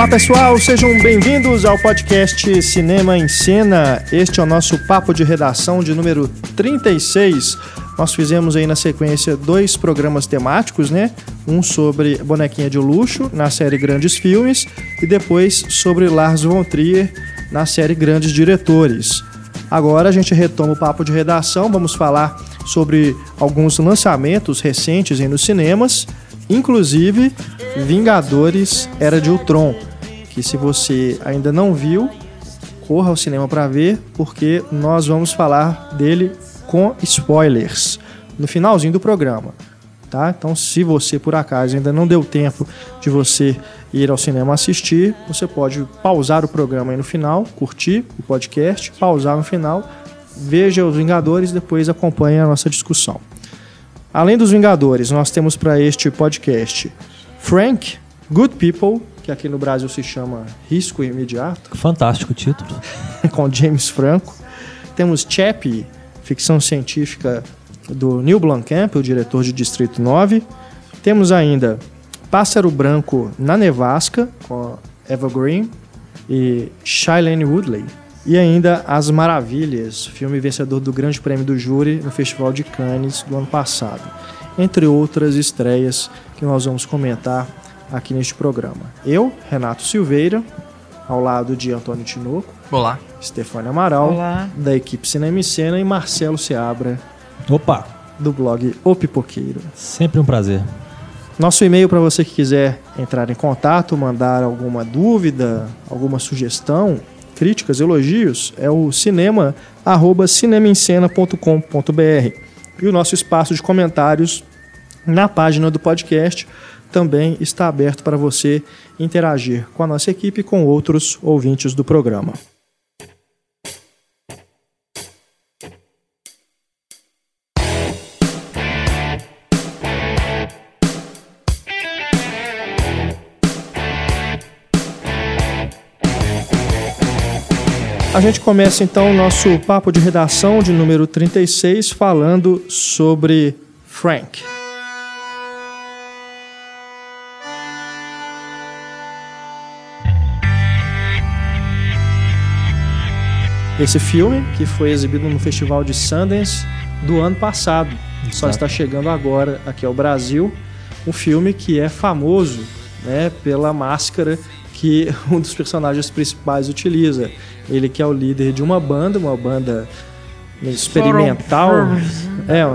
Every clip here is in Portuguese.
Olá pessoal, sejam bem-vindos ao podcast Cinema em Cena. Este é o nosso papo de redação de número 36. Nós fizemos aí na sequência dois programas temáticos, né? Um sobre Bonequinha de Luxo, na série Grandes Filmes, e depois sobre Lars von Trier, na série Grandes Diretores. Agora a gente retoma o papo de redação, vamos falar sobre alguns lançamentos recentes nos cinemas, inclusive Vingadores Era de Ultron, que se você ainda não viu, corra ao cinema para ver, porque nós vamos falar dele com spoilers no finalzinho do programa. Tá? Então, se você por acaso ainda não deu tempo de você ir ao cinema assistir, você pode pausar o programa aí no final, curtir o podcast, pausar no final, veja os Vingadores depois acompanhe a nossa discussão. Além dos Vingadores, nós temos para este podcast Frank, Good People, que aqui no Brasil se chama Risco Imediato. Fantástico título. com James Franco. Temos Chappie, ficção científica do Neil Blomkamp, o diretor de Distrito 9. Temos ainda Pássaro Branco na Nevasca, com Eva Green e Shailene Woodley. E ainda As Maravilhas, filme vencedor do Grande Prêmio do Júri no Festival de Cannes do ano passado. Entre outras estreias que nós vamos comentar aqui neste programa. Eu, Renato Silveira, ao lado de Antônio Tinoco. Olá. Stefania Amaral, Olá. da equipe Cinema e Cena, e Marcelo Seabra, Opa, do blog O Pipoqueiro. sempre um prazer. Nosso e-mail para você que quiser entrar em contato, mandar alguma dúvida, alguma sugestão, críticas, elogios, é o cinema arroba cinemaencena.com.br. E o nosso espaço de comentários na página do podcast também está aberto para você interagir com a nossa equipe e com outros ouvintes do programa. A gente começa então o nosso papo de redação de número 36 falando sobre Frank. Esse filme que foi exibido no Festival de Sundance do ano passado, só Exato. está chegando agora aqui ao Brasil. Um filme que é famoso né, pela máscara que um dos personagens principais utiliza. Ele que é o líder de uma banda, uma banda experimental. É,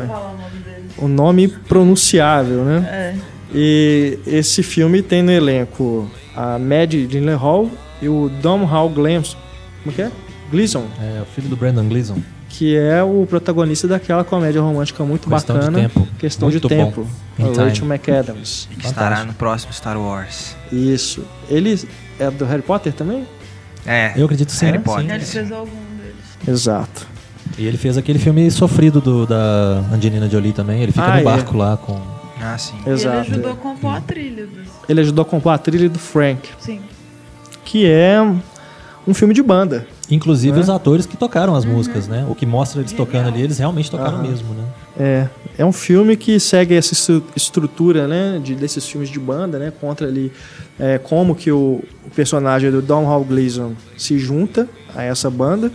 um nome pronunciável, né? É. E esse filme tem no elenco a Mad Gyllenhaal e o Dom Hall Gleason. Como que é? Gleason, É o filho do Brandon Gleeson. que é o protagonista daquela comédia romântica muito Questão de bacana. Tempo. Questão Muito de bom. tempo. O Time. Rachel McAdams. Que estará no próximo Star Wars. Isso. Ele é do Harry Potter também? É. Eu acredito sim. Harry né? Potter. Ele fez algum deles. Exato. E ele fez aquele filme sofrido do, da Angelina Jolie também. Ele fica Ah, no é. barco lá com. Ah, sim. E ele Exato. ajudou a compor a trilha dos. Ele ajudou a compor a trilha do Frank, Sim. que é um filme de banda. Inclusive É. os atores que tocaram as músicas, né? O que mostra eles tocando ali, eles realmente tocaram Aham. mesmo, né? É, é um filme que segue essa estru- estrutura, né, de, desses filmes de banda, né, contra ali é, como que o, o personagem do Don Hall Gleason se junta a essa banda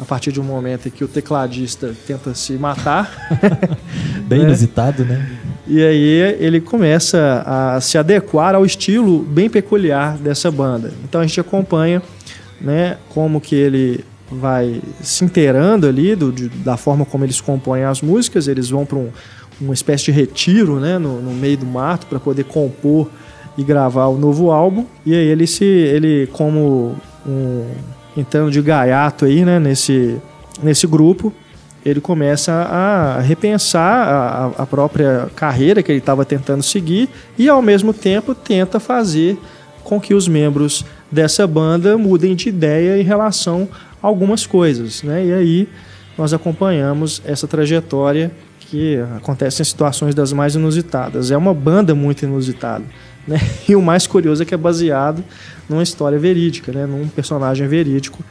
a partir de um momento em que o tecladista tenta se matar Bem É. inusitado, né? e aí ele começa a se adequar ao estilo bem peculiar dessa banda. Então a gente acompanha, né, como que ele vai se inteirando ali do, de- da forma como eles compõem as músicas. Eles vão para um, uma espécie de retiro, né, no, no meio do mato para poder compor e gravar o novo álbum. E aí ele se, ele como um entrando de gaiato aí, né, nesse nesse grupo, ele começa a repensar a, a própria carreira que ele estava tentando seguir e, ao mesmo tempo, tenta fazer com que os membros dessa banda mudem de ideia em relação a algumas coisas. Né? E aí nós acompanhamos essa trajetória que acontece em situações das mais inusitadas. É uma banda muito inusitada. Né? E o mais curioso é que é baseado numa história verídica, né? num personagem verídico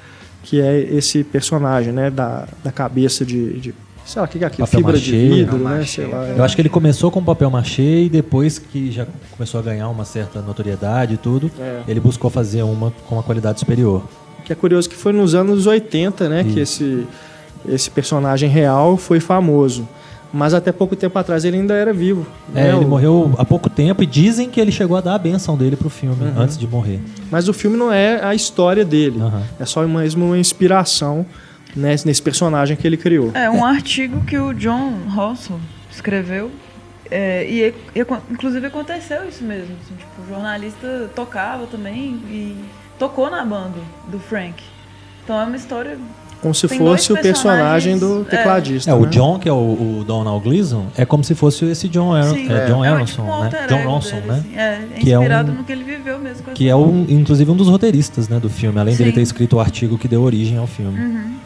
que é esse personagem, né, da, da cabeça de, de sei lá, o que é aquilo? Papel Fibra machê. de vidro, né? machê. Sei lá. Eu acho que ele começou com papel machê e depois que já começou a ganhar uma certa notoriedade e tudo, É. ele buscou fazer uma com uma qualidade superior. Que é curioso que foi nos anos 80, né, que esse, esse personagem real foi famoso. Mas até pouco tempo atrás ele ainda era vivo. É, né? ele O- morreu há pouco tempo e dizem que ele chegou a dar a benção dele pro filme antes de morrer. Mas o filme não é a história dele. Aham. É só mesmo uma inspiração né, nesse personagem que ele criou. É um artigo que o John Russell escreveu. é, e, e- inclusive aconteceu isso mesmo. assim, tipo, o jornalista tocava também e tocou na banda do Frank. Então é uma história. Como se Tem fosse o personagem do é. tecladista. É, o né? John, que é o, o Donald Gleason, é como se fosse esse John, Sim, é, John é, Aronson, tipo um né? alter John Ronson, dele, né? assim. É, é Que é inspirado um- no que ele viveu mesmo. com Que é, um, inclusive, um dos roteiristas né, do filme, além dele Sim. ter escrito o artigo que deu origem ao filme.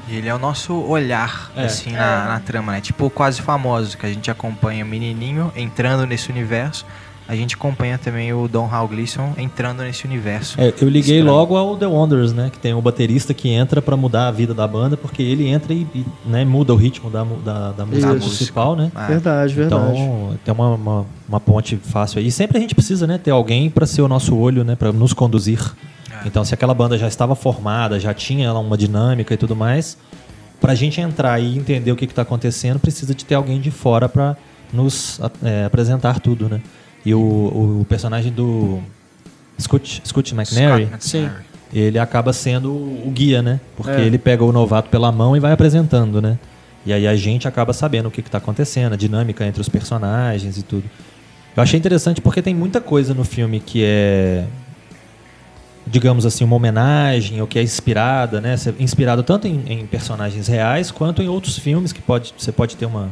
E ele é o nosso olhar, É. assim, na, É. na trama, né? Tipo, quase famoso, que a gente acompanha o menininho entrando nesse universo. A gente acompanha também o Don Hal Gleason entrando nesse universo. É, eu liguei Estranho. logo ao The Wonders, né? Que tem o baterista que entra pra mudar a vida da banda, porque ele entra e, e, né, muda o ritmo da, da, da música Isso. principal, né? Ah, Verdade, verdade. Então tem uma, uma, uma ponte fácil aí. E sempre a gente precisa, né, ter alguém para ser o nosso olho, né, para nos conduzir. É. Então se aquela banda já estava formada, já tinha lá uma dinâmica e tudo mais, pra gente entrar e entender o que está acontecendo, precisa de ter alguém de fora para nos a- é, apresentar tudo, né? E o, o personagem do Scott, Scott McNary, Scott Sim. McNary. ele acaba sendo o guia, né? Porque É. ele pega o novato pela mão e vai apresentando, né? E aí a gente acaba sabendo o que, está acontecendo, a dinâmica entre os personagens e tudo. Eu achei interessante porque tem muita coisa no filme que é, digamos assim, uma homenagem ou que é inspirada, né? Inspirado tanto em, em personagens reais quanto em outros filmes que pode, você pode ter uma,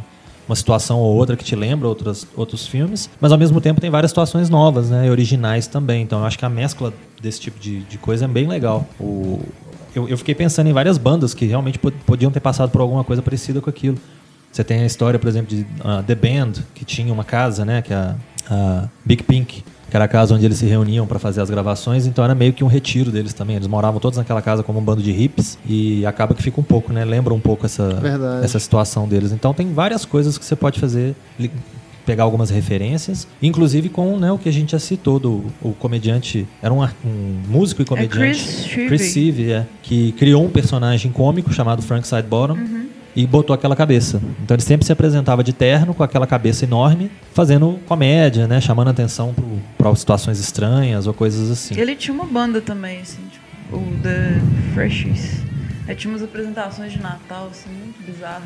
uma situação ou outra que te lembra outras, outros filmes, mas ao mesmo tempo tem várias situações novas, né? E originais também. Então eu acho que a mescla desse tipo de, de coisa é bem legal. O, eu, eu fiquei pensando em várias bandas que realmente pod- podiam ter passado por alguma coisa parecida com aquilo. Você tem a história, por exemplo, de ah, The Band, que tinha uma casa, né? Que é a, a Big Pink, que era a casa onde eles se reuniam para fazer as gravações, então era meio que um retiro deles também. Eles moravam todos naquela casa como um bando de hippies e acaba que fica um pouco, né? Lembra um pouco essa, Verdade. essa situação deles. Então tem várias coisas que você pode fazer, pegar algumas referências, inclusive com né, o que a gente já citou do o comediante, era um, um músico e comediante, Chris Shive. Chris Sieve, é, que criou um personagem cômico chamado Frank Sidebottom e botou aquela cabeça. Então ele sempre se apresentava de terno com aquela cabeça enorme, fazendo comédia, né, chamando atenção para situações estranhas ou coisas assim. Ele tinha uma banda também, assim, tipo, o The Freshies. Aí tinha umas apresentações de Natal, assim, muito bizarras.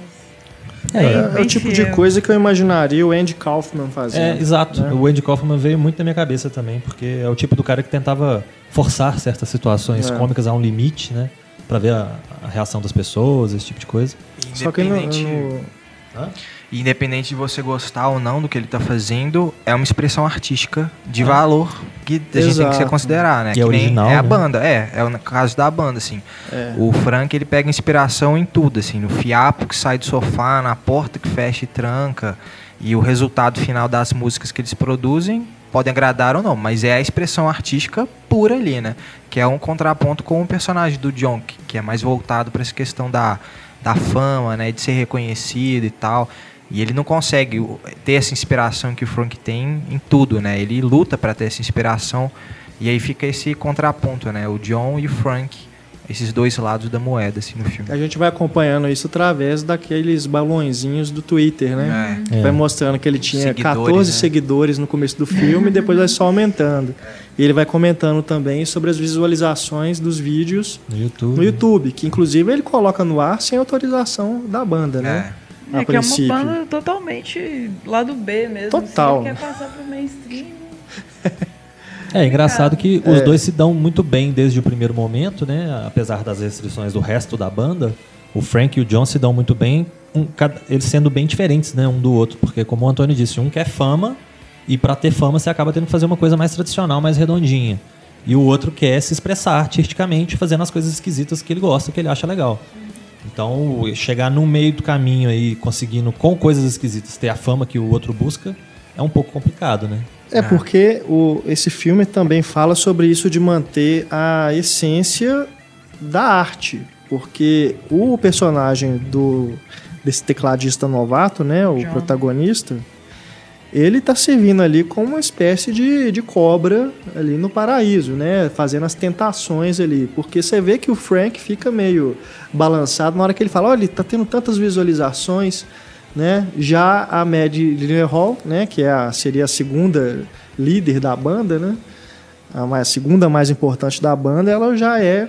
É, É, é o tipo de fiel. coisa que eu imaginaria o Andy Kaufman fazendo. É, exato. né? O Andy Kaufman veio muito na minha cabeça também, porque é o tipo do cara que tentava forçar certas situações É. cômicas a um limite, né? Pra ver a, a reação das pessoas, esse tipo de coisa. Só que no, Independente, no- independente de você gostar ou não do que ele tá fazendo, é uma expressão artística de valor que a gente tem que Exato. se considerar, né? Que é nem original, É a né? banda, é. É o caso da banda, assim. é. O Frank, ele pega inspiração em tudo, assim. No fiapo que sai do sofá, na porta que fecha e tranca. E o resultado final das músicas que eles produzem podem agradar ou não, mas é a expressão artística pura ali, né? Que é um contraponto com o personagem do John, que, é mais voltado para essa questão da, da fama, né? De ser reconhecido e tal. E ele não consegue ter essa inspiração que o Frank tem em tudo, né? Ele luta para ter essa inspiração. E aí fica esse contraponto, né? O John e o Frank, esses dois lados da moeda, assim, no filme. A gente vai acompanhando isso através daqueles balõezinhos do Twitter, né? É. Vai mostrando que ele tinha Seguidores, 14 né? seguidores no começo do filme e depois vai só aumentando. E ele vai comentando também sobre as visualizações dos vídeos No YouTube. no YouTube, que inclusive ele coloca no ar sem autorização da banda, né? É. A É que é uma princípio. banda totalmente lado B mesmo. Total. Assim, ele quer passar pro mainstream. É engraçado que É. os dois se dão muito bem desde o primeiro momento, né? Apesar das restrições do resto da banda, o Frank e o John se dão muito bem, um, eles sendo bem diferentes, né, um do outro, porque como o Antônio disse, um quer fama e para ter fama você acaba tendo que fazer uma coisa mais tradicional, mais redondinha. E o outro quer se expressar artisticamente, fazendo as coisas esquisitas que ele gosta, que ele acha legal. Então, chegar no meio do caminho aí, conseguindo com coisas esquisitas ter a fama que o outro busca, é um pouco complicado, né? É porque o, esse filme também fala sobre isso de manter a essência da arte. Porque o personagem do desse tecladista novato, né? O John. protagonista. Ele tá servindo ali como uma espécie de, de cobra ali no paraíso, né? Fazendo as tentações ali. Porque você vê que o Frank fica meio balançado na hora que ele fala, olha, ele tá tendo tantas visualizações, né? Já a Mad Hall, né? Que é a, seria a segunda líder da banda, né? A, mais, a segunda mais importante da banda, ela já é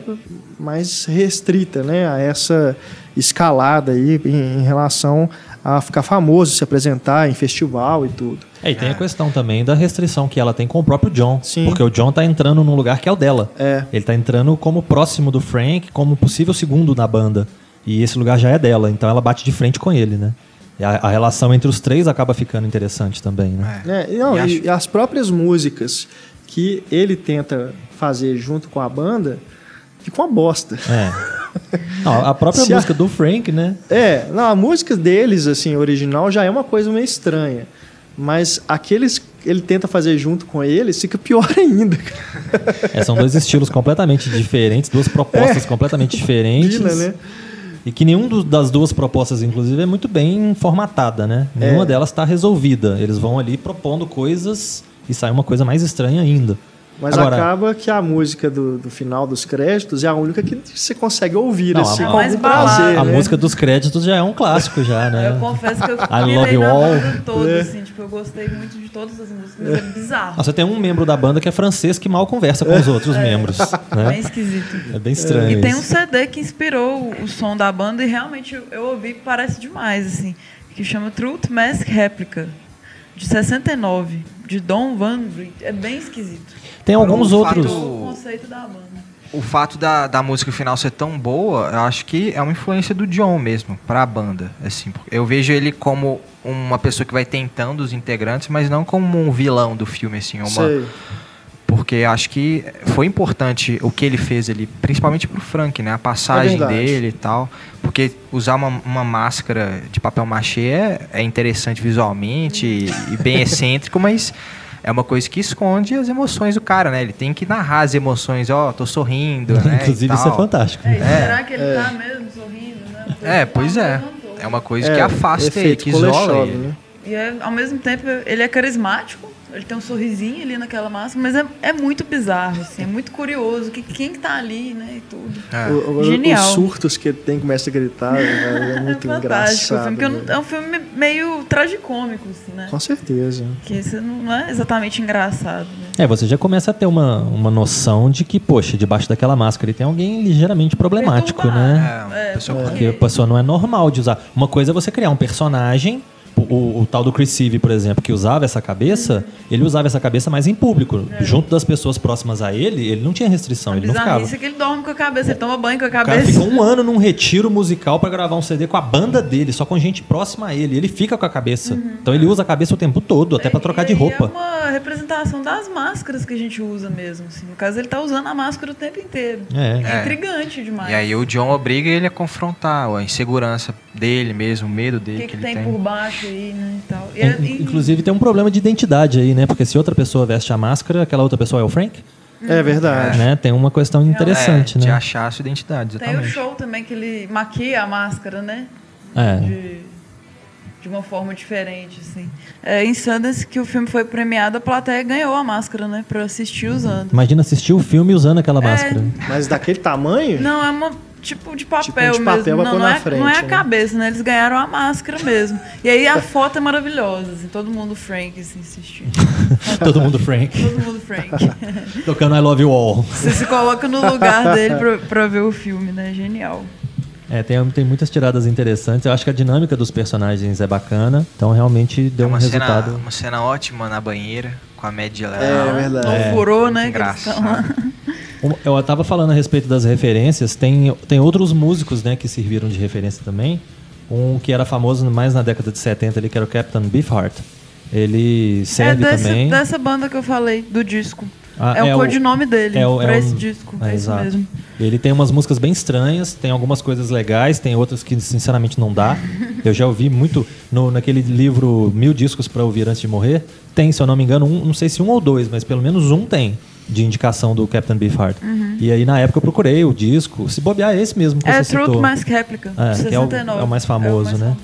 mais restrita, né? A essa escalada aí em, em relação a ficar famoso, se apresentar em festival e tudo. É, e tem a questão também da restrição que ela tem com o próprio John. Sim. Porque o John tá entrando num lugar que é o dela. É. Ele tá entrando como próximo do Frank, como possível segundo na banda. E esse lugar já é dela, então ela bate de frente com ele, né? E a, a relação entre os três acaba ficando interessante também, né? É. E, não, E e, acho- e as próprias músicas que ele tenta fazer junto com a banda ficam uma bosta. É. Não, a própria Se a- música do Frank, né? É, não, a música deles, assim, original, já é uma coisa meio estranha. Mas aqueles que ele tenta fazer junto com eles fica pior ainda. cara. É, são dois estilos completamente diferentes, duas propostas completamente diferentes. Combina, né? E que nenhum do- das duas propostas, inclusive, é muito bem formatada, né? Nenhuma É. delas está resolvida. Eles vão ali propondo coisas e sai uma coisa mais estranha ainda. Mas Agora- acaba que a música do, do final dos créditos é a única que você consegue ouvir, Não, assim, a- com mais algum prazer, A né? música dos créditos já é um clássico já, né? Eu confesso que eu I pirei Love You na All. banda toda, É. assim, tipo, eu gostei muito de todas as músicas, é bizarro. Nossa, tem um membro da banda que é francês que mal conversa com os outros membros, Bem né? esquisito. É bem estranho E tem um. CD que inspirou o- som da banda e realmente eu, ouvi e parece demais, assim. Que chama Truth Mask Replica, de 69, de Don Van Vliet. É bem esquisito. Tem alguns Um outros... fato- O conceito da banda. O fato da, da música final ser tão boa, eu acho que é uma influência do John mesmo, pra banda. Assim, eu vejo ele como uma pessoa que vai tentando os integrantes, mas não como um vilão do filme, assim. Uma, Sei. porque acho que foi importante o que ele fez ali, principalmente pro Frank, né? A passagem verdade. dele e tal. Porque usar uma, uma máscara de papel machê é, é interessante visualmente e, e bem excêntrico, mas é uma coisa que esconde as emoções do cara, né? Ele tem que narrar as emoções, ó, tô sorrindo, né? Inclusive, isso é fantástico. É, É. será que ele tá mesmo sorrindo, né? É, que pois tá é. É uma coisa É, que afasta ele, que isola ele. né? E é, ao mesmo tempo ele é carismático, ele tem um sorrisinho ali naquela máscara, mas é, é muito bizarro, assim, é muito curioso que, quem que tá ali, né, e tudo. É. O- o- Genial. Os surtos que ele tem, começa a gritar, é muito é fantástico. engraçado. o filme, eu né? é um filme meio tragicômico, assim, né? Com certeza. Que isso não não é exatamente engraçado, né? É, você já começa a ter uma, uma noção de que, poxa, debaixo daquela máscara ele tem alguém ligeiramente problemático, né? É, uma pessoa Porque a pessoa não é normal de usar. Uma coisa é você criar um personagem. O, o- o tal do Chris Sive, por exemplo, que usava essa cabeça, ele usava essa cabeça mais em público. Junto das pessoas próximas a ele, ele não tinha restrição, ele não ficava. Bizarrice é que ele dorme com a cabeça, ele toma banho com a O cara cabeça. ficou um ano num retiro musical pra gravar um CD com a banda dele, só com gente próxima a ele. Ele fica com a cabeça. Então ele usa a cabeça o tempo todo, até pra trocar de aí roupa. É uma representação das máscaras que a gente usa mesmo. Assim. No caso, ele tá usando a máscara o tempo inteiro. É. É, É. intrigante demais. E aí o John obriga ele a confrontar a insegurança dele mesmo, o medo o dele que, que, que ele tem, tem. por baixo aí, né? E tal. E, é- e- Inclusive tem um problema de identidade aí, né? Porque se outra pessoa veste a máscara, aquela outra pessoa é o Frank, É verdade. né? Tem uma questão interessante, é, De né? achar a sua identidade, tem o exatamente. show também que ele maquia a máscara, né? É. De, de uma forma diferente, assim. É, em Sundance, que o filme foi premiado, a plateia ganhou a máscara, né? Pra assistir usando. Imagina assistir o filme usando aquela máscara. Mas daquele tamanho, Não, é uma tipo de papel de papel mesmo. pra Não, pôr não, na é, frente, não é a né? cabeça, né? Eles ganharam a máscara mesmo. E aí a foto é maravilhosa, assim, todo mundo Frank assim, assistindo. Todo mundo Frank. Todo mundo Frank. Tocando I Love You All. Você se coloca no lugar dele pra, pra ver o filme, né? Genial. É, tem, tem muitas tiradas interessantes. Eu acho que a dinâmica dos personagens é bacana. Então realmente deu É um uma, cena, resultado. uma cena ótima na banheira, com a Mad É, lá. verdade. Não É, furou, né? lá. engraçado. Um- Eu tava falando a respeito das referências. Tem, tem outros músicos né, que serviram de referência também. Um que era famoso mais na década de 70 ali, que era o Captain Beefheart. Ele É serve desse, também. dessa banda que eu falei, do disco. Ah, é, é o o- codinome dele é o- pra é o- esse disco. é, É, isso mesmo. Ele tem umas músicas bem estranhas, tem algumas coisas legais, tem outras que sinceramente não dá. Eu já ouvi muito no, naquele livro Mil Discos para Ouvir Antes de Morrer. Tem, se eu não me engano, um, não sei se um ou dois, mas pelo menos um tem. de indicação do Captain Beefheart. Uhum. E aí na época eu procurei o disco. Se bobear é esse mesmo que É você Truth citou. Mask Replica, É, de que é o- 69. é o mais famoso, né?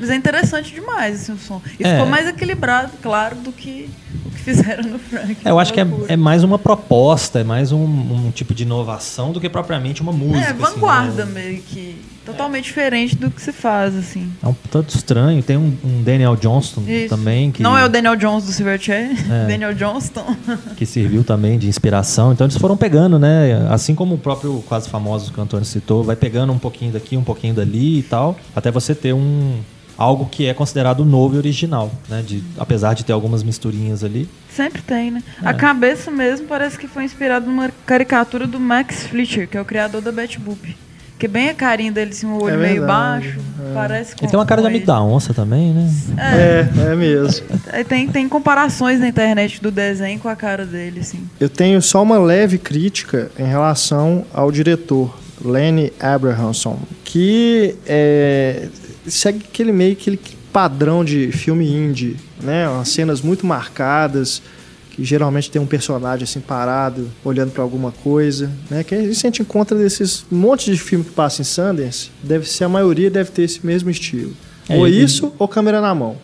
Mas é interessante demais assim, o som. E É. ficou mais equilibrado, claro, do que o que fizeram no Frank. É, eu acho que é, é mais uma proposta, é mais um, um tipo de inovação do que propriamente uma música. É, assim, vanguarda né? meio que. Totalmente diferente do que se faz, assim. É um tanto estranho. Tem um, um Daniel Johnston Isso. também que, Não é o Daniel Jones do Silverchair, É. Daniel Johnston. que serviu também de inspiração. Então eles foram pegando, né? Assim como o próprio quase famoso que o Antônio citou, vai pegando um pouquinho daqui, um pouquinho dali e tal, até você ter um algo que é considerado novo e original, né? De, apesar de ter algumas misturinhas ali. Sempre tem, né? É. A cabeça mesmo parece que foi inspirada numa caricatura do Max Fleischer, que é o criador da Bat Boop. Que é bem a carinha dele, assim, o olho É meio verdade, baixo. é. Parece com Ele tem uma cara de amigo da onça também, né? É, É, é mesmo. Aí tem, tem comparações na internet do desenho com a cara dele, assim. Eu tenho só uma leve crítica em relação ao diretor, Lenny Abrahamson, que é, segue aquele meio aquele padrão de filme indie, né? Umas cenas muito marcadas, que geralmente tem um personagem assim parado, olhando para alguma coisa, né? Que a gente encontra desses montes de filme que passa em Sundance, deve ser a maioria deve ter esse mesmo estilo. É, ou isso ou câmera na mão.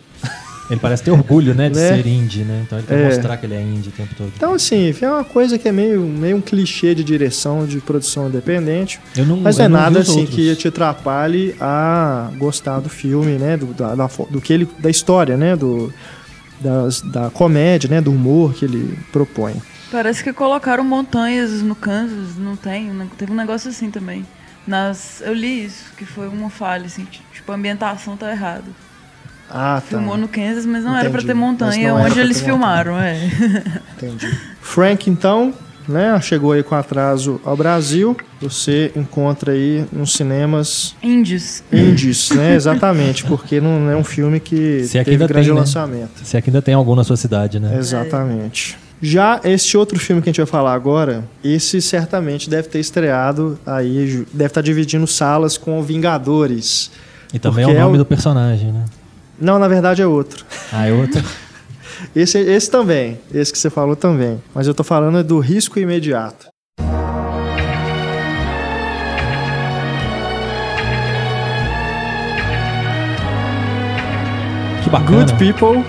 Ele parece ter orgulho, né? De Né? ser indie, né? Então ele quer É. mostrar que ele é indie o tempo todo. Então, assim, é uma coisa que é meio, meio um clichê de direção de produção independente. Eu não, Mas eu não é não nada assim outros. que te atrapalhe a gostar do filme, né? Do, da, da do que ele, da história, né? Do, das- da comédia, né? Do humor que ele propõe. Parece que colocaram montanhas no Kansas, não tem? Teve um negócio assim também. Nas, eu li isso, que foi uma falha, assim, tipo, a ambientação tá errada. Ah, tá. Filmou no Kansas, mas não era pra Entendi. ter montanha era onde eles filmaram, é. Entendi. Frank, então, né? Chegou aí com atraso ao Brasil. Você encontra aí nos cinemas Índios. indies, né? Exatamente, porque não é um filme que Se é teve ainda grande tem, né? lançamento. Se é que ainda tem algum na sua cidade, né? Exatamente. Já este outro filme que a gente vai falar agora, esse certamente deve ter estreado aí, deve estar dividindo salas com Vingadores. E também é o é nome o- do personagem, né? Não, na verdade é outro. Ah, é outro? Esse, esse também, esse que você falou também. Mas eu tô falando do Risco Imediato. Que bacana. Good People,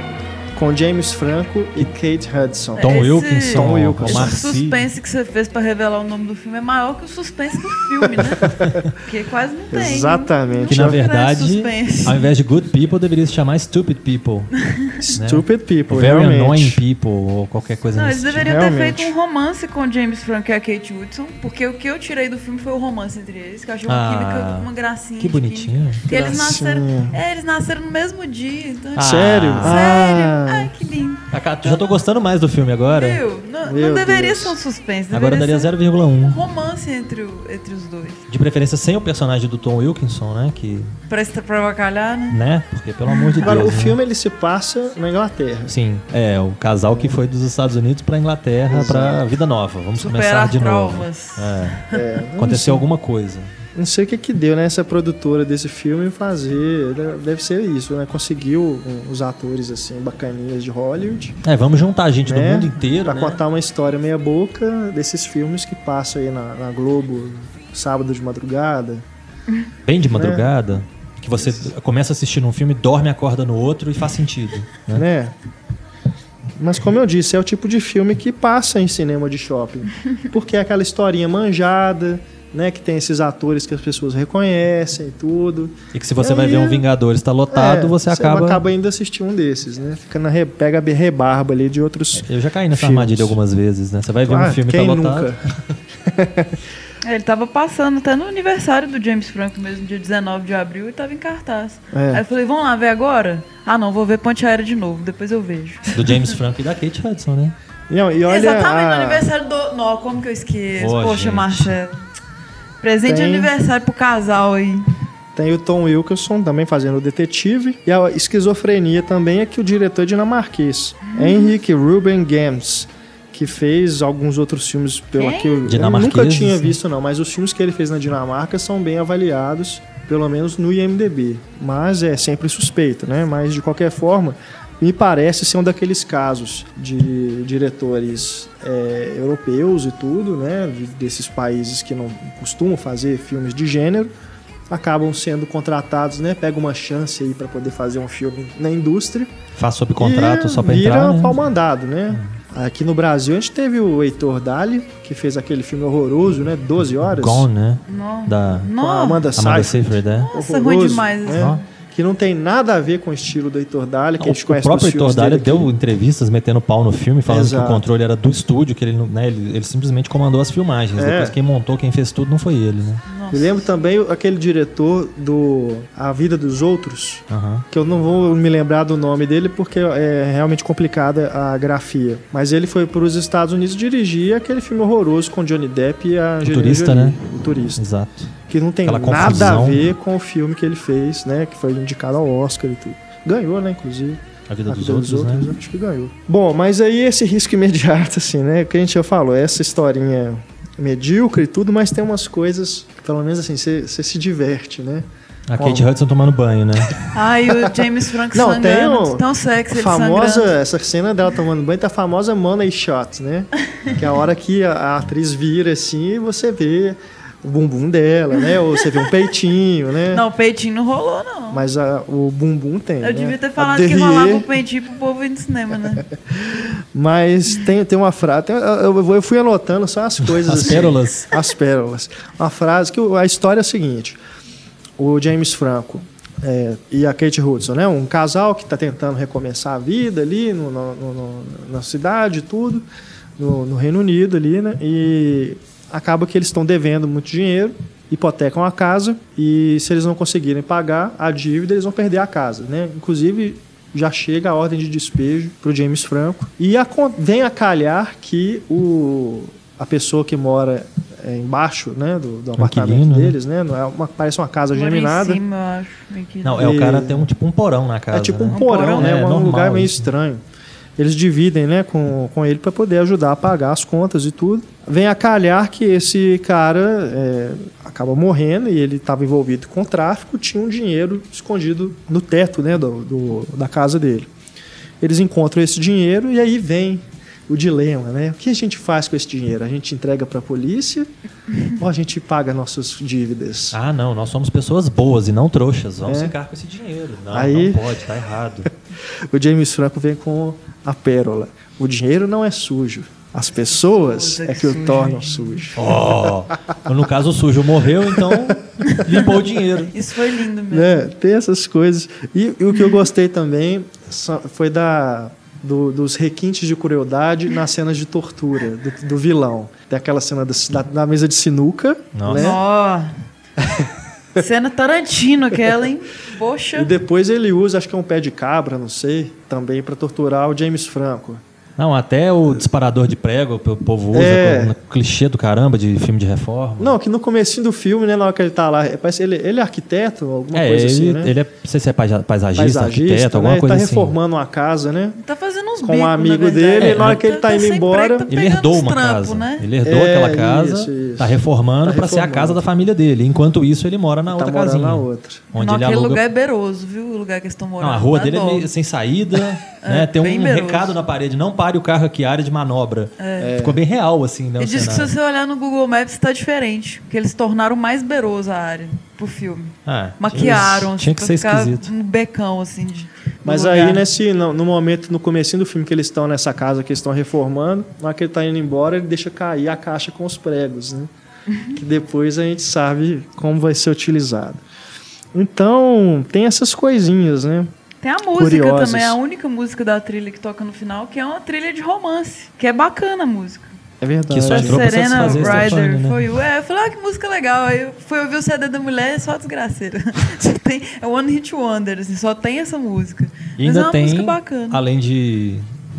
com James Franco e Kate Hudson. Tom Esse- Wilkinson, Tom Wilkinson. o Esse Marcy. suspense que você fez pra revelar o nome do filme é maior que o suspense do filme, né? Porque quase não tem. Exatamente. Não Que na verdade, ao invés de good people, deveria se chamar stupid people. Stupid People, Very realmente. annoying people, ou qualquer coisa Não, nesse eles tipo. deveriam ter Realmente. feito um romance com o James Franco e a Kate Hudson, porque o que eu tirei do filme foi o romance entre eles, que eu achei uma Ah, química, uma gracinha. Que bonitinho. eles nasceram, é, eles nasceram no mesmo dia, então... Ah, Sério? Sério? Ah. Ai, que lindo. Ah, Já tô gostando mais do filme agora. Viu? Não, Meu não deveria Deus. ser um suspense, Agora daria ser um 0,1. romance entre, o- entre os dois. De preferência sem o personagem do Tom Wilkinson, né? Que, Pra, avacalhar, né? né? Porque pelo amor de Agora, Deus. o né? filme ele se passa na Inglaterra. Sim, é o casal que foi dos Estados Unidos pra Inglaterra pra vida nova. Vamos começar Superar de novo. traumas. É, É, aconteceu alguma coisa. Não sei o que que deu, né? Essa produtora desse filme fazer. Deve ser isso, né? Conseguiu os atores, assim, bacaninhas de Hollywood. É, vamos juntar a gente do né? mundo inteiro, Pra né? contar uma história meia boca desses filmes que passam aí na, na Globo, sábado de madrugada. Bem de madrugada. Que você começa assistindo um filme, dorme, acorda no outro e faz sentido. Né? né? Mas como eu disse, é o tipo de filme que passa em cinema de shopping. Porque é aquela historinha manjada, né? Que tem esses atores que as pessoas reconhecem e tudo. E que se você vai ver um Vingadores tá lotado, É, você acaba. acaba indo assistir um desses, né? Fica na re... pega a rebarba ali de outros. Eu já caí nessa Filmes. armadilha algumas vezes, né? Você vai ver Ah, um filme quem tá lotado. nunca? É, ele tava passando até no aniversário do James Franco mesmo, dia 19 de abril, e tava em cartaz. É. Aí eu falei, vamos lá ver agora? Ah não, vou ver Ponte Aérea de novo, depois eu vejo. Do James Franco e da Kate Hudson, né? Não, e olha Exatamente, no a- aniversário do... Não, como que eu esqueço? Poxa, gente. Marcelo. Presente de Tem- aniversário pro casal aí. Tem o Tom Wilkinson também fazendo o detetive. E a esquizofrenia também é que o diretor é dinamarquês. Henrik Ruben Gams, que fez alguns outros filmes Quem? que eu, eu nunca tinha visto não, mas os filmes que ele fez na Dinamarca são bem avaliados, pelo menos no IMDb. Mas é sempre suspeito, né? Mas de qualquer forma, me parece ser um daqueles casos de diretores é, europeus e tudo, né, de- desses países que não costumam fazer filmes de gênero, acabam sendo contratados, né, pega uma chance aí para poder fazer um filme na indústria Faz sob contrato e só pra vira entrar, né? pau mandado, né? Aqui no Brasil a gente teve o Heitor Dali, que fez aquele filme horroroso, né, 12 horas. Gone, né? Não. Da Com a Não. Amanda Amanda Seyfried. Seyfried, é. Nossa, ruim demais né? Que não tem nada a ver com o estilo do Heitor Dali, que a gente o conhece próprio nos filmes Heitor aqui. deu entrevistas metendo pau no filme, falando Exato. que o controle era do estúdio, que ele, né, ele, ele simplesmente comandou as filmagens. É. Depois quem montou, quem fez tudo não foi ele, né? Nossa. Me lembro também aquele diretor do A Vida dos Outros, Aham. que eu não vou me lembrar do nome dele porque é realmente complicada a grafia. Mas ele foi para os Estados Unidos dirigir aquele filme horroroso com Johnny Depp e a Angelina Turista, Jolie, né? O Turista. Exato. Que não tem Aquela nada confusão. a ver com o filme que ele fez, né? Que foi indicado ao Oscar e tudo. Ganhou, né, inclusive. A vida A dos Vida outros, né? Acho que ganhou. Bom, mas aí esse risco imediato, assim, né? Que a gente já falou, essa historinha medíocre e tudo, mas tem umas coisas, que, pelo menos assim, você se diverte, né? A Kate Hudson tomando banho, né? Ai, o James Franco Não, tem o- Tão sexy ele famosa, sangrando. essa cena dela tomando banho, tá a famosa money shot, né? que é a hora que a, a atriz vira assim e você vê o bumbum dela, né? Ou você vê um peitinho, né? Não, o peitinho não rolou, não. Mas a- o bumbum tem. Eu né? devia ter falado que rolava o peitinho pro povo ir no cinema, né? Mas tem, tem uma frase. tem- eu, eu- eu fui anotando só as coisas. As assim. pérolas. As pérolas. Uma frase que a história é a seguinte: o James Franco é, e a Kate Hudson, né? Um casal que está tentando recomeçar a vida ali no, no- no- na cidade, e tudo, no, no Reino Unido ali, né? E acaba que eles estão devendo muito dinheiro, hipotecam a casa e se eles não conseguirem pagar a dívida, eles vão perder a casa, né? Inclusive já chega a ordem de despejo para o James Franco e acon- vem a calhar que o a pessoa que mora é, embaixo, né, do, do apartamento né? deles, né? Não é uma, parece uma casa geminada. cima, acho. Não, é o cara tem um tipo um porão na casa. É tipo um né? porão, porão, né? é, um normal lugar meio isso. estranho. Eles dividem, né, com, com ele para poder ajudar a pagar as contas e tudo. Vem a calhar que esse cara é, acaba morrendo e ele estava envolvido com tráfico, tinha um dinheiro escondido no teto, né, do, do- da casa dele. Eles encontram esse dinheiro e aí vem o dilema, né? O que a gente faz com esse dinheiro? A gente entrega para a polícia ou a gente paga nossas dívidas? Ah, não, nós somos pessoas boas e não trouxas. Vamos É. ficar com esse dinheiro. Não, Aí- não pode, tá errado. O James Franco vem com a pérola. O dinheiro não é sujo. As pessoas é que o sujo, tornam sujo. Ó, no caso o sujo morreu, então limpou o dinheiro. Isso foi lindo mesmo. Né? Tem essas coisas. E, e o que eu gostei também foi da, do- dos requintes de crueldade nas cenas de tortura do, do vilão. Tem aquela cena da, da- da mesa de sinuca, Nossa. né? Ó. Cena Tarantino aquela, hein? Poxa. E depois ele usa, acho que é um pé de cabra, não sei, também para torturar o James Franco. Não, até o disparador de prego o povo usa, É. clichê do caramba de filme de reforma. Não, que no comecinho do filme, né, na hora que ele tá lá, parece ele, ele é arquiteto, alguma é, coisa ele, assim, né? ele é, não sei se é paisa- paisagista, arquiteto, né? alguma Ele coisa tá assim. reformando uma casa, né? Tá fazendo uns Com bicos, um amigo dele, e na hora que ele tá indo sem embora, tá Ele herdou uma trampos, casa. Né? Ele herdou É, aquela casa, isso, isso. tá reformando Tá pra ser a casa da família dele. Enquanto isso, ele mora na tá outra casinha. na outra. Onde Não, ele aquele aluga. lugar é beiroso, viu? O lugar que eles estão morando. Não, a rua Dá dele é meio sem saída, né? Tem um recado na parede, não pare o carro aqui, área de manobra. Ficou bem real, assim, né? E o diz que se cenário. você olhar no Google Maps tá diferente. Porque eles tornaram mais beiroso a área pro filme. Ah, Maquiaram, tinha que ser esquisito. um becão, assim, de, Mas lugar. aí, nesse, no, no momento, no comecinho do filme que eles estão nessa casa que eles estão reformando, na hora que ele tá indo embora, ele deixa cair a caixa com os pregos, né? que depois a gente sabe como vai ser utilizado. Então, tem essas coisinhas, né? Tem a música Curiosas. também, a única música da trilha que toca no final, que é uma trilha de romance. Que é bacana a música. É verdade. Que só pra Serena a Ryder. Né? Foi, é, eu falei, ah, que música legal. Aí eu fui ouvir o CD da mulher, é só desgraceira. Só tem, é One Hit Wonder, assim, só tem essa música. E Mas é ainda uma tem, música bacana. além de,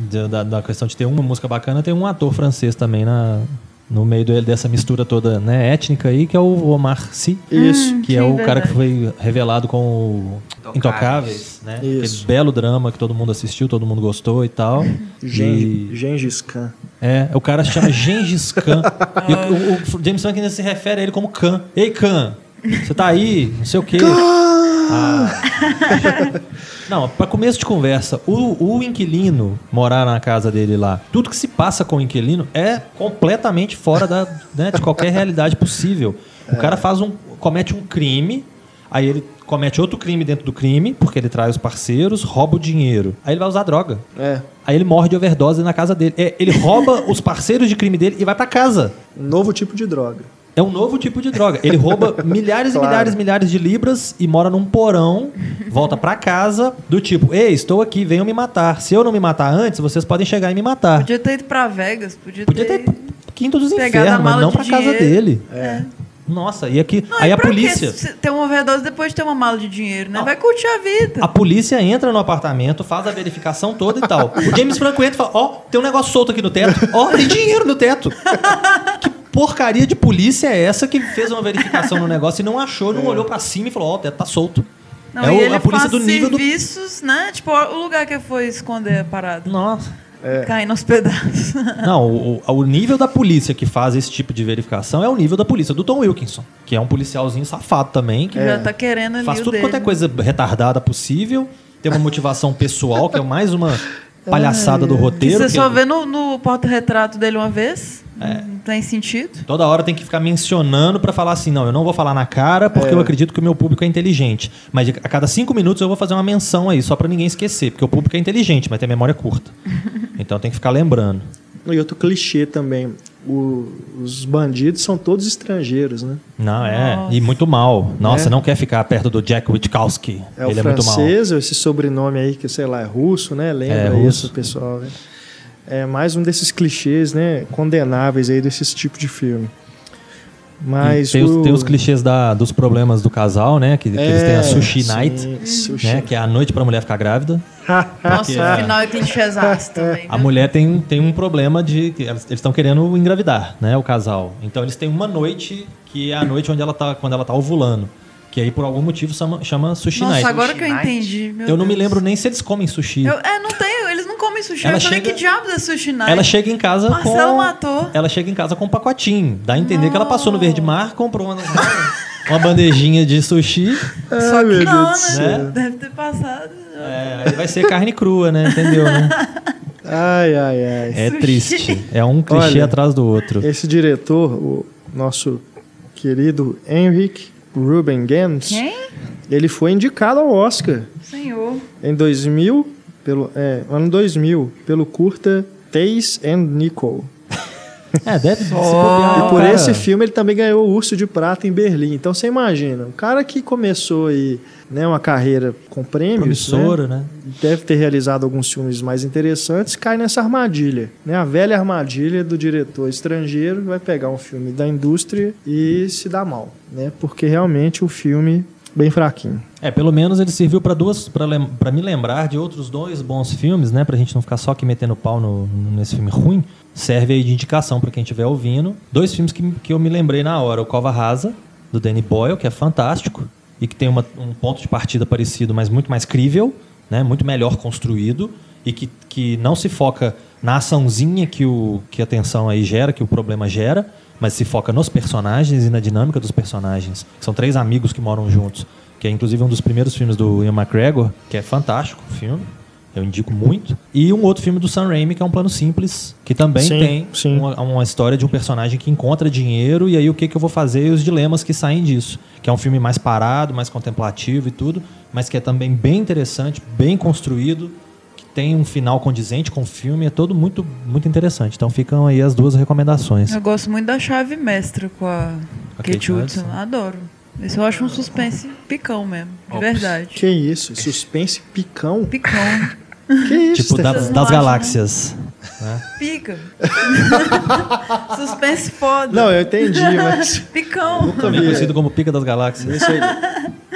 de- da, da questão de ter uma música bacana, tem um ator francês também na, no meio do- dessa mistura toda né, étnica aí, que é o Omar Sy. Isso. Hum, Que é o cara que verdade. foi revelado com o Intocáveis. Intocáveis, né? Isso. Aquele belo drama que todo mundo assistiu, todo mundo gostou e tal. Gen- E- Gengis Khan. é, o cara se chama Gengis Khan. E o, o- o James Franco ainda se refere a ele como Khan. Ei, Khan, você tá aí? Não sei o quê. Não, para começo de conversa, o, o inquilino morar na casa dele lá, tudo que se passa com o inquilino é completamente fora da, né, de qualquer realidade possível. O cara faz um, comete um crime, aí ele comete outro crime dentro do crime, porque ele trai os parceiros, rouba o dinheiro. Aí ele vai usar droga. É. Aí ele morre de overdose na casa dele. É, ele rouba os parceiros de crime dele e vai pra casa. Um novo tipo de droga. É um novo tipo de droga. Ele rouba milhares Claro. e milhares e milhares de libras e mora num porão, volta pra casa, do tipo, ei, estou aqui, venham me matar. Se eu não me matar antes, vocês podem chegar e me matar. Podia ter ido pra Vegas, podia, Podia ter quinto dos infernos, mas não pra casa dinheiro. dele. É. Nossa, e aqui. Não, aí e a polícia. ter uma overdose depois de ter uma mala de dinheiro, né? Vai curtir a vida. A polícia entra no apartamento, faz a verificação toda e tal. O James Franco entra e fala: Ó, tem um negócio solto aqui no teto. Ó, tem dinheiro no teto. Que porcaria de polícia é essa que fez uma verificação no negócio e não achou, não olhou pra cima e falou: Ó, o teto tá solto. Não, é e o- ele a polícia faz do nível do. serviços, né? Tipo, o lugar que foi esconder a parada. Nossa. Caindo aos pedaços. Não, o, o- o nível da polícia que faz esse tipo de verificação é o nível da polícia do Tom Wilkinson, que é um policialzinho safado também, que Já tá querendo ali faz o tudo dele. quanto é coisa retardada possível, tem uma motivação pessoal, que é mais uma palhaçada do Que roteiro. você que só vê no, no porta-retrato dele uma vez. É. Não tem sentido. Toda hora tem que ficar mencionando pra falar assim, não, eu não vou falar na cara É. porque eu acredito que o meu público é inteligente. Mas a cada cinco minutos eu vou fazer uma menção aí, só pra ninguém esquecer, porque o público é inteligente, mas tem memória curta. Então tem que ficar lembrando. E outro clichê também. o- os bandidos são todos estrangeiros, né? Não, é. Nossa. E muito mal. Nossa, É. não quer ficar perto do Jack Witkowski. É o Ele é muito mal. francês, esse sobrenome aí que, sei lá, é russo, né? Lembra É, isso, russo. pessoal, né? É mais um desses clichês, né? Condenáveis aí desses tipos de filme. Mas tem, o... os, tem os clichês da- dos problemas do casal, né? Que, que eles têm a É, sushi sim, night, sushi. né? Que é a noite pra mulher ficar grávida. Nossa, é. o final é clichêzaço também. A viu? mulher tem, tem um problema de. que Eles estão querendo engravidar, né? O casal. Então eles têm uma noite que é a noite onde ela tá, quando ela tá ovulando. Que aí, por algum motivo, chama, chama sushi Nossa, night. agora que eu Night. entendi. meu Eu não me Deus. lembro nem se eles comem sushi. Eu- é, não tem, não comem sushi. Ela eu falei, chega- que diabos é sushi night? Ela chega em casa Marcelo com. matou. Ela chega em casa com um pacotinho. Dá a entender que ela passou no Verde Mar, comprou uma, uma bandejinha de sushi. Só meu que não, né? céu. Deve ter passado. É, aí vai ser carne crua, né? Entendeu, né? Ai, ai, ai. É Sushi. triste. É um clichê Olha, atrás do outro. Esse diretor, o nosso querido Henrik Ruben Gens, Quem? ele foi indicado ao Oscar Senhor. em 2000, pelo, é, ano 2000, pelo curta Taze and Nicole. É, deve se Só. bobear, E por cara- esse filme ele também ganhou o Urso de Prata em Berlim. Então você imagina, um cara que começou aí, né, uma carreira com prêmios, Promissora, né, né? deve ter realizado alguns filmes mais interessantes, cai nessa armadilha, né? A velha armadilha do diretor estrangeiro vai pegar um filme da indústria e se dar mal, né? Porque realmente o filme bem fraquinho. É, pelo menos ele serviu para duas para me lembrar de outros dois bons filmes, né, pra gente não ficar só aqui metendo pau no- nesse filme ruim. Serve aí de indicação para quem estiver ouvindo. Dois filmes que, que eu me lembrei na hora, o Cova Rasa do Danny Boyle, que é fantástico e que tem uma- um ponto de partida parecido, mas muito mais crível, né, muito melhor construído e que, que não se foca na açãozinha que, o, que a tensão aí gera, que o problema gera, mas se foca nos personagens e na dinâmica dos personagens. São três amigos que moram juntos, que é inclusive um dos primeiros filmes do Ian McGregor, que é fantástico o filme. Eu indico muito. E um outro filme do Sam Raimi, que é um plano simples, que também Sim, tem sim. Uma, uma história de um personagem que encontra dinheiro e aí o que, que eu vou fazer e os dilemas que saem disso. Que é um filme mais parado, mais contemplativo e tudo, mas que é também bem interessante, bem construído, tem um final condizente com o filme, é todo muito, muito interessante. Então ficam aí as duas recomendações. Eu gosto muito da chave mestra com a A Kate Kate Hudson. Hudson. Adoro. Esse eu acho um suspense picão mesmo. De Ops. verdade. Que isso? Suspense picão? Picão. Que isso? Tipo, da- das acham, galáxias. né? Pica. suspense foda. Não, eu entendi, mas Picão. Também conhecido como Pica das Galáxias. esse,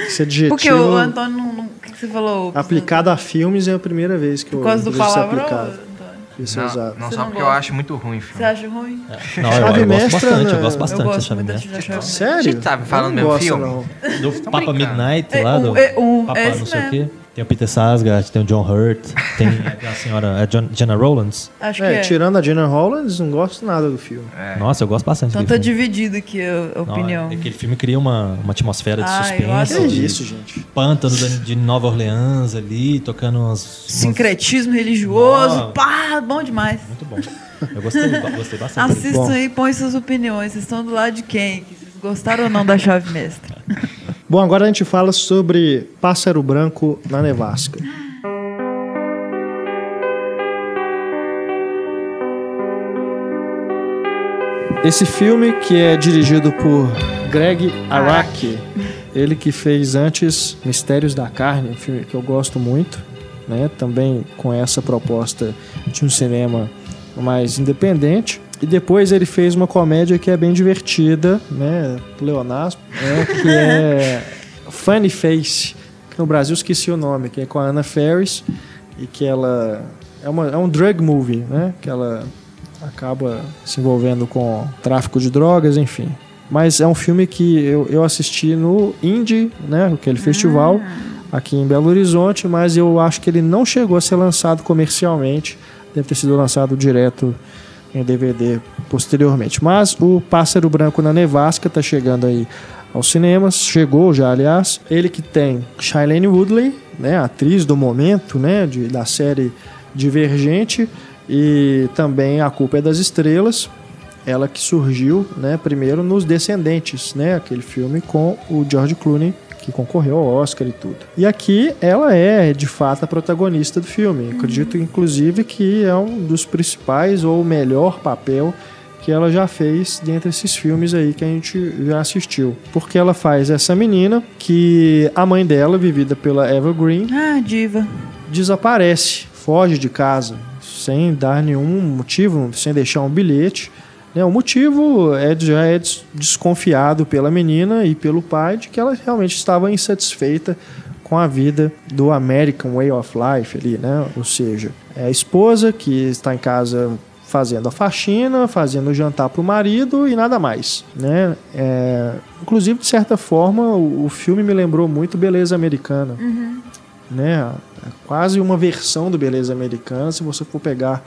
esse adjetivo Porque o Antônio não. Você falou? aplicado a filmes é a primeira vez que eu Por causa do palavrão? Isso Não, usado. não Você só não porque eu gosta? acho muito ruim o Você filme. acha ruim? Não, eu, Chave eu gosto mestra, bastante, eu né? gosto Eu bastante eu da gosto Chave da Mestra. chave mestra. Sério? A gente tá falando Eu não mesmo gosto, filme? não. Do Papa. Midnight É, lá, o- do é, o- Papa esse não sei o quê. Tem o Peter Sarsgaard, tem o John Hurt, tem a senhora a John, Jenna Rowlands. Acho que É, é. tirando a Jenna Hollands, não gosto nada do filme. É. Nossa, eu gosto bastante Então tá dividido aqui a, a Não, opinião. Aquele filme cria uma, uma atmosfera de Ah, eu suspense. de isso, gente. Pântano da- de Nova Orleans ali, tocando umas. umas- Sincretismo religioso. Nossa. Pá, bom demais. Muito bom. Eu gostei, gostei bastante. Assistam aí e põe suas opiniões. Vocês estão do lado de quem? Que Vocês gostaram ou não da chave mestra? Bom, agora a gente fala sobre Pássaro Branco na Nevasca. Esse filme que é dirigido por Greg Araki, ele que fez antes Mistérios da Carne, um filme que eu gosto muito, né? Também com essa proposta de um cinema mais independente. E depois ele fez uma comédia que é bem divertida, né? Leonasmo, né? que é Funny Face, que no Brasil esqueci o nome, que é com a Anna Ferris e que ela é, uma, é um drug movie, né? Que ela acaba se envolvendo com tráfico de drogas, enfim. Mas é um filme que eu, eu assisti no Indie, né? Aquele festival aqui em Belo Horizonte, mas eu acho que ele não chegou a ser lançado comercialmente. Deve ter sido lançado direto em DVD posteriormente. Mas o Pássaro Branco na Nevasca está chegando aí aos cinemas, chegou já, aliás. Ele que tem Shailene Woodley, né, atriz do momento, né, de, da série Divergente, e também A Culpa é das Estrelas, ela que surgiu, né, primeiro nos Descendentes, né, aquele filme com o George Clooney que concorreu ao Oscar e tudo. E aqui ela é, de fato, a protagonista do filme. Acredito, inclusive, que é um dos principais ou melhor papel que ela já fez dentre esses filmes aí que a gente já assistiu. Porque ela faz essa menina que a mãe dela, vivida pela Eva Green, Ah, diva. desaparece, foge de casa, sem dar nenhum motivo, sem deixar um bilhete. Né? O motivo é, já é des- desconfiado pela menina e pelo pai de que ela realmente estava insatisfeita com a vida do American Way of Life ali, né? Ou seja, é a esposa que está em casa fazendo a faxina, fazendo o jantar para o marido e nada mais, né? É, inclusive, de certa forma, o, o filme me lembrou muito Beleza Americana, né? É quase uma versão do Beleza Americana, se você for pegar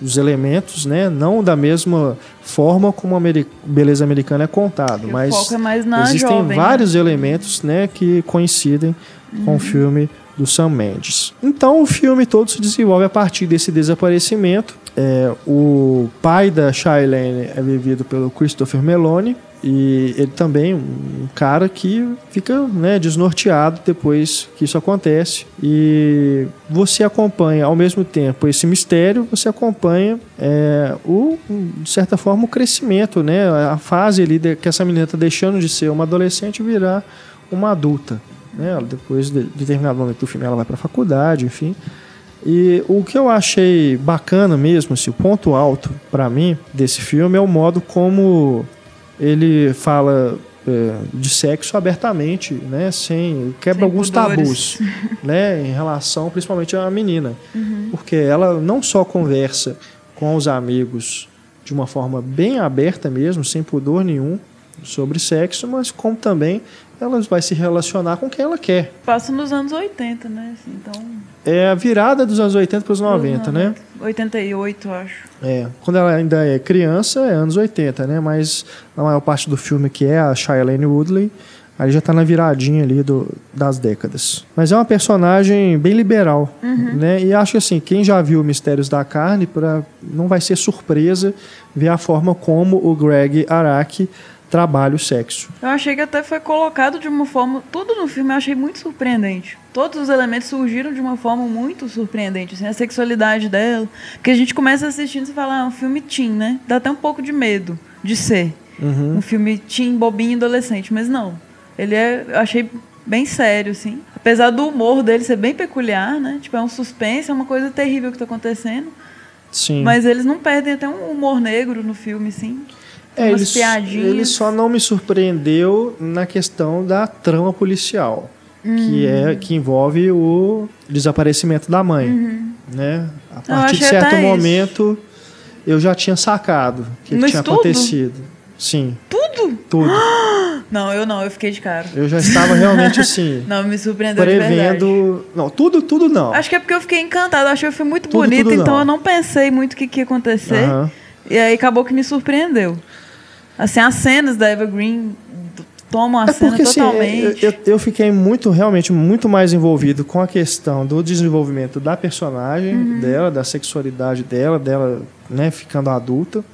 os elementos, né? Não da mesma forma como a Ameri- Beleza Americana é contado, Porque mas é existem jovem. vários elementos, né, que coincidem com o filme do Sam Mendes. Então o filme todo se desenvolve a partir desse desaparecimento. É, o pai da Shailene é vivido pelo Christopher Meloni e ele também um cara que fica né, desnorteado depois que isso acontece. E você acompanha ao mesmo tempo esse mistério você acompanha é, o de certa forma o crescimento né a fase ali que essa menina está deixando de ser uma adolescente e virar uma adulta né. Depois de, de determinado momento do filme ela vai para a faculdade enfim e o que eu achei bacana mesmo, assim, o ponto alto para mim desse filme é o modo como ele fala é, de sexo abertamente, né, sem quebra Sem alguns pudores. tabus, né, em relação principalmente à menina, porque ela não só conversa com os amigos de uma forma bem aberta mesmo, sem pudor nenhum sobre sexo, mas como também ela vai se relacionar com quem ela quer. Passa nos anos 80, né? assim, então. É a virada dos anos 80 para os 90, né? 88, eu acho. É, quando ela ainda é criança, é anos 80, né? Mas na maior parte do filme, que é a Shailene Woodley, aí já tá na viradinha ali do, das décadas. Mas é uma personagem bem liberal, né? E acho que assim, quem já viu Mistérios da Carne, pra, não vai ser surpresa ver a forma como o Greg Araki trabalha o sexo. Eu achei que até foi colocado de uma forma. Tudo no filme eu achei muito surpreendente. Todos os elementos surgiram de uma forma muito surpreendente. Assim, a sexualidade dela. Porque a gente começa assistindo e fala, ah, um filme teen, né? Dá até um pouco de medo de ser. Um filme teen, bobinho, adolescente. Mas não. Ele é. Eu achei bem sério, assim. Apesar do humor dele ser bem peculiar, né? Tipo, é um suspense, é uma coisa terrível que tá acontecendo. Sim. Mas eles não perdem até um humor negro no filme, sim. É, umas ele, piadinhas. ele só não me surpreendeu na questão da trama policial, que Uhum. é que envolve o desaparecimento da mãe, né? A partir de Uhum. achei certo até isso. momento eu já tinha sacado o que, Mas tinha tudo? acontecido. Sim. Tudo? Tudo. Não, eu não, eu fiquei de cara. Eu já estava realmente assim. Não, me surpreendeu prevendo. Não, tudo, tudo não. Acho que é porque eu fiquei encantada, acho que foi muito Tudo, bonito, tudo então não. eu não pensei muito o que, que ia acontecer. Aham. E aí acabou que me surpreendeu. Assim, as cenas da Eva Green d- tomam a É cena porque assim, totalmente. eu, eu- eu fiquei muito, realmente, muito mais envolvido com a questão do desenvolvimento da personagem Uhum. dela, da sexualidade dela, dela né, ficando adulta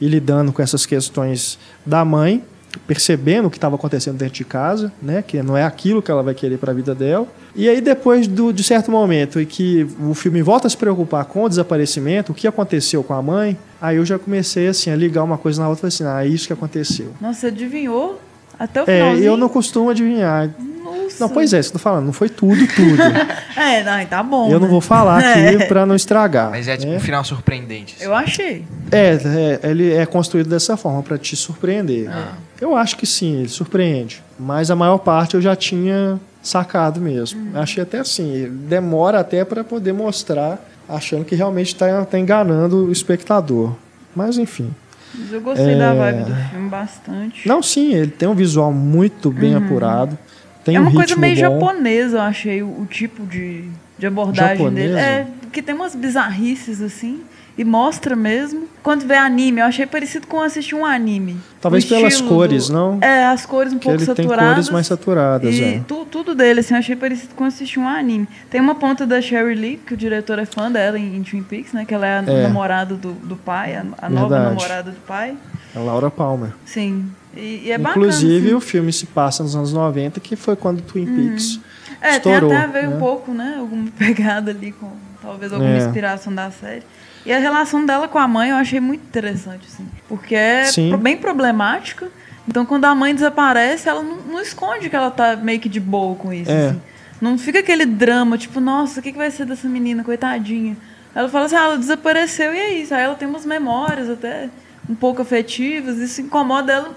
e lidando com essas questões da mãe, percebendo o que estava acontecendo dentro de casa, né, que não é aquilo que ela vai querer para a vida dela. E aí depois do, de certo momento em que o filme volta a se preocupar com o desaparecimento, o que aconteceu com a mãe, aí eu já comecei assim a ligar uma coisa na outra, assim, ah, é isso que aconteceu. Nossa, adivinhou até o É, finalzinho? eu não costumo adivinhar. Nossa. Não, pois é, isso que eu tô falando, não foi tudo, tudo. É, não, tá bom. eu não né? vou falar aqui É. pra não estragar. Mas é tipo né? um final surpreendente. assim. Eu achei. É, é, ele é construído dessa forma pra te surpreender. Ah. Eu acho que sim, ele surpreende. Mas a maior parte eu já tinha sacado mesmo. Hum. Achei até assim, demora até pra poder mostrar, achando que realmente tá, tá enganando o espectador. Mas enfim. Mas eu gostei da vibe do filme bastante. É. Não, sim, ele tem um visual muito bem apurado. Tem é uma um coisa meio bom. japonesa, eu achei, o, o tipo de, de abordagem Japonesa? dele. É, porque tem umas bizarrices assim. E mostra mesmo. Quando vê anime, eu achei parecido com assistir um anime. Talvez pelas cores, do- não? É, as cores um Que pouco ele tem saturadas. cores mais saturadas, E é. tu- tudo dele, assim, eu achei parecido com assistir um anime. Tem uma ponta da Sherry Lee, que o diretor é fã dela em, em Twin Peaks, né? Que ela é a É. namorada do, do pai, a, a nova namorada do pai. A Laura Palmer. Sim. E, e é Inclusive, bacana. o filme se passa nos anos 90, que foi quando Twin Peaks É, estourou. tem até a ver né? um pouco, né? Alguma pegada ali com talvez alguma É. inspiração da série. E a relação dela com a mãe eu achei muito interessante, assim. Porque é Sim. bem problemática. Então, quando a mãe desaparece, ela não, não esconde que ela tá meio que de boa com isso. É. assim. Não fica aquele drama, tipo, nossa, o que, que vai ser dessa menina, coitadinha. Ela fala assim, ah, ela desapareceu e é isso. Aí ela tem umas memórias até um pouco afetivas. Isso incomoda ela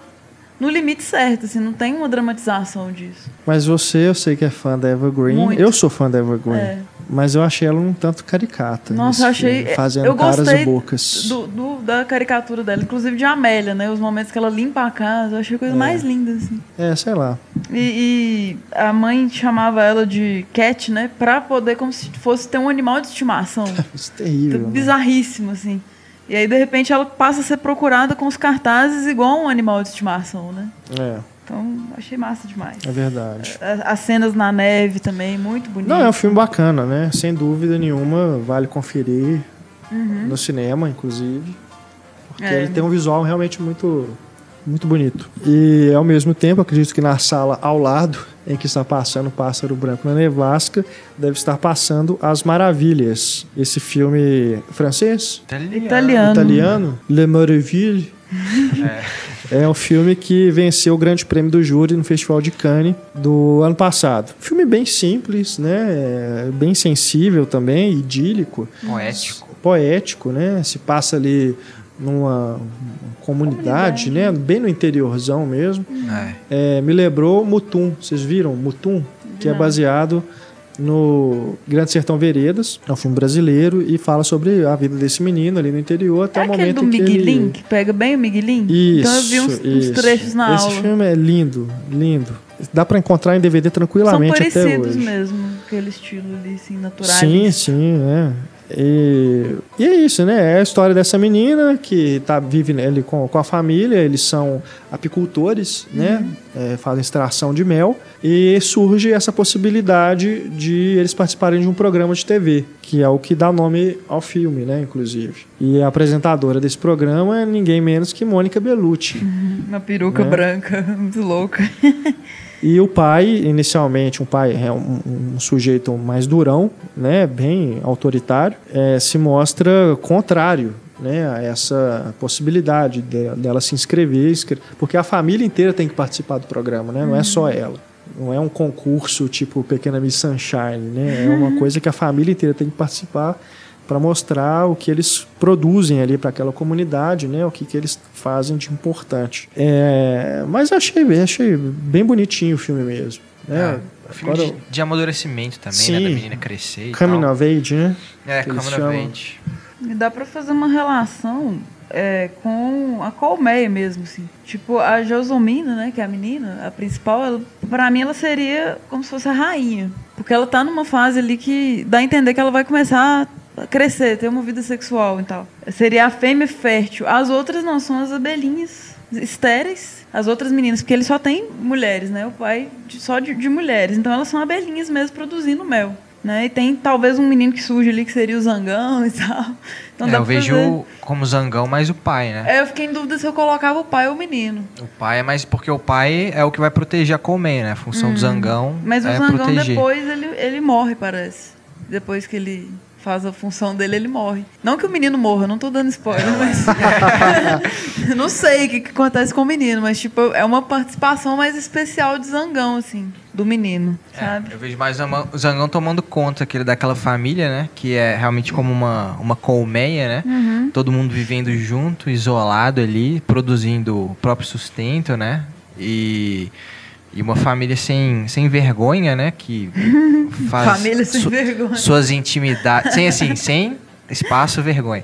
no limite certo, assim, não tem uma dramatização disso. Mas você, eu sei que é fã da Eva Green. Muito. Eu sou fã da Eva Green. É. Mas eu achei ela um tanto caricata. Nossa, eu achei. filme, Fazendo eu caras e bocas. do, do- da caricatura dela, inclusive de Amélia, né? Os momentos que ela limpa a casa, eu achei a coisa mais linda, assim. É, sei lá. E, e a mãe chamava ela de Cat, né? Pra poder, como se fosse ter um animal de estimação. Isso é terrível. né? Bizarríssimo, assim. E aí, de repente, ela passa a ser procurada com os cartazes igual um animal de estimação, né? É, Então, achei massa demais. é verdade. As cenas na neve também, muito bonito. Não, é um filme bacana, né? Sem dúvida nenhuma, vale conferir Uhum. no cinema, inclusive. Porque É. ele tem um visual realmente muito, muito bonito. E ao mesmo tempo, acredito que na sala ao lado, em que está passando o Pássaro Branco na Nevasca, deve estar passando As Maravilhas. Esse filme francês, Italiano. italiano, Le Maraville. É um filme que venceu o grande prêmio do júri no Festival de Cannes do ano passado. Filme bem simples, né? É Bem sensível também, idílico, Poético. poético, né? Se passa ali numa comunidade, né? Bem no interiorzão mesmo. É. É, me lembrou Mutum. Vocês viram Mutum? Que é Não. baseado no Grande Sertão Veredas. É um filme brasileiro e fala sobre a vida desse menino ali no interior até É o momento do em que Miguelinho, ele... que pega bem o Miguelinho? Isso, então eu vi uns, uns trechos na Esse aula. filme é lindo, lindo. Dá pra encontrar em DVD São tranquilamente até parecidos hoje. mesmo, aquele estilo ali, assim, natural. Sim, sim, é. E, e é isso, né? É a história dessa menina que tá, vive ali com, com a família, eles são apicultores, né? É, fazem extração de mel. E surge essa possibilidade de eles participarem de um programa de TV, que é o que dá nome ao filme, né? Inclusive. E a apresentadora desse programa é ninguém menos que Mônica Bellucci. Uma peruca Né? branca, muito louca. E o pai, inicialmente, um pai é um, um sujeito mais durão, né, bem autoritário, eh, se mostra contrário né, a essa possibilidade de- dela se inscrever, inscre- porque a família inteira tem que participar do programa, né, não é só ela. Não é um concurso tipo Pequena Miss Sunshine, né? É uma coisa que a família inteira tem que participar para mostrar o que eles produzem ali para aquela comunidade, né? O que, que eles fazem de importante. É, mas achei, achei bem bonitinho o filme mesmo. Né? É, filme Agora, de, de amadurecimento também, Sim. né? Da menina crescer Coming tal. of Age, né? É, que Coming of chamam. Age. E dá pra fazer uma relação é, com a colmeia mesmo, assim. Tipo, a Josomina, né, que é a menina, a principal, ela, pra mim ela seria como se fosse a rainha. Porque ela tá numa fase ali que dá a entender que ela vai começar a crescer, ter uma vida sexual e tal. Seria a fêmea fértil. As outras não, são as abelhinhas estéreis. As outras meninas, porque ele só tem mulheres, né? O pai de, só de, de mulheres. Então elas são abelhinhas mesmo produzindo mel. Né? E tem talvez um menino que surge ali que seria o Zangão e tal. Então É, eu vejo fazer- como Zangão mais o pai, né? É, eu fiquei em dúvida se eu colocava o pai ou o menino. O pai é mais porque o pai é o que vai proteger a colmeia, né? A função do Zangão Hum. Mas o é Zangão proteger. depois ele, ele morre, parece. Depois que ele faz a função dele, ele morre. Não que o menino morra, não tô dando spoiler, mas. Não sei o que, que acontece com o menino, mas tipo, é uma participação mais especial de Zangão, assim, do menino, É, sabe? eu vejo mais o Zangão- o Zangão tomando conta aquele daquela família, né? Que é realmente como uma, uma colmeia, né? Uhum. Todo mundo vivendo junto, isolado ali, produzindo o próprio sustento, né? E, e uma família sem, sem vergonha, né? Que faz Família sem su- vergonha. suas intimidades. Sem assim, sem espaço vergonha.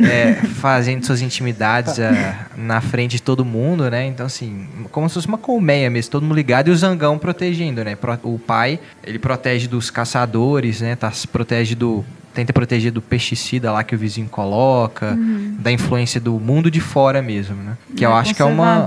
É, fazendo suas intimidades ah, na frente de todo mundo, né? Então, assim, como se fosse uma colmeia mesmo, todo mundo ligado e o Zangão protegendo, né? Pro- O pai, ele protege dos caçadores, né? Tá, se protege do. Tenta proteger do pesticida lá que o vizinho coloca, da influência do mundo de fora mesmo, né? Que eu É acho que é uma.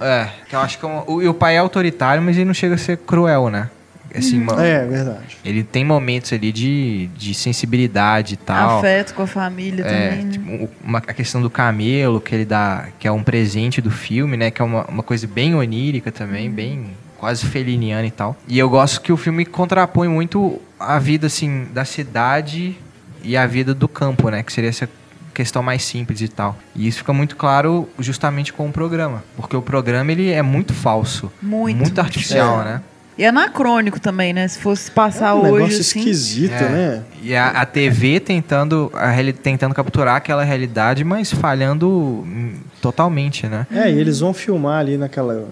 É, que eu acho que é uma, o, e o pai é autoritário, mas ele não chega a ser cruel, né? Assim, uma- É, verdade. ele tem momentos ali de, de sensibilidade e tal. Afeto com a família É, também, né? tipo, uma, a questão do camelo, que ele dá, que é um presente do filme, né? Que é uma, uma coisa bem onírica também, bem quase feliniana e tal. E eu gosto que o filme contrapõe muito a vida, assim, da cidade e a vida do campo, né? Que seria essa questão mais simples e tal. E isso fica muito claro justamente com o programa. Porque o programa, ele é muito falso. Muito, Muito muito artificial, É. né? E anacrônico também, né? Se fosse passar É um hoje, negócio assim... esquisito, É. né? E a, a TV tentando, a reali- tentando capturar aquela realidade, mas falhando hum, totalmente, né? É, e eles vão filmar ali naquela.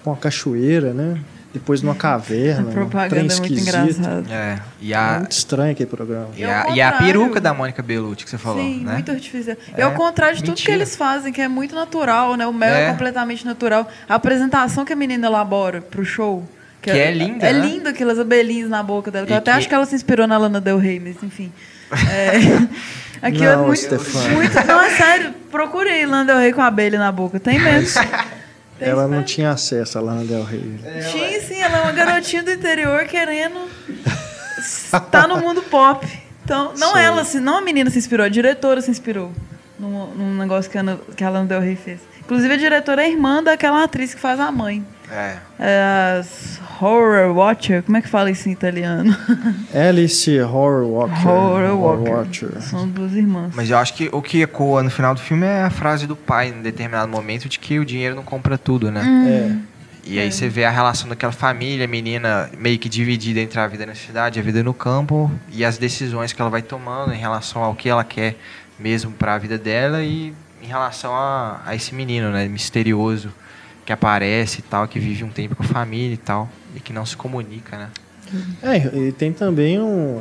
Tipo uma cachoeira, né? Depois numa A caverna. um trem propaganda é muito engraçada. É. E É a, muito estranho aquele programa. e E a, e a peruca da Mônica Bellucci que você falou, Sim, né? muito artificial. E É, ao contrário de tudo que mentira. eles fazem, que é muito natural, né? O mel é, É. completamente natural. A apresentação que a menina elabora pro show. Que é linda, É né? lindo aquelas abelhinhas na boca dela. que E eu até que- acho que ela se inspirou na Lana Del Rey, mas enfim. É, aquilo é Não, muito, Stefania. muito. Não, é sério. Procure aí Lana Del Rey com abelha na boca. Tem mesmo. Ela não tinha acesso a Lana Del Rey. Tinha sim, ela é uma garotinha do interior querendo estar no mundo pop. Então, não Sei. ela, se- não a menina se inspirou, a diretora se inspirou num, num negócio que a, que a Lana Del Rey fez. Inclusive, a diretora é irmã daquela atriz que faz a mãe. É. É as Horror Watcher, como é que fala isso em italiano? Alice Horror Walker. Horror Walker. Watcher. São duas irmãs. Mas eu acho que o que ecoa no final do filme é a frase do pai, em determinado momento, de que o dinheiro não compra tudo, né? É. E aí você vê a relação daquela família, menina meio que dividida entre a vida na cidade e a vida no campo, e as decisões que ela vai tomando em relação ao que ela quer mesmo para a vida dela e em relação a, a esse menino, né, misterioso que aparece e tal, que vive um tempo com a família e tal, e que não se comunica, né? É, e tem também um.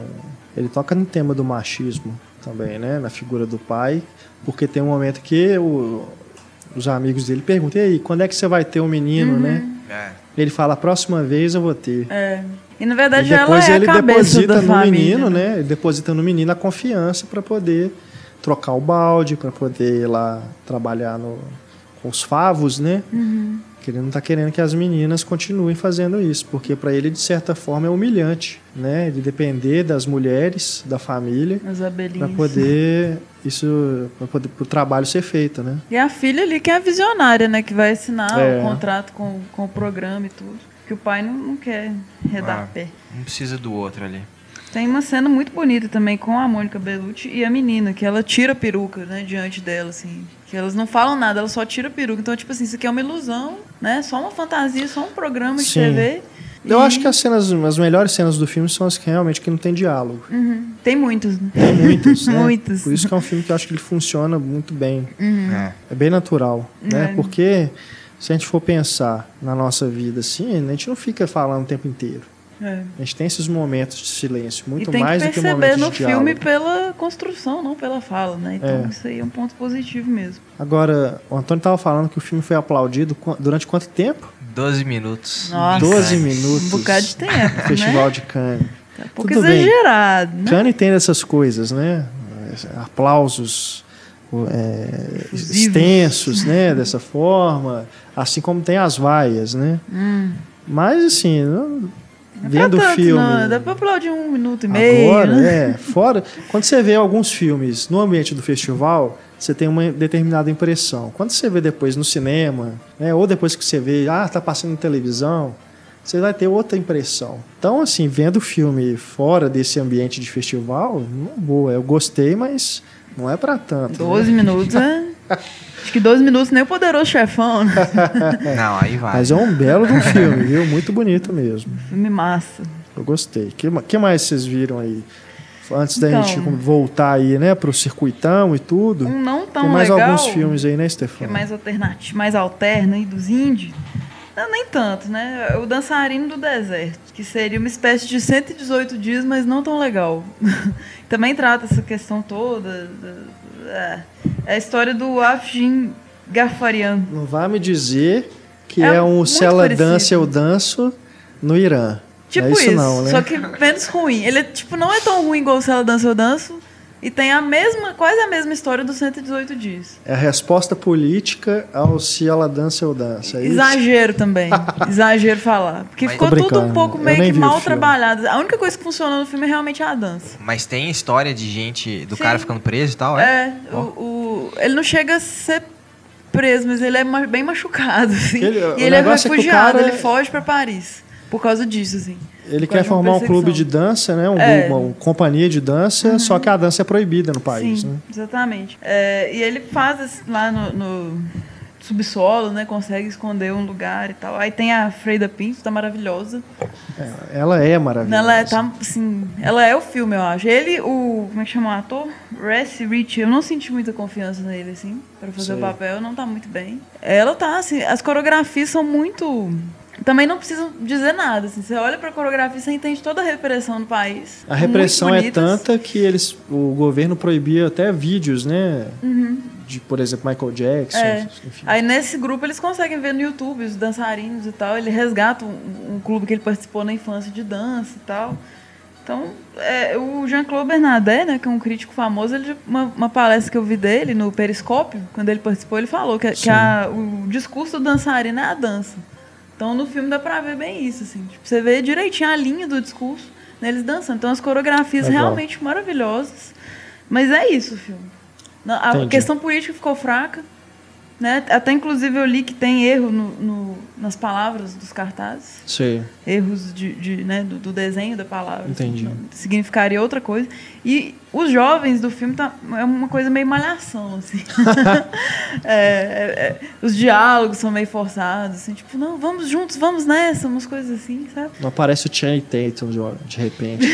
Ele toca no tema do machismo também, né? Na figura do pai, porque tem um momento que o- os amigos dele perguntam: e aí, quando é que você vai ter um menino, né? É. Ele fala: a próxima vez eu vou ter. É. E na verdade e depois ela é ele deposita da no família. menino, né? Ele deposita no menino a confiança para poder trocar o balde, para poder ir lá trabalhar no, com os favos, né? Uhum. Que ele não tá querendo que as meninas continuem fazendo isso, porque para ele de certa forma é humilhante, né? De depender das mulheres, da família, para poder isso, para poder o trabalho ser feito, né? E a filha ali que é a visionária, né? Que vai assinar É. o contrato com, com o programa e tudo. Que o pai não, não quer redar Ah. pé. Um precisa do outro ali. Tem uma cena muito bonita também com a Mônica Bellucci e a menina, que ela tira a peruca, né, diante dela, assim. Que elas não falam nada, ela só tira a peruca. Então, tipo assim, isso aqui é uma ilusão, né? Só uma fantasia, só um programa de Sim. TV. Eu E- acho que as cenas, as melhores cenas do filme são as que realmente que não tem diálogo. Uhum. Tem muitos, né? Tem muitas, né? Muitas. Por isso que é um filme que eu acho que ele funciona muito bem. É. É bem natural, né? É. Porque se a gente for pensar na nossa vida assim, a gente não fica falando o tempo inteiro. É. A gente tem esses momentos de silêncio, muito tem mais que do que perceber momentos no de diálogo. filme pela construção, não pela fala, né? Então É. isso aí é um ponto positivo mesmo. Agora, o Antônio estava falando que o filme foi aplaudido durante quanto tempo? 12 minutos. Nossa. 12 minutos. Um bocado de tempo, no Festival né? de Cannes. É um pouco Tudo bem. exagerado, né? Cannes tem dessas coisas, né? Aplausos é, extensos, né? Dessa forma. Assim como tem as vaias, né? Mas, assim, não- Hum. Não é vendo o filme... Não, dá pra aplaudir um minuto e meio. Agora, né? é. Fora. Quando você vê alguns filmes no ambiente do festival, você tem uma determinada impressão. Quando você vê depois no cinema, né, ou depois que você vê, ah, tá passando na televisão, você vai ter outra impressão. Então, assim, vendo o filme fora desse ambiente de festival, não boa. Eu gostei, mas não é pra tanto. né? 12 minutos, né? Acho que 12 minutos nem o poderoso chefão, né? Não, aí vai. Mas é um belo de um filme, viu? Muito bonito mesmo. Filme massa. Eu gostei. O que, que mais vocês viram aí? Antes da Então. gente voltar aí, né, pro circuitão e tudo. Um não tão Tem mais legal. alguns filmes aí, né, que é Stefano? mais alternativo, mais alterno aí dos indie. Não, nem tanto, né? O Dançarino do Deserto, que seria uma espécie de 118 dias, mas não tão legal. Também trata essa questão toda. É, é a história do Afjin Gafarian. Não vai me dizer que É é, um Se Ela parecido. Dança, Eu Danço no Irã. Tipo é isso, isso, não, né? só que menos ruim. Ele tipo, não é tão ruim igual o Se Ela Dança, Eu Danço. E tem a mesma, quase a mesma história dos 118 dias. É a resposta política ao Se Ela Dança, Eu Danço. É isso? Exagero também. Exagero falar. Porque Mas- ficou tudo um pouco meio que mal trabalhado. A única coisa que funciona no filme é realmente a dança. Mas tem história de gente, do Sim. cara ficando preso e tal, é? É, o, o- ele não chega a ser preso, mas ele é ma- bem machucado, assim. Ele- e ele é é refugiado, cara- ele foge pra Paris. Por causa disso, assim. Ele quer uma formar um clube de dança, né? Um, É. grupo, uma companhia de dança, só que a dança é proibida no país, Sim, né? exatamente. É, e ele faz lá no, no subsolo, né? Consegue esconder um lugar e tal. Aí tem a Freida Pinto, tá maravilhosa. Ela é maravilhosa. Ela é, tá, assim, ela é o filme, eu acho. Ele, o. Como é que chama o ator? Rest Rich. Eu não senti muita confiança nele, assim, pra fazer Sei. o papel. Não tá muito bem. Ela tá, assim, as coreografias são muito. Também não precisam dizer nada. Assim. Você olha pra coreografia e você entende toda a repressão no país. A São repressão é tanta que eles, o governo proibia até vídeos, né? De, por exemplo, Michael Jackson. Uhum. É. Enfim. Aí nesse grupo eles conseguem ver no YouTube os dançarinos e tal. Ele resgata um, um clube que ele participou na infância de dança e tal. Então, é, o Jean-Claude Bernardet, né, que é um crítico famoso, ele, uma, uma palestra que eu vi dele no Periscópio, quando ele participou, ele falou que, que a- o discurso do dançarino é a dança. Então, no filme dá pra ver bem isso, assim. Tipo, você vê direitinho a linha do discurso neles dançando. Então, as coreografias Legal. realmente maravilhosas. Mas é isso o filme. A Entendi. questão política ficou fraca. Né? Até inclusive eu li que tem erro no, no- nas palavras dos cartazes. Sei. Erros de, de, né, do, do desenho da palavra. assim, Entendi. então, significaria outra coisa. E os jovens do filme tá, é uma coisa meio malhação, assim. É, é, é, os diálogos são meio forçados, assim, tipo, não, vamos juntos, vamos nessa, umas coisas assim, sabe? Não aparece o Channing Tatum de, repente.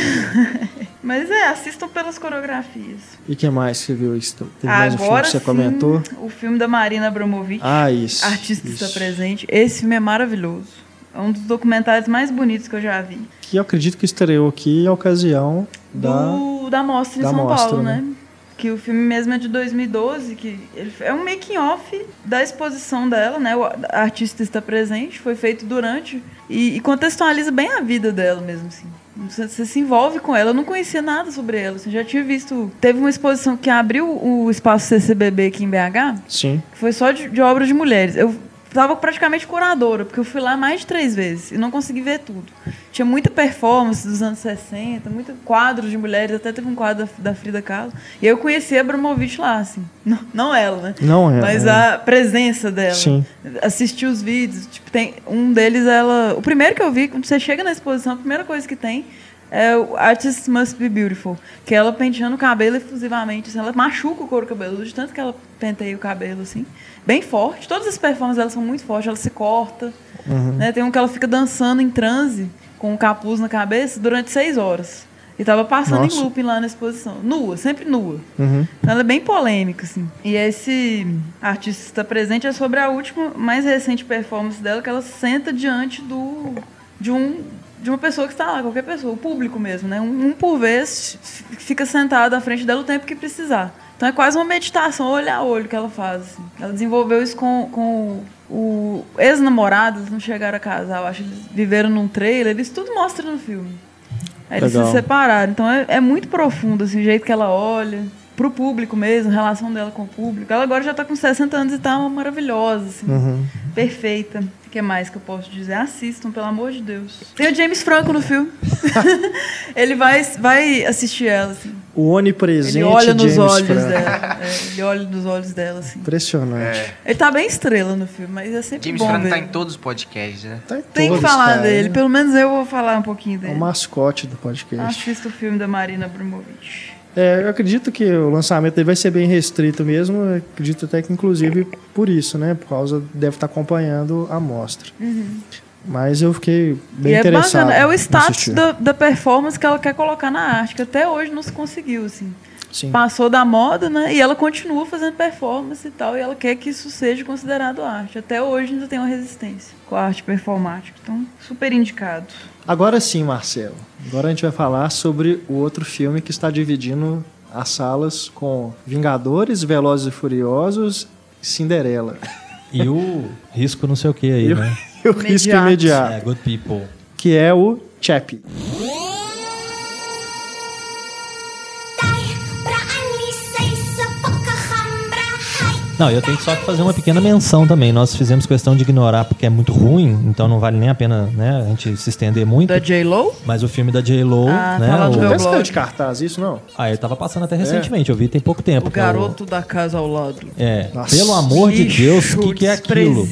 Mas é, assistam pelas coreografias. e o que mais você viu? Isso? Teve mais um filme Agora que você sim, comentou? o filme da Marina Abramovic. Ah, isso. Artista isso. está presente. Esse filme é maravilhoso. É um dos documentários mais bonitos que eu já vi. Que eu acredito que estreou aqui em ocasião da. Do, da Mostra em da São mostra, Paulo, né? né? Que o filme mesmo é de 2012, que ele, é um making off da exposição dela, né? O a artista está presente, foi feito durante e, e contextualiza bem a vida dela mesmo, assim. Você, você se envolve com ela. Eu não conhecia nada sobre ela. Você já tinha visto. Teve uma exposição que abriu o espaço CCBB aqui em BH, Sim. que foi só de, de obras de mulheres. Eu tava praticamente curadora, porque eu fui lá mais de três vezes e não consegui ver tudo. Tinha muita performance dos anos 60, muito quadros de mulheres, até teve um quadro da, da Frida Kahlo. E eu conheci a Abramovic lá, assim. Não, não ela, né? Não é. Mas é. a presença dela. Sim. Assistir os vídeos. Tipo, tem um deles, ela. O primeiro que eu vi, quando você chega na exposição, a primeira coisa que tem é o Artist Must Be Beautiful. Que é ela penteando o cabelo efusivamente. Assim, ela machuca o couro cabeludo, de tanto que ela penteia o cabelo, assim. Bem forte. Todas as performances dela são muito fortes. Ela se corta. Uhum. Né? Tem um que ela fica dançando em transe, com um capuz na cabeça, durante seis horas. E tava passando Nossa. em looping lá na exposição. Nua, sempre nua. Uhum. Então, Ela é bem polêmica, assim. E esse artista está presente é sobre a última, mais recente performance dela, que ela senta diante do de um de uma pessoa que está lá, qualquer pessoa, o público mesmo, né? Um, um por vez fica sentado à frente dela o tempo que precisar. Então é quase uma meditação, olho a olho que ela faz. assim. Ela desenvolveu isso com, com o ex-namorado, eles não chegaram a casar, eu acho que eles viveram num trailer, isso tudo mostra no filme. Aí eles Legal. se separaram. Então é, é muito profundo, assim, o jeito que ela olha. Pro público mesmo, a relação dela com o público. Ela agora já tá com 60 anos e tá maravilhosa, assim. Uhum. Perfeita. O que mais que eu posso dizer? Assistam, pelo amor de Deus. Tem o James Franco no filme. ele vai, vai assistir ela, assim. O onipresente Ele olha nos James olhos Franco. dela. É, ele olha nos olhos dela, assim. Impressionante. É. Ele tá bem estrela no filme, mas é sempre James bom Franco ver. tá em todos os podcasts, né? Tá em Tem que todos, falar cara. dele. Pelo menos eu vou falar um pouquinho É dele. o mascote do podcast. Assista o filme da Marina Abramovic. É, eu acredito que o lançamento dele vai ser bem restrito mesmo. Eu acredito até que, inclusive, por isso, né? Por causa, deve estar acompanhando a mostra. Mas eu fiquei bem e é interessado. bacana. É o status da, da performance que ela quer colocar na arte, que até hoje não se conseguiu, assim. Sim. Passou da moda, né? E ela continua fazendo performance e tal. E ela quer que isso seja considerado arte. Até hoje ainda tem uma resistência com a arte performática. Então, super indicado. Agora sim, Marcelo. Agora a gente vai falar sobre o outro filme que está dividindo as salas com Vingadores, Velozes e Furiosos e Cinderela. E o risco não sei o que aí, E o- né? E o risco Imediato. imediato, É, Good People. que é o Chappie. Não, eu tenho só que fazer uma pequena menção também. Nós fizemos questão de ignorar porque é muito ruim, então não vale nem a pena né, a gente se estender muito. Da J-Lo? Mas o filme da J-Lo, Ah, né? tá lá no o- blog. saiu de cartaz isso, não? Ah, ele tava passando até recentemente, eu vi tem pouco tempo. O é garoto da casa ao lado. É, Nossa. pelo amor de Deus, o que, que é aquilo?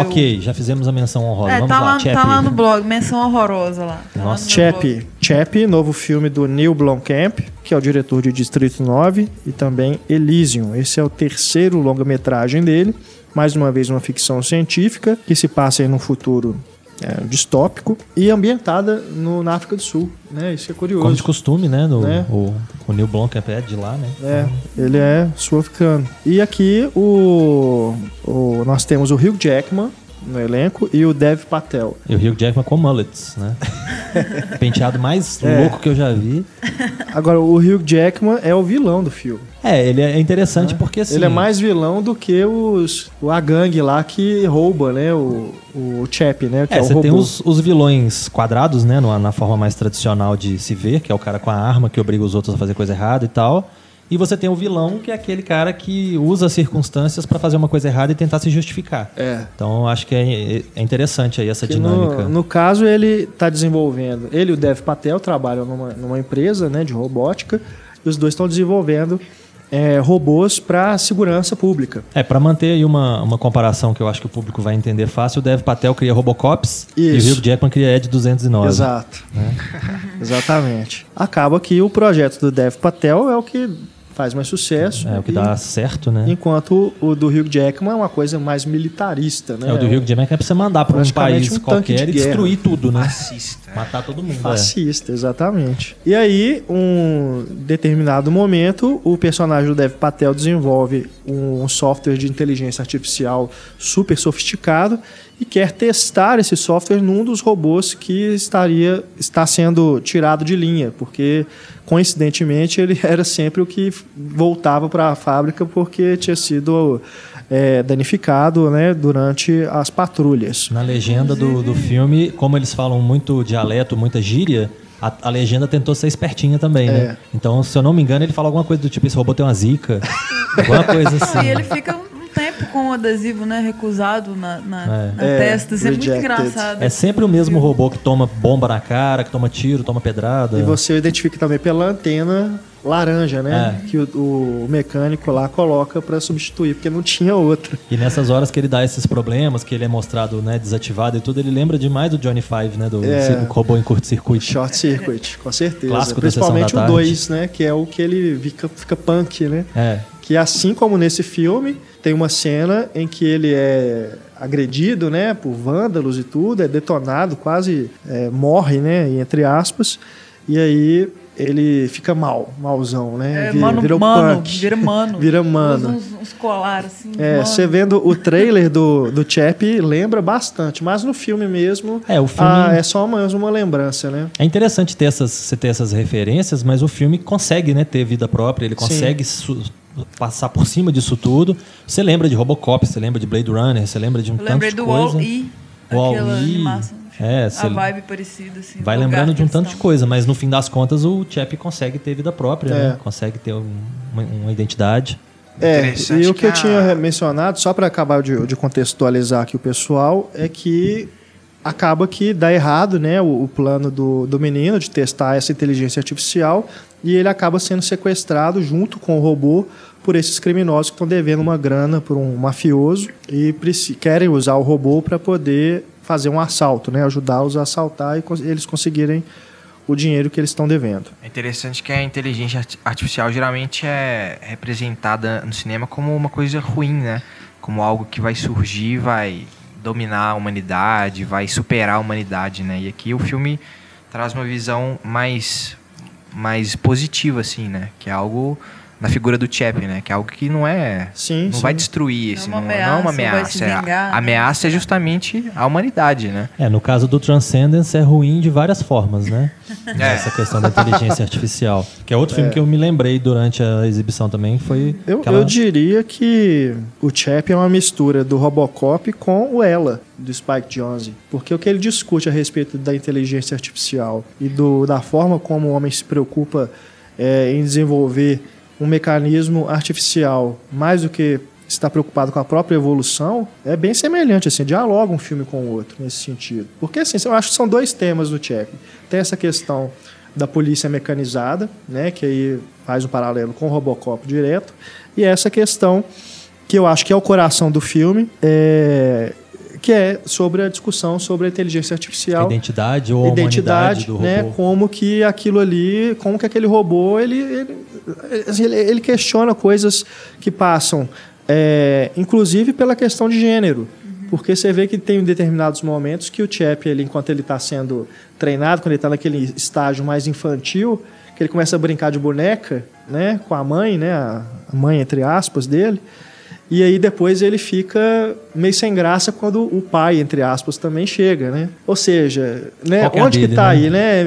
Ok, já fizemos a menção honrosa. É, Vamos tá lá, lá, tá lá no blog, menção horrorosa lá. Tá lá Nossa, no. Chappie. Chappie, novo filme do Neil Blomkamp, que é o diretor de Distrito 9 e também Elysium. Esse é o terceiro longa-metragem dele. Mais uma vez uma ficção científica que se passa em um futuro é, distópico e ambientada no, na África do Sul. Né? Isso é curioso. Como de costume, né? No, Né? O, o Neil Blomkamp é de lá, né? É, ele é sul-africano. E aqui o, o- nós temos o Hugh Jackman no elenco e o Dev Patel. E o Hugh Jackman com mullets, né? Penteado mais É. louco que eu já vi. Agora, o Hugh Jackman é o vilão do filme. É, ele é interessante porque assim. Ele é mais vilão do que os, a gangue lá que rouba, né? O, o Chap, né? Que é, É, você robô. tem os, os vilões quadrados, né? no- Na forma mais tradicional de se ver, que é o cara com a arma que obriga os outros a fazer coisa errada e tal. E você tem o vilão, que é aquele cara que usa as circunstâncias pra fazer uma coisa errada e tentar se justificar. É. Então eu acho que é, é interessante aí essa Que dinâmica. no, no caso, ele está desenvolvendo. Ele e o Dev Patel trabalham numa, numa empresa né, de robótica e os dois estão desenvolvendo é, robôs para segurança pública. É, pra manter aí uma, uma comparação que eu acho que o público vai entender fácil, o Dev Patel cria Robocops e Isso. o Hugh Jackman cria Ed 209. Exato. Exatamente. Acaba que o projeto do Dev Patel é o que faz mais sucesso. É o que e- dá certo, né? Enquanto o do Hugh Jackman é uma coisa mais militarista, né? É, o do Hugh Jackman é pra você mandar pra um país um tanque qualquer de e destruir tudo, né? Assista. Matar todo mundo. é. Fascista, exatamente. E aí, um determinado momento, o personagem do Dev Patel desenvolve um software de inteligência artificial super sofisticado e quer testar esse software num dos robôs que estaria está sendo tirado de linha, porque coincidentemente ele era sempre o que voltava para a fábrica porque tinha sido é, danificado né, durante as patrulhas. Na legenda do, do filme, como eles falam muito dialeto, muita gíria, a, a legenda tentou ser espertinha também, É. né? Então, se eu não me engano, ele fala alguma coisa do tipo, esse robô tem uma zica. alguma coisa assim. E ele fica um tempo com o adesivo, né, recusado na, na, É. na É, testa. Isso é muito engraçado. É sempre o mesmo robô que toma bomba na cara, que toma tiro, toma pedrada. E você identifica também pela antena laranja, né? É. Que o, o mecânico lá coloca para substituir, porque não tinha outra. E nessas horas que ele dá esses problemas, que ele é mostrado né, desativado e tudo, ele lembra demais do Johnny Five, né? Do É. robô em curto-circuito. Short Circuit, com certeza. Clássico Principalmente o da Tarde. 2, né? Que é o que ele fica, fica punk, né? É. Que assim como nesse filme, tem uma cena em que ele é agredido, né? Por vândalos e tudo, é detonado, quase é, morre, né? Entre aspas. E aí ele fica mal, malzão, né? É, vira, mano, vira o mano, punk. vira mano. Vira mano. Uns, uns colares assim. É, você vendo o trailer do, do Chap lembra bastante, mas no filme mesmo É, o filme- ah, é só mais uma lembrança, né? É interessante ter essas, você ter essas referências, mas o filme consegue né, ter vida própria, ele consegue su- passar por cima disso tudo. Você lembra de Robocop, você lembra de Blade Runner, você lembra de um Eu tanto lembrei de do coisa. Wall-E, Wall-E, aquela animação. é, a vibe parecida, assim. Vai lembrando de um tanto de coisa, mas no fim das contas o Chap consegue ter vida própria, É. né? consegue ter um- uma, uma identidade. É, e o que eu que a- tinha mencionado, só para acabar de, de contextualizar aqui o pessoal, é que acaba que dá errado né, o, o plano do, do menino de testar essa inteligência artificial e ele acaba sendo sequestrado junto com o robô por esses criminosos que estão devendo uma grana por um mafioso e querem usar o robô para poder fazer um assalto, né, ajudá-los a assaltar e eles conseguirem o dinheiro que eles estão devendo. É interessante que a inteligência arti- artificial geralmente é representada no cinema como uma coisa ruim, né? Como algo que vai surgir, vai dominar a humanidade, vai superar a humanidade, né? E aqui o filme traz uma visão mais mais positiva assim, né? Que é algo na figura do Chap, né? Que é algo que não é Sim, não sim. vai destruir, Não é assim, uma não, não é uma ameaça, vai se ameaça. é a- vingar, né? ameaça é justamente a humanidade, né? É, no caso do Transcendence é ruim de várias formas, né? É. Essa questão da inteligência artificial. Que é outro filme que eu me lembrei durante a exibição também, foi Eu, aquela... eu diria que o Chap é uma mistura do Robocop com o Ela, do Spike Jonze. Porque o que ele discute a respeito da inteligência artificial e do, da forma como o homem se preocupa é, em desenvolver um mecanismo artificial, mais do que estar preocupado com a própria evolução, é bem semelhante, assim, dialoga um filme com o outro nesse sentido. Porque, assim, eu acho que são dois temas do Chap. Tem essa questão da polícia mecanizada, né, que aí faz um paralelo com o Robocop direto, e essa questão que eu acho que é o coração do filme, é, que é sobre a discussão sobre a inteligência artificial, identidade ou a identidade, humanidade do robô. né, como que aquilo ali, como que aquele robô, ele, ele, ele, ele questiona coisas que passam, é, inclusive pela questão de gênero, porque você vê que tem determinados momentos que o Chap, ele, enquanto ele está sendo treinado, quando ele está naquele estágio mais infantil, que ele começa a brincar de boneca, né, com a mãe, né, a mãe entre aspas dele, e aí depois ele fica meio sem graça quando o pai, entre aspas, também chega, né? Ou seja, né, que é onde que dele, tá né? aí, né?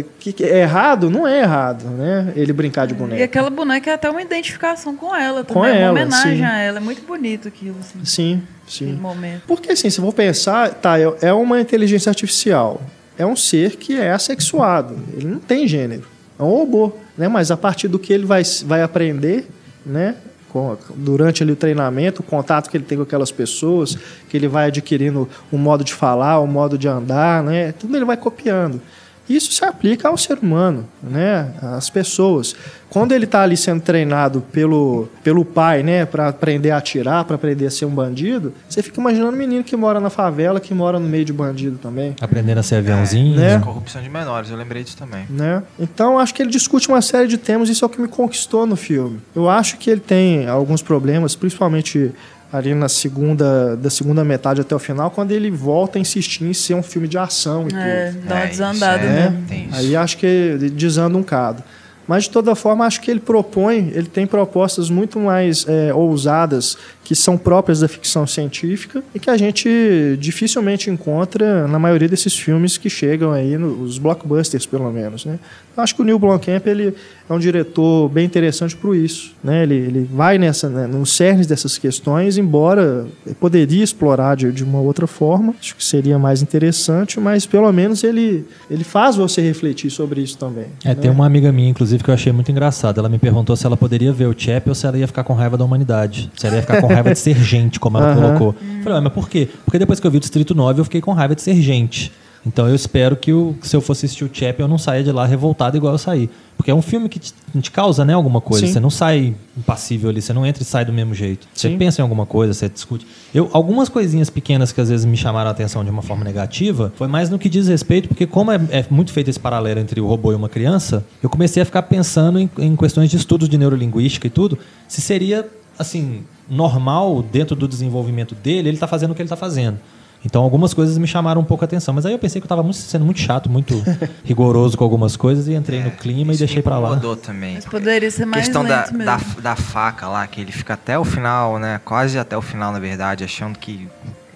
É, que, que é errado? Não é errado, né? Ele brincar de E boneca. aquela boneca é até uma identificação com ela também. Com é ela, uma homenagem sim. a ela. É muito bonito aquilo, assim. Sim, sim. momento. Porque assim, se eu for pensar, tá, é- é uma inteligência artificial. É um ser que é assexuado. Ele não tem gênero. É um robô, né? Mas a partir do que ele vai, vai aprender, né? Com- durante ali o treinamento, o contato que ele tem com aquelas pessoas, que ele vai adquirindo um modo de falar, um modo de andar, né? Tudo ele vai copiando. Isso se aplica ao ser humano, né? Às pessoas. Quando ele está ali sendo treinado pelo, pelo pai, né? Para aprender a atirar, para aprender a ser um bandido, você fica imaginando um menino que mora na favela, que mora no meio de bandido também. Aprendendo a ser aviãozinho. né? Corrupção de menores, eu lembrei disso também. né? Então acho que ele discute uma série de temas, isso é o que me conquistou no filme. Eu acho que ele tem alguns problemas, principalmente ali na segunda da segunda metade até o final, quando ele volta a insistir em ser um filme de ação e É, tudo. dá uma É, desandada é- isso. Aí acho que desanda um bocado. Mas, de toda forma, acho que ele propõe, ele tem propostas muito mais é, ousadas, que são próprias da ficção científica e que a gente dificilmente encontra na maioria desses filmes que chegam aí, nos blockbusters, pelo menos. Né? Eu acho que o Neil Blomkamp ele é um diretor bem interessante por isso. Né? Ele, ele vai nessa, né, nos cernes dessas questões, embora poderia explorar de, de uma outra forma, acho que seria mais interessante, mas pelo menos ele, ele faz você refletir sobre isso também. É, né? tem uma amiga minha, inclusive, que eu achei muito engraçada. Ela me perguntou se ela poderia ver o Chap ou se ela ia ficar com raiva da humanidade. Se ela ia ficar com raiva de ser gente, como ela Aham. colocou. Eu Falei, "Ué, mas por quê? Porque depois que eu vi o Distrito 9, eu fiquei com raiva de ser gente. Então eu espero que, o, que se eu fosse assistir o Chap, eu não saia de lá revoltado igual eu saí. Porque é um filme que te, te causa né, alguma coisa. Sim. Você não sai impassível ali, você não entra e sai do mesmo jeito. Você Sim. pensa em alguma coisa, você discute. Eu, algumas coisinhas pequenas que às vezes me chamaram a atenção de uma forma negativa, foi mais no que diz respeito, porque como é, é muito feito esse paralelo entre o robô e uma criança, eu comecei a ficar pensando em, em questões de estudos de neurolinguística e tudo, se seria, assim, normal dentro do desenvolvimento dele, ele tá fazendo o que ele tá fazendo. Então algumas coisas me chamaram um pouco a atenção. Mas aí eu pensei que eu estava sendo muito chato, muito rigoroso com algumas coisas e entrei no clima e deixei pra lá. incomodou também. Mas poderia ser mais questão da, da, da faca lá, que ele fica até o final, né? Quase até o final, na verdade, achando que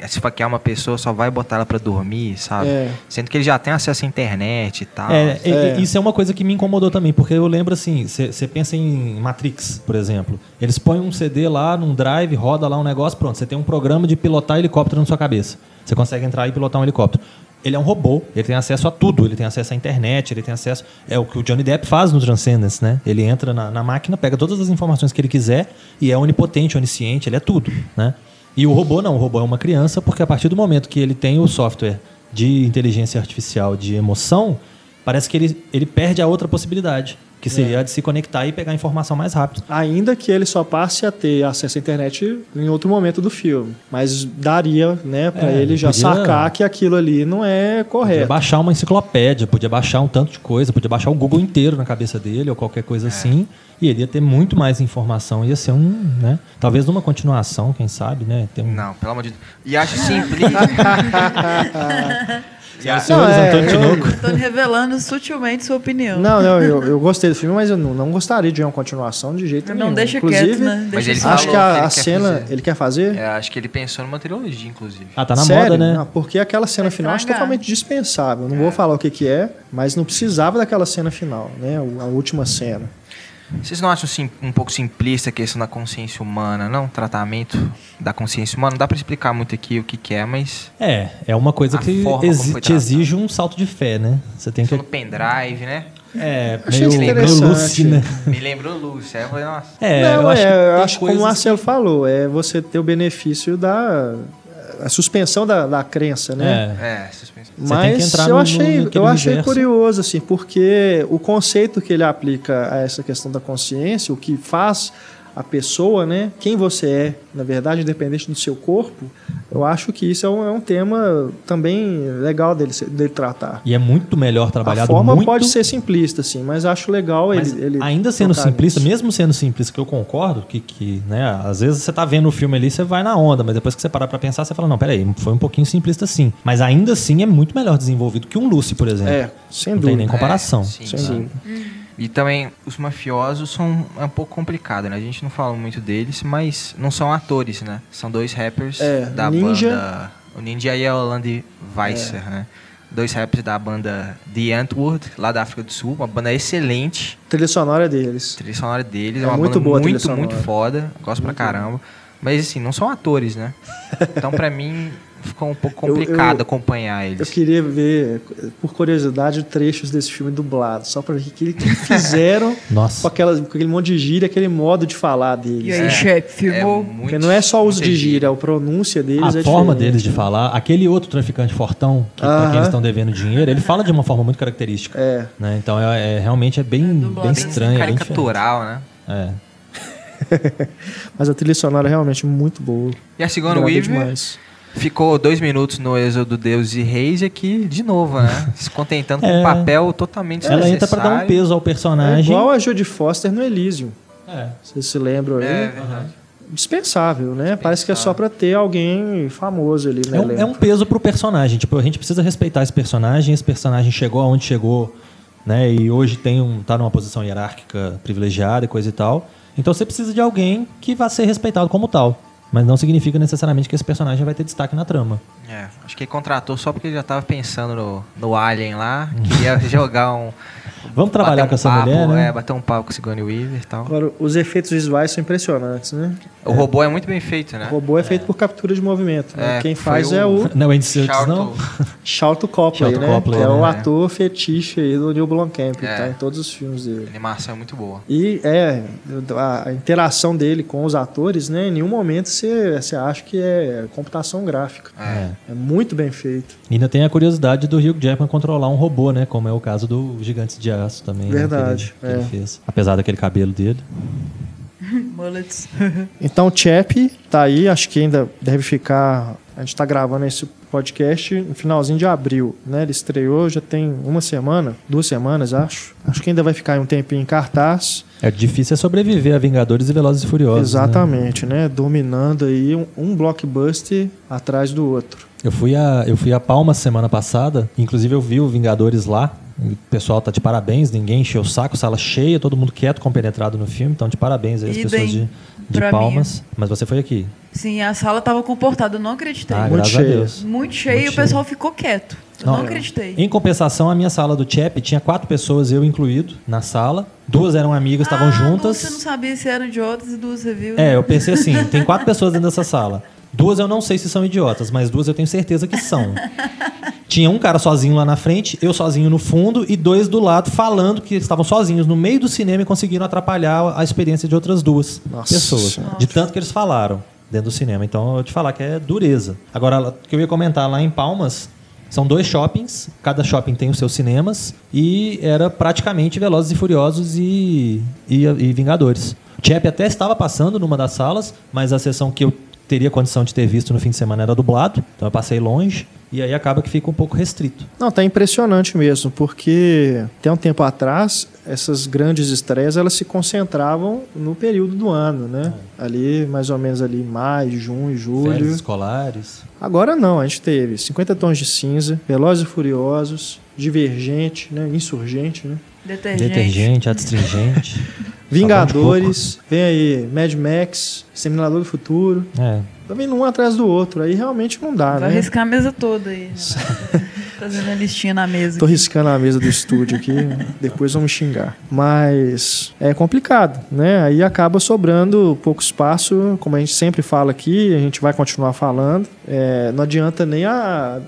se faquear uma pessoa só vai botar ela pra dormir, sabe? É. Sendo que ele já tem acesso à internet e tal. É, e- É. e- isso é uma coisa que me incomodou também, porque eu lembro assim, você pensa em Matrix, por exemplo. Eles põem um CD lá num drive, roda lá um negócio, pronto, você tem um programa de pilotar helicóptero na sua cabeça. Você consegue entrar e pilotar um helicóptero. Ele é um robô, ele tem acesso a tudo, ele tem acesso à internet, ele tem acesso. É o que o Johnny Depp faz no Transcendence, né? Ele entra na, na máquina, pega todas as informações que ele quiser e é onipotente, onisciente, ele é tudo, né? E o robô não, o robô é uma criança, porque a partir do momento que ele tem o software de inteligência artificial de emoção, parece que ele, ele perde a outra possibilidade, que seria a de se conectar e pegar a informação mais rápido. Ainda que ele só passe a ter acesso à internet em outro momento do filme. Mas daria, né, pra É, ele já podia- sacar que aquilo ali não é Podia correto. baixar uma enciclopédia, podia baixar um tanto de coisa, podia baixar o Google inteiro na cabeça dele ou qualquer coisa assim, e ele ia ter muito mais informação, ia ser um, né? Talvez numa continuação, quem sabe, né? Um... Não, pelo amor de Deus. E acho simples. e acho- Senhores é, Antônio eu- Tinoco. Tô revelando sutilmente sua opinião. Não, não, eu, eu gostei do filme, mas eu não, não gostaria de uma continuação de jeito não nenhum. deixa Inclusive, quieto, né? Mas ele Acho que a, que ele a cena. fazer. Ele quer fazer? é, acho que ele pensou numa trilogia, inclusive. Ah, tá na Sério? moda, né? Não, porque aquela cena Vai final é estragar. totalmente dispensável. Não vou falar o que, que é, mas não precisava daquela cena final, né? A última cena. Vocês não acham sim, um pouco simplista a questão da consciência humana, não? Tratamento da consciência humana. Não dá pra explicar muito aqui o que, que é, mas. É, é uma coisa que exi- te exige um salto de fé, né? Você tem que. No pendrive, né? É, Achei meio, meio interessante. Lucy, né? Me lembrou Lúcia. Aí eu falei, nossa. É, não, eu acho é, que, eu acho que como o coisas Marcelo falou, é você ter o benefício da a suspensão da, da crença, né? É. É, suspensão. Você tem que Mas entrar eu no- achei, no- eu achei universo. curioso assim, porque o conceito que ele aplica a essa questão da consciência, o que faz a pessoa, né, quem você é, na verdade, independente do seu corpo, eu acho que isso é um, é um tema também legal dele, dele tratar. E é muito melhor A trabalhado forma muito pode ser simplista, assim, mas acho legal Mas ele, ele ainda sendo simplista, nisso. mesmo sendo simplista, que eu concordo, que, que né, às vezes você tá vendo o filme ali, você vai na onda, mas depois que você parar pra pensar, você fala, não, peraí, foi um pouquinho simplista sim. Mas ainda assim é muito melhor desenvolvido que um Lucy, por exemplo. É, sem não tem nem dúvida. comparação. É, sim, Sem sim. dúvida. E também os mafiosos são é um pouco complicado, né? A gente não fala muito deles, mas não são atores, né? São dois rappers É, da Ninja- banda. O Ninja e a Holland Weisser, né? Dois rappers da banda The Antwoord, lá da África do Sul, uma banda excelente. Trilha sonora deles. Trilha sonora deles É é, uma muito banda boa muito, muito foda. Gosto pra caramba. Mas assim, não são atores, né? Então pra mim ficou um pouco Eu- complicado eu- acompanhar Eu eles. queria ver, por curiosidade, trechos desse filme dublado, só pra ver o que que eles fizeram com, Nossa. aquela, com aquele monte de gíria, aquele modo de falar deles. E aí, né? chefe, filmou? muito- Porque não é só o uso de gíria, a pronúncia deles A é forma diferente. deles de falar, aquele outro traficante fortão, que, pra quem eles estão devendo dinheiro, ele fala de uma forma muito característica. É. né? Então é, é- realmente é bem, bem bem estranho. é bem. Caricatural, né? É. Mas a trilha sonora é realmente muito boa. E a Sigourney Agradou Weaver demais. Ficou dois minutos no Êxodo Deus e Reis e aqui de novo, né? Se contentando com É. um papel totalmente Ela entra pra dar um peso ao É personagem. igual a Jodie Foster no Elysium. É. Vocês se lembram aí? É, verdade. Dispensável, né? Parece que é só pra ter alguém famoso ali, né? É um, é um peso pro personagem. Tipo, a gente precisa respeitar esse personagem. Esse personagem chegou aonde chegou, né? E hoje tem um, tá numa posição hierárquica privilegiada e coisa e tal. Então você precisa de alguém que vá ser respeitado como tal. Mas não significa necessariamente que esse personagem vai ter destaque na trama. É, acho que ele contratou só porque ele já tava pensando no, no Alien lá, queria jogar um. Vamos trabalhar bater com um essa papo, mulher, né? É, bater um papo com o Sigourney Weaver e tal. Agora, os efeitos visuais são impressionantes, né? O robô é muito bem feito, né? O robô é feito por captura de movimento. né? É, Quem faz o- é o Não é Andy Serkis, não? Charlton Copley, Charlton né? Copley, que é o né? ator fetiche aí do Neil Blomkamp, É. tá em todos os filmes A dele. animação é muito boa. E é, a, a interação dele com os atores, né? Em nenhum momento você, você acha que é computação gráfica. É. É muito bem feito. E ainda tem a curiosidade do Hugh Jackman controlar um robô, né? Como é o caso do Gigantes de Aço também. né, Verdade, que ele, que ele é. fez. Apesar daquele cabelo dele. Mullets. Então, Chap tá aí, acho que ainda deve ficar. A gente tá gravando esse podcast no finalzinho de abril, né? Ele estreou já tem uma semana, duas semanas, acho. Acho que ainda vai ficar um tempinho em cartaz. É difícil é sobreviver a Vingadores e Velozes e Furiosos. né? Exatamente, né? Dominando aí um, um blockbuster atrás do outro. Eu fui a eu fui a Palmas semana passada, inclusive eu vi o Vingadores lá. O pessoal tá de parabéns, ninguém encheu o saco, sala cheia, todo mundo quieto, compenetrado no filme, então de parabéns aí as Idem pessoas de, de pra Palmas. Mas você foi aqui. Sim, a sala tava comportada, eu não acreditei. Ah, Muito Deus. Muito cheio Muito e o pessoal ficou quieto. Eu Não, não, acreditei. Em compensação, a minha sala do CHEP tinha quatro pessoas, eu incluído, na sala. Duas eram amigas, estavam ah, juntas. Você não sabia se eram idiotas e duas reviews. É, eu pensei assim, tem quatro pessoas dentro dessa sala. Duas eu não sei se são idiotas, mas duas eu tenho certeza que são. Tinha um cara sozinho lá na frente, eu sozinho no fundo e dois do lado falando que estavam sozinhos no meio do cinema e conseguiram atrapalhar a experiência de outras duas Nossa pessoas. Senhora. De tanto que eles falaram dentro do cinema. Então eu vou te falar que é dureza. Agora, o que eu ia comentar lá em Palmas, são dois shoppings, cada shopping tem os seus cinemas e era praticamente Velozes e Furiosos e, e, e Vingadores. O Chap até estava passando numa das salas, mas a sessão que eu teria condição de ter visto no fim de semana era dublado, então eu passei longe e aí acaba que fica um pouco restrito. Não, tá impressionante mesmo, porque até um tempo atrás, essas grandes estreias, elas se concentravam no período do ano, né? Ali, mais ou menos ali, maio, junho, julho. Férias escolares. Agora não, a gente teve 50 Tons de Cinza, Velozes e Furiosos, Divergente, né? Insurgente, né? Detergente. Detergente, astringente. Vingadores, vem aí Mad Max, Exterminador do Futuro. É. Tá vindo um atrás do outro, aí realmente não dá, Vai né? arriscar a mesa toda aí. Renato. Fazendo a listinha na mesa. Tô aqui. riscando a mesa do estúdio aqui, depois me xingar. Mas é complicado, né? Aí acaba sobrando pouco espaço, como a gente sempre fala aqui, a gente vai continuar falando. É, não adianta nem a,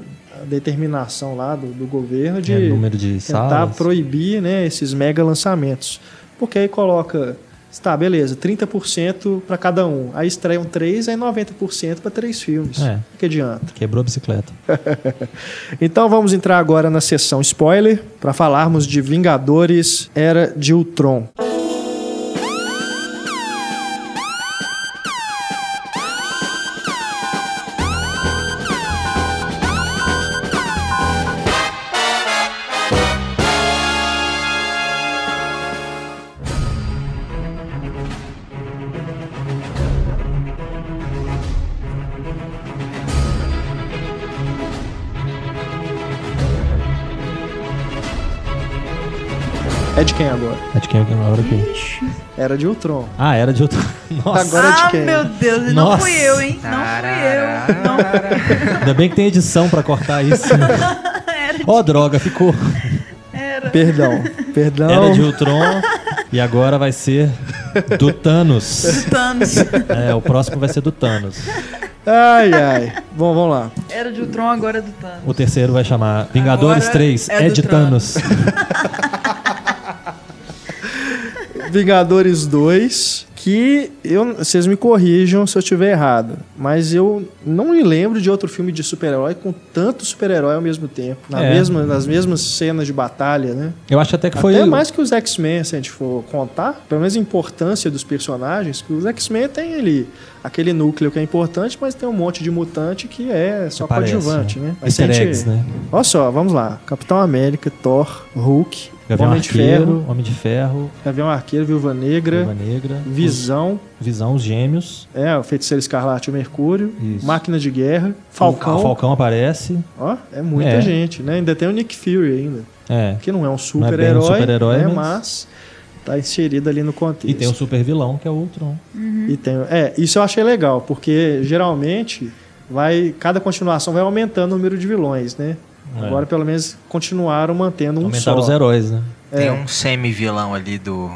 a determinação lá do, do governo de É, número de tentar salas. proibir né, esses mega lançamentos. Porque aí coloca, tá, beleza, 30% para cada um. Aí estreiam três, aí 90% para três filmes. É. O que adianta? Quebrou a bicicleta. Então vamos entrar agora na sessão spoiler para falarmos de Vingadores Era de Ultron. Agora aqui? Era de Ultron. Ah, era de outro. Nossa. Agora é de ah, quem? meu Deus, não Nossa. fui eu, hein? Não fui eu. Não Ainda bem que tem edição pra cortar isso. era. Ó, droga, ficou. era. Perdão, perdão. Era de Ultron e agora vai ser do Thanos. Thanos. É, o próximo vai ser do Thanos. Ai, ai. Bom, vamos lá. Era de Ultron, agora é do Thanos. O terceiro vai chamar Vingadores Agora 3, é é, do de Thanos. Thanos. Vingadores 2, que eu, vocês me corrijam se eu estiver errado, mas eu não me lembro de outro filme de super-herói com tanto super-herói ao mesmo tempo, na É. mesma, nas mesmas cenas de batalha, né? Eu acho até que foi. Até mais que os X-Men, se a gente for contar, pelo menos a importância dos personagens, que os X-Men tem ali aquele núcleo que é importante, mas tem um monte de mutante que é só Aparece, coadjuvante, né? Mas se a Easter gente- eggs, né? Olha só, vamos lá. Capitão América, Thor, Hulk, Gavião Homem de Arqueiro, Ferro, Homem de Ferro, Gavião Arqueiro, Viúva Negra, Viúva Negra, Visão, Visão, os Gêmeos. é, o Feiticeiro Escarlate e o Mercúrio, Isso. Máquina de Guerra, Falcão. O Falcão aparece. Ó, é muita É. gente, né? Ainda tem o Nick Fury ainda, É. que não é um é bem um super-herói, super-herói, né? mas- mas tá inserido ali no contexto. E tem o super vilão, que é o Ultron. E tem- é, isso eu achei legal, porque geralmente vai cada continuação vai aumentando o número de vilões, né? É. Agora pelo menos continuaram mantendo um Aumentaram só. os heróis, né? Tem É. um semi-vilão ali do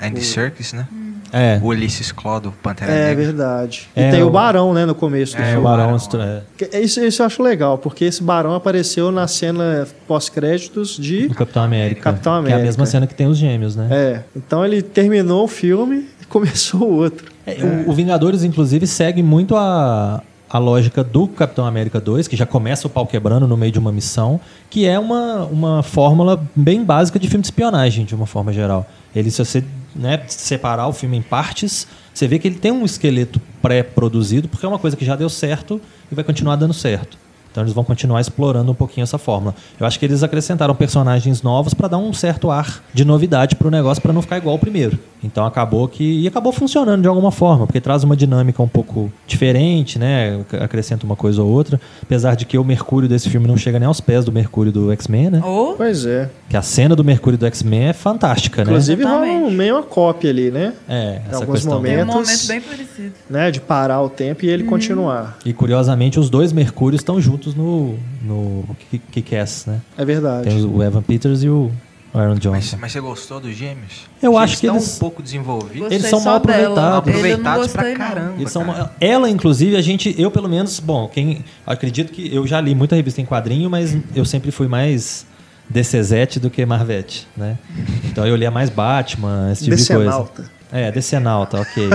Andy Serkis, né? É. O Ulysses Claw do Pantera É Negra. verdade. E É, tem o o- Barão, né, no começo do É, É, o filme. Barão. É, Que- Isso, isso eu acho legal, porque esse Barão apareceu na cena pós-créditos de. do Capitão América. Capitão Que é a América. mesma cena que tem os gêmeos, né? É. Então ele terminou o filme e começou o outro. É, o, o Vingadores, inclusive, segue muito a, a lógica do Capitão América 2, que já começa o pau quebrando no meio de uma missão, que é uma, uma fórmula bem básica de filme de espionagem, de uma forma geral. Ele, se você né, separar o filme em partes, você vê que ele tem um esqueleto pré-produzido, porque é uma coisa que já deu certo e vai continuar dando certo. Então eles vão continuar explorando um pouquinho essa fórmula. Eu acho que eles acrescentaram personagens novos para dar um certo ar de novidade pro negócio para não ficar igual ao primeiro. Então acabou que e acabou funcionando de alguma forma, porque traz uma dinâmica um pouco diferente, né? Acrescenta uma coisa ou outra, apesar de que o Mercúrio desse filme não chega nem aos pés do Mercúrio do X-Men, né? Ou Pois é. Que a cena do Mercúrio do X-Men é fantástica, né? Inclusive rola um- meio uma cópia ali, né? É, essa alguns questão. tem um momentos- momento bem parecido. né? De parar o tempo e ele Uhum. continuar. E curiosamente os dois Mercúrios estão juntos no no Kick-Ass, né? É verdade. Tem o Evan Peters e o Aaron Mas, Johnson. mas você gostou dos gêmeos? Eu acho que estão eles- um pouco desenvolvidos. Gostei Eles são mal aproveitados. Não Aproveitados pra caramba. Eles são, cara. ela, inclusive, a gente, eu pelo menos, bom, quem acredito que eu já li muita revista em quadrinho, mas eu sempre fui mais DCzete do que Marvete, né? Então eu lia mais Batman, esse tipo de coisa. É, Decenalta, ok.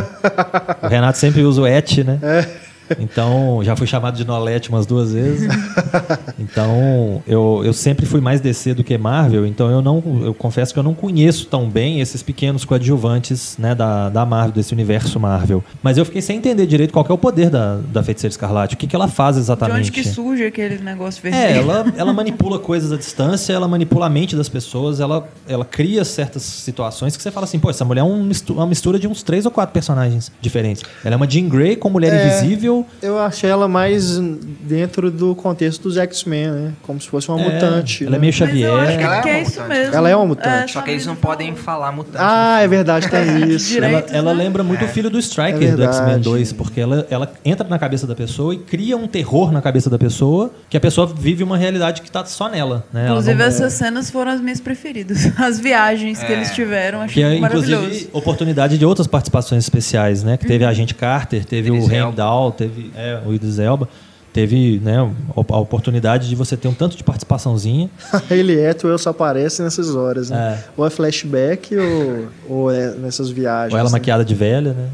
o Renato sempre usa o et, né? Então, já fui chamado de Nolete umas duas vezes. Então, eu, eu sempre fui mais DC do que Marvel, então eu não eu confesso que eu não conheço tão bem esses pequenos coadjuvantes, né, da, da Marvel, desse universo Marvel. Mas eu fiquei sem entender direito qual que é o poder da, da Feiticeira Escarlate, o que, que ela faz De exatamente. onde que surge aquele negócio vermelho? É, ela, ela manipula coisas à distância, ela manipula a mente das pessoas, ela, ela cria certas situações que você fala assim, pô, essa mulher é um uma mistura de uns três ou quatro personagens diferentes. Ela é uma Jean Grey com mulher É. invisível. Eu achei ela mais dentro do contexto dos X-Men, né? Como se fosse uma É, mutante. Ela é né? meio Mas eu Xavier. acho que, Ela é que é uma isso mutante. mesmo. Ela é uma mutante. Só que eles não podem falar mutante. Ah, é verdade, tem isso. Direito. Ela, ela né? lembra muito o filho do Striker É do. X-Men 2, porque ela, ela entra na cabeça da pessoa e cria um terror na cabeça da pessoa, que a pessoa vive uma realidade que tá só nela. Né? Inclusive, não- essas cenas foram as minhas preferidas. As viagens que eles tiveram, Que achei é, maravilhoso. inclusive, oportunidade de outras participações especiais, né? Que teve a Agente Carter, teve Idris o. Heimdall, teve é, o Idris Elba. Teve né, a oportunidade de você ter um tanto de participaçãozinha. Ele é, tu eu só aparece nessas horas, né? É. Ou é flashback ou, ou é nessas viagens. Ou ela né? maquiada de velha, né?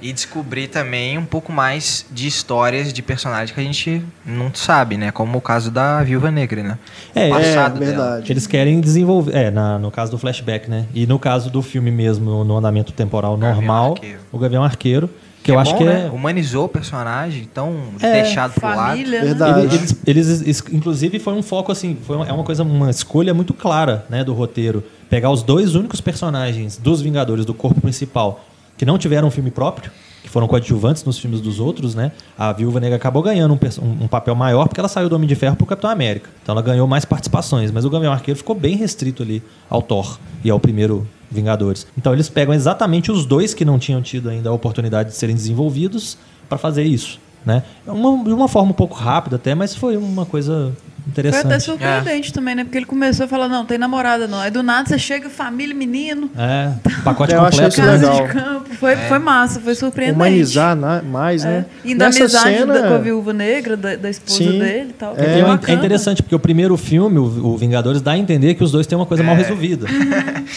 E descobrir também um pouco mais de histórias de personagens que a gente não sabe, né? Como o caso da Viúva Negra, né? É, O É, passado dela. verdade. Eles querem desenvolver. É, na- no caso do flashback, né? E no caso do filme mesmo, no, andamento temporal Gavião normal, Arqueiro. o Gavião Arqueiro, que, eu é acho bom, que né? é. Humanizou o personagem, tão É, deixado pro lado. Família, né? Verdade. Ele- Eles, eles- eles- inclusive, foi um foco assim, foi uma, é uma coisa, uma escolha muito clara, né, do roteiro. Pegar os dois únicos personagens dos Vingadores do corpo principal que não tiveram um filme próprio, que foram coadjuvantes nos filmes dos outros, né? A Viúva Negra acabou ganhando um, um- papel maior porque ela saiu do Homem de Ferro pro Capitão América. Então ela ganhou mais participações, mas o Gavião Arqueiro ficou bem restrito ali ao Thor e ao primeiro Vingadores. Então eles pegam exatamente os dois que não tinham tido ainda a oportunidade de serem desenvolvidos para fazer isso, né? Uma, de uma forma um pouco rápida até, mas foi uma coisa Foi até interessante. surpreendente também, né? Porque ele começou a falar, não, tem namorada não. Aí do nada você chega, família, menino, É, pacote Eu completo. casa legal. de campo. Foi, foi massa, foi surpreendente. Humanizar na- mais, É. né? E da Nessa amizade cena- da, com a viúva negra, da, da esposa Sim. dele e tal. É, É, é bacana. interessante, porque o primeiro filme, o, o Vingadores, dá a entender que os dois têm uma coisa mal resolvida.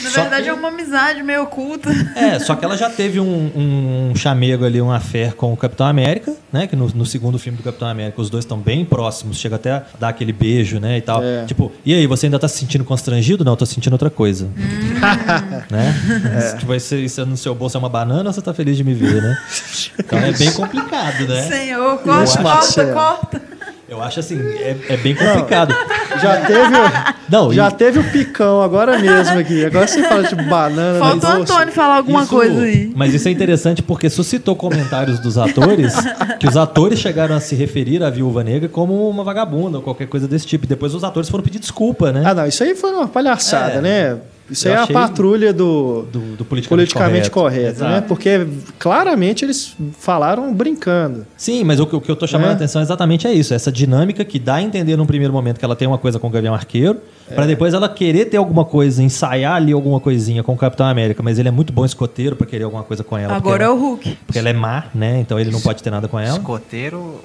Na Só verdade que- é uma amizade meio oculta. É, só que ela já teve um, um chamego ali, um affair com o Capitão América, né? Que no, no segundo filme do Capitão América os dois estão bem próximos, chega até a dar aquele beijo, né? E tal. É. Tipo, e aí, você ainda tá se sentindo constrangido? Não, eu tô sentindo outra coisa. né? Tipo, isso, isso no seu bolso é uma banana ou você tá feliz de me ver, né? Então é bem complicado, né? Senhor, corta, corta, Marcelo. corta. Eu acho assim, é, é bem complicado. Já teve, o- Não, já e- teve o picão agora mesmo aqui. Agora você fala de banana. Faltou o. Antônio falar alguma Isso- coisa aí. Mas isso é interessante porque suscitou comentários dos atores que os atores chegaram a se referir à viúva negra como uma vagabunda ou qualquer coisa desse tipo. E depois os atores foram pedir desculpa, né? Ah, não, isso aí foi uma palhaçada, É. né? Isso aí é a patrulha do, Do, do politicamente, politicamente correto, Exato. né? Porque claramente eles falaram brincando. Sim, mas o, que- o que eu tô chamando É. a atenção exatamente é isso. Essa dinâmica que dá a entender num primeiro momento que ela tem uma coisa com o Gavião Arqueiro, É. pra depois ela querer ter alguma coisa, ensaiar ali alguma coisinha com o Capitão América, mas ele é muito bom escoteiro pra querer alguma coisa com ela. Agora é porque o ela, Hulk. Porque ela é má, né? Então ele não pode ter nada com ela. Escoteiro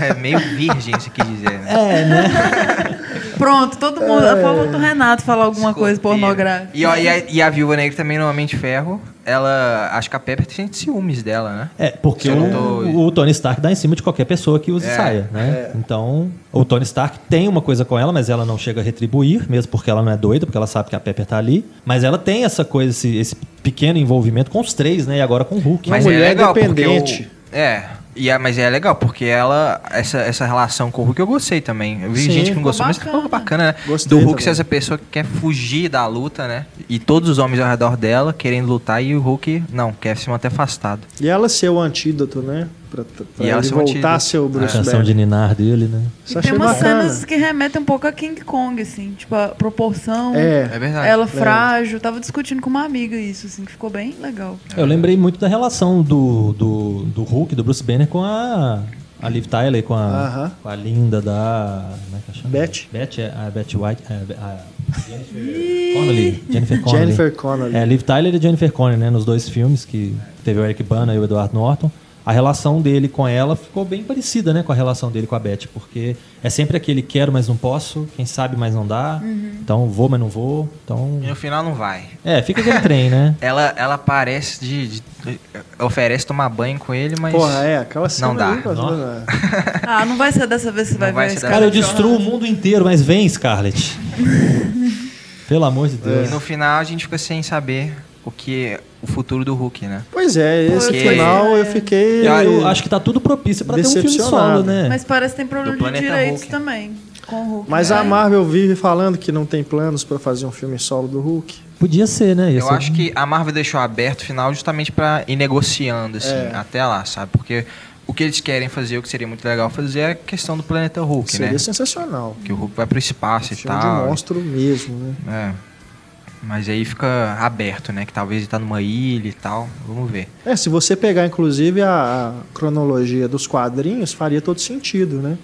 é meio virgem, se quis dizer, né? É, né? Pronto, todo mundo. A forma do Renato falar alguma coisa Escoteiro. E, ó, e, a, e a Viúva Negra também, no Homem de Ferro, ela... Acho que a Pepper sente ciúmes dela, né? É, porque o, tô- o Tony Stark dá em cima de qualquer pessoa que use É, saia, né? Então, o Tony Stark tem uma coisa com ela, mas ela não chega a retribuir, mesmo porque ela não é doida, porque ela sabe que a Pepper tá ali. Mas ela tem essa coisa, esse, esse pequeno envolvimento com os três, né? E agora com o Hulk. Mas mulher é legal, porque independente. o- é, E é, mas é legal, porque ela, essa, essa relação com o Hulk eu gostei também. Eu vi Sim. gente que não gostou, mas Ficou ficou bacana. bacana, né? Gostei Do Hulk também. ser essa pessoa que quer fugir da luta, né? E todos os homens ao redor dela querendo lutar e o Hulk, não, quer se manter afastado. E ela ser o antídoto, né? Pra, pra E ela ele voltar a ser o A Bruce canção Banner. de Ninar dele, né? Isso E tem umas bacana. cenas que remetem um pouco a King Kong, assim, tipo, a proporção. É, É verdade. Ela frágil, tava discutindo com uma amiga isso, assim, que ficou bem legal. Eu lembrei muito da relação do, do, do Hulk, do Bruce Banner, com a, a Liv Tyler, com a, Aham. com a linda da. Como é que chama? Beth. Beth, é, a Beth White. é, a Jennifer Connelly. Jennifer Connelly. Jennifer Connelly. É, Liv Tyler e Jennifer Connelly, né? Nos dois filmes que teve o Eric Bana e o Edward Norton. A relação dele com ela ficou bem parecida, né? Com a relação dele com a Beth, porque é sempre aquele quero, mas não posso, quem sabe, mas não dá. Então vou, mas não vou. Então. E no final não vai. É, fica aquele trem, né? Ela, ela parece de, de- Oferece tomar banho com ele, mas. Porra, é, aquela cena Não dá. ali, Não. Ah, não vai ser dessa vez que você Não vai vai ver dessa Cara, eu de destruo o mundo inteiro, mas vem, Scarlett. Pelo amor de E Deus. no final a gente fica sem saber o que o futuro do Hulk, né? Pois é, esse Porque- final eu fiquei. Eu, eu acho que tá tudo propício pra ter um filme solo, né? Mas parece que tem problema Do de Planeta direitos Hulk. também. Com o Hulk. Mas né? a Marvel vive falando que não tem planos pra fazer um filme solo do Hulk. Podia ser, né? Ia Eu ser- acho que a Marvel deixou aberto o final justamente pra ir negociando, assim, É. até lá, sabe? Porque o que eles querem fazer, o que seria muito legal fazer, é a questão do planeta Hulk, Seria né? sensacional. Que o Hulk vai pro espaço e Filme de tal. monstro mesmo, né? É. Mas aí fica aberto, né? Que talvez ele tá numa ilha e tal. Vamos ver. É, se você pegar inclusive a, a cronologia dos quadrinhos, faria todo sentido, né?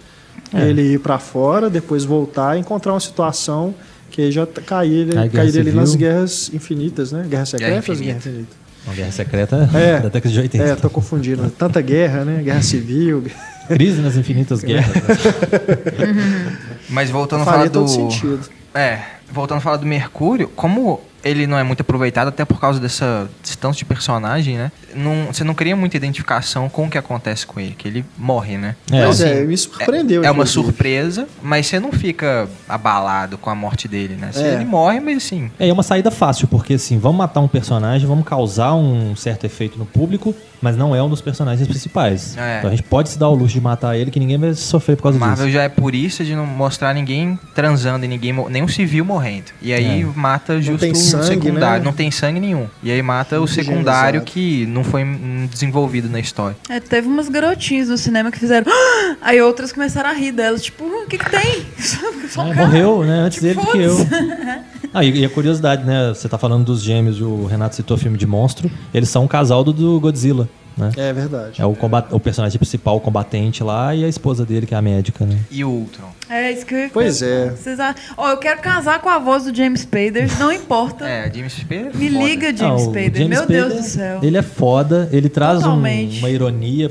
É. Ele ir pra fora, depois voltar e encontrar uma situação que aí já cair, Guerra cairia ali nas guerras infinitas, né? Guerra secreta ou Infinita. Guerra infinita? Uma guerra secreta É. da década de 80. É, tô confundindo. Tanta guerra, né? Guerra civil. Crise nas infinitas guerras. Mas voltando a falar Faria do. todo sentido. É, voltando a falar do Mercúrio, como ele não é muito aproveitado, até por causa dessa distância de personagem, né? Não, você não cria muita identificação com o que acontece com ele, que ele morre, né? É, Mas assim, é, me surpreendeu. É uma inclusive. surpresa, mas você não fica abalado com a morte dele, né? É. Ele morre, mas assim. É, é uma saída fácil, porque assim, vamos matar um personagem, vamos causar um certo efeito no público, mas não é um dos personagens principais. É. Então a gente pode se dar o luxo de matar ele, que ninguém vai sofrer por causa Marvel disso. já é purista de não mostrar ninguém transando e ninguém, nenhum civil morrendo. E aí É. mata justo o sangue, secundário. né? Não tem sangue nenhum. E aí mata o secundário que não foi hum, desenvolvido na história. É, teve umas garotinhas no cinema que fizeram. "Ah!" Aí outras começaram a rir delas. Tipo, o que que tem? Só um É, morreu, né? Antes dele do que eu. Ah, e, e a curiosidade, né? Você tá falando dos gêmeos, o Renato citou filme de monstro. Eles são um casal do, do Godzilla, né? É verdade. É o, combat, o personagem principal, o combatente lá, e a esposa dele, que é a médica, né? E o Ultron? É isso que eu ia Pois é. Vocês Ó, eu quero casar com a voz do James Spader, não importa. É, James Spader é Me foda. liga, Ah, James o Spader. James Meu Spader, Deus do céu. Ele é foda, ele traz um- uma ironia.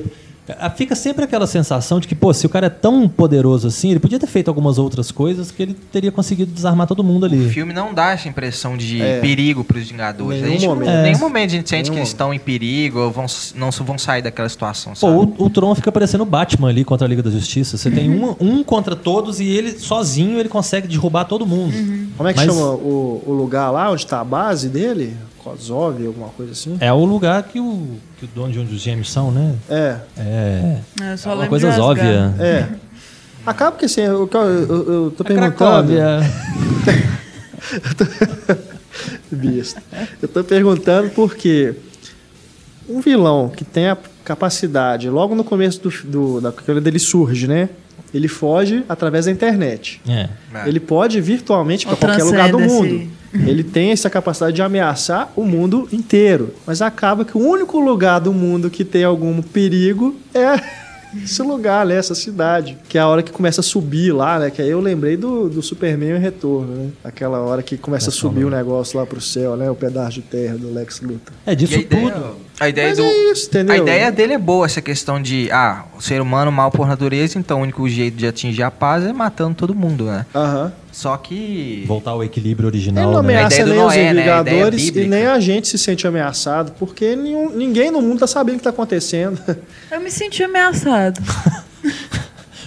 Ah, Fica sempre aquela sensação de que, pô, se o cara é tão poderoso assim, ele podia ter feito algumas outras coisas que ele teria conseguido desarmar todo mundo O ali. filme não dá essa impressão de É. perigo para os Vingadores. Nenhum a gente, momento. Em É. nenhum momento a gente sente Nenhum que eles estão em perigo ou vão, não vão sair daquela situação, Pô, sabe? o, o Tron fica parecendo o Batman ali contra a Liga da Justiça. Você tem um, um contra todos e ele sozinho ele consegue derrubar todo mundo. Como é que Mas- chama o, o lugar lá onde tá a base dele? Kozov, alguma coisa assim? É o lugar que o, que o dono de onde os gêmeos são, né? É, É. É, eu só uma coisa óbvia. é. Acaba que assim, eu, eu, eu- eu tô A perguntando. Cracóvia. Besta. Eu tô perguntando porque um vilão que tem a capacidade, logo no começo do, do, da quando ele surge, né? Ele foge através da internet. É. É. Ele pode virtualmente para qualquer lugar do mundo. Ele tem essa capacidade de ameaçar o mundo inteiro. Mas acaba que o único lugar do mundo que tem algum perigo é esse lugar, né? Essa cidade. Que é a hora que começa a subir lá, né? Que aí eu lembrei do, do Superman e Retorno, né? Aquela hora que começa a subir o negócio lá pro céu, né? O pedaço de terra do Lex Luthor. É E a disso ideia, tudo. A ideia Mas do, é isso? A ideia dele é boa, essa questão de, ah, o ser humano mal por natureza, então o único jeito de atingir a paz é matando todo mundo, né? Aham. Só que. Voltar ao equilíbrio Ele original. não né? A ameaça ideia do nem Noé, os né? Vingadores e bíblica. nem a gente se sente ameaçado, porque nenhum, ninguém no mundo tá sabendo o que tá acontecendo. Eu me senti ameaçado.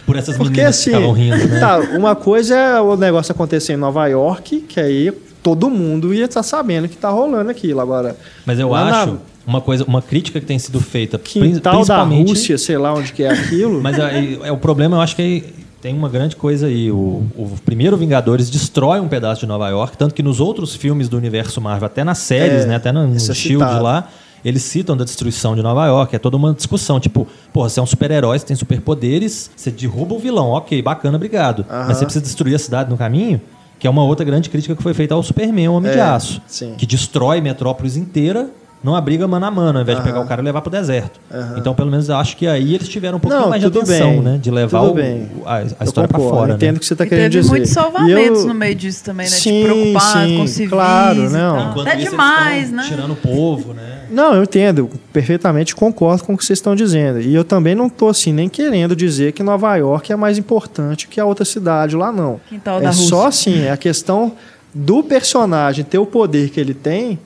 Por essas Porque meninas assim, que ficavam rindo, né? tá, uma coisa é o negócio acontecer em Nova York, que aí todo mundo ia estar sabendo que tá rolando aquilo. Agora, Mas eu na- acho, uma coisa, uma crítica que tem sido feita, Quintal da principalmente- Rússia, sei lá onde que é aquilo. Mas é, é o problema, eu acho que tem uma grande coisa aí. O, o primeiro Vingadores destrói um pedaço de Nova York, tanto que nos outros filmes do universo Marvel, até nas séries, É, né, até no, é Shield citado. lá, eles citam da destruição de Nova York. É toda uma discussão. Tipo, porra, você é um super-herói, você tem superpoderes, você derruba o vilão. Ok, bacana, obrigado. Aham. Mas você precisa destruir a cidade no caminho? Que é uma outra grande crítica que foi feita ao Superman, o Homem de É, Aço. sim. Que destrói Metrópolis inteira numa briga mano a mano, ao invés de pegar o cara e levar pro deserto. Então, pelo menos, eu acho que aí eles tiveram um pouquinho Não, mais de atenção, bem, né? De levar o- a, a Eu história pra concordo, fora. Entendo o né? que você está E querendo teve dizer. muitos salvamentos eu- no meio disso também, né? Sim, de preocupado sim, com civis claro, não. Até demais, né? Tirando o povo, né? Não, eu entendo, perfeitamente concordo com o que vocês estão dizendo. E eu também não estou assim nem querendo dizer que Nova York é mais importante que a outra cidade lá, não. Quintal é da Rússia. só assim, é a questão do personagem ter o poder que ele tem.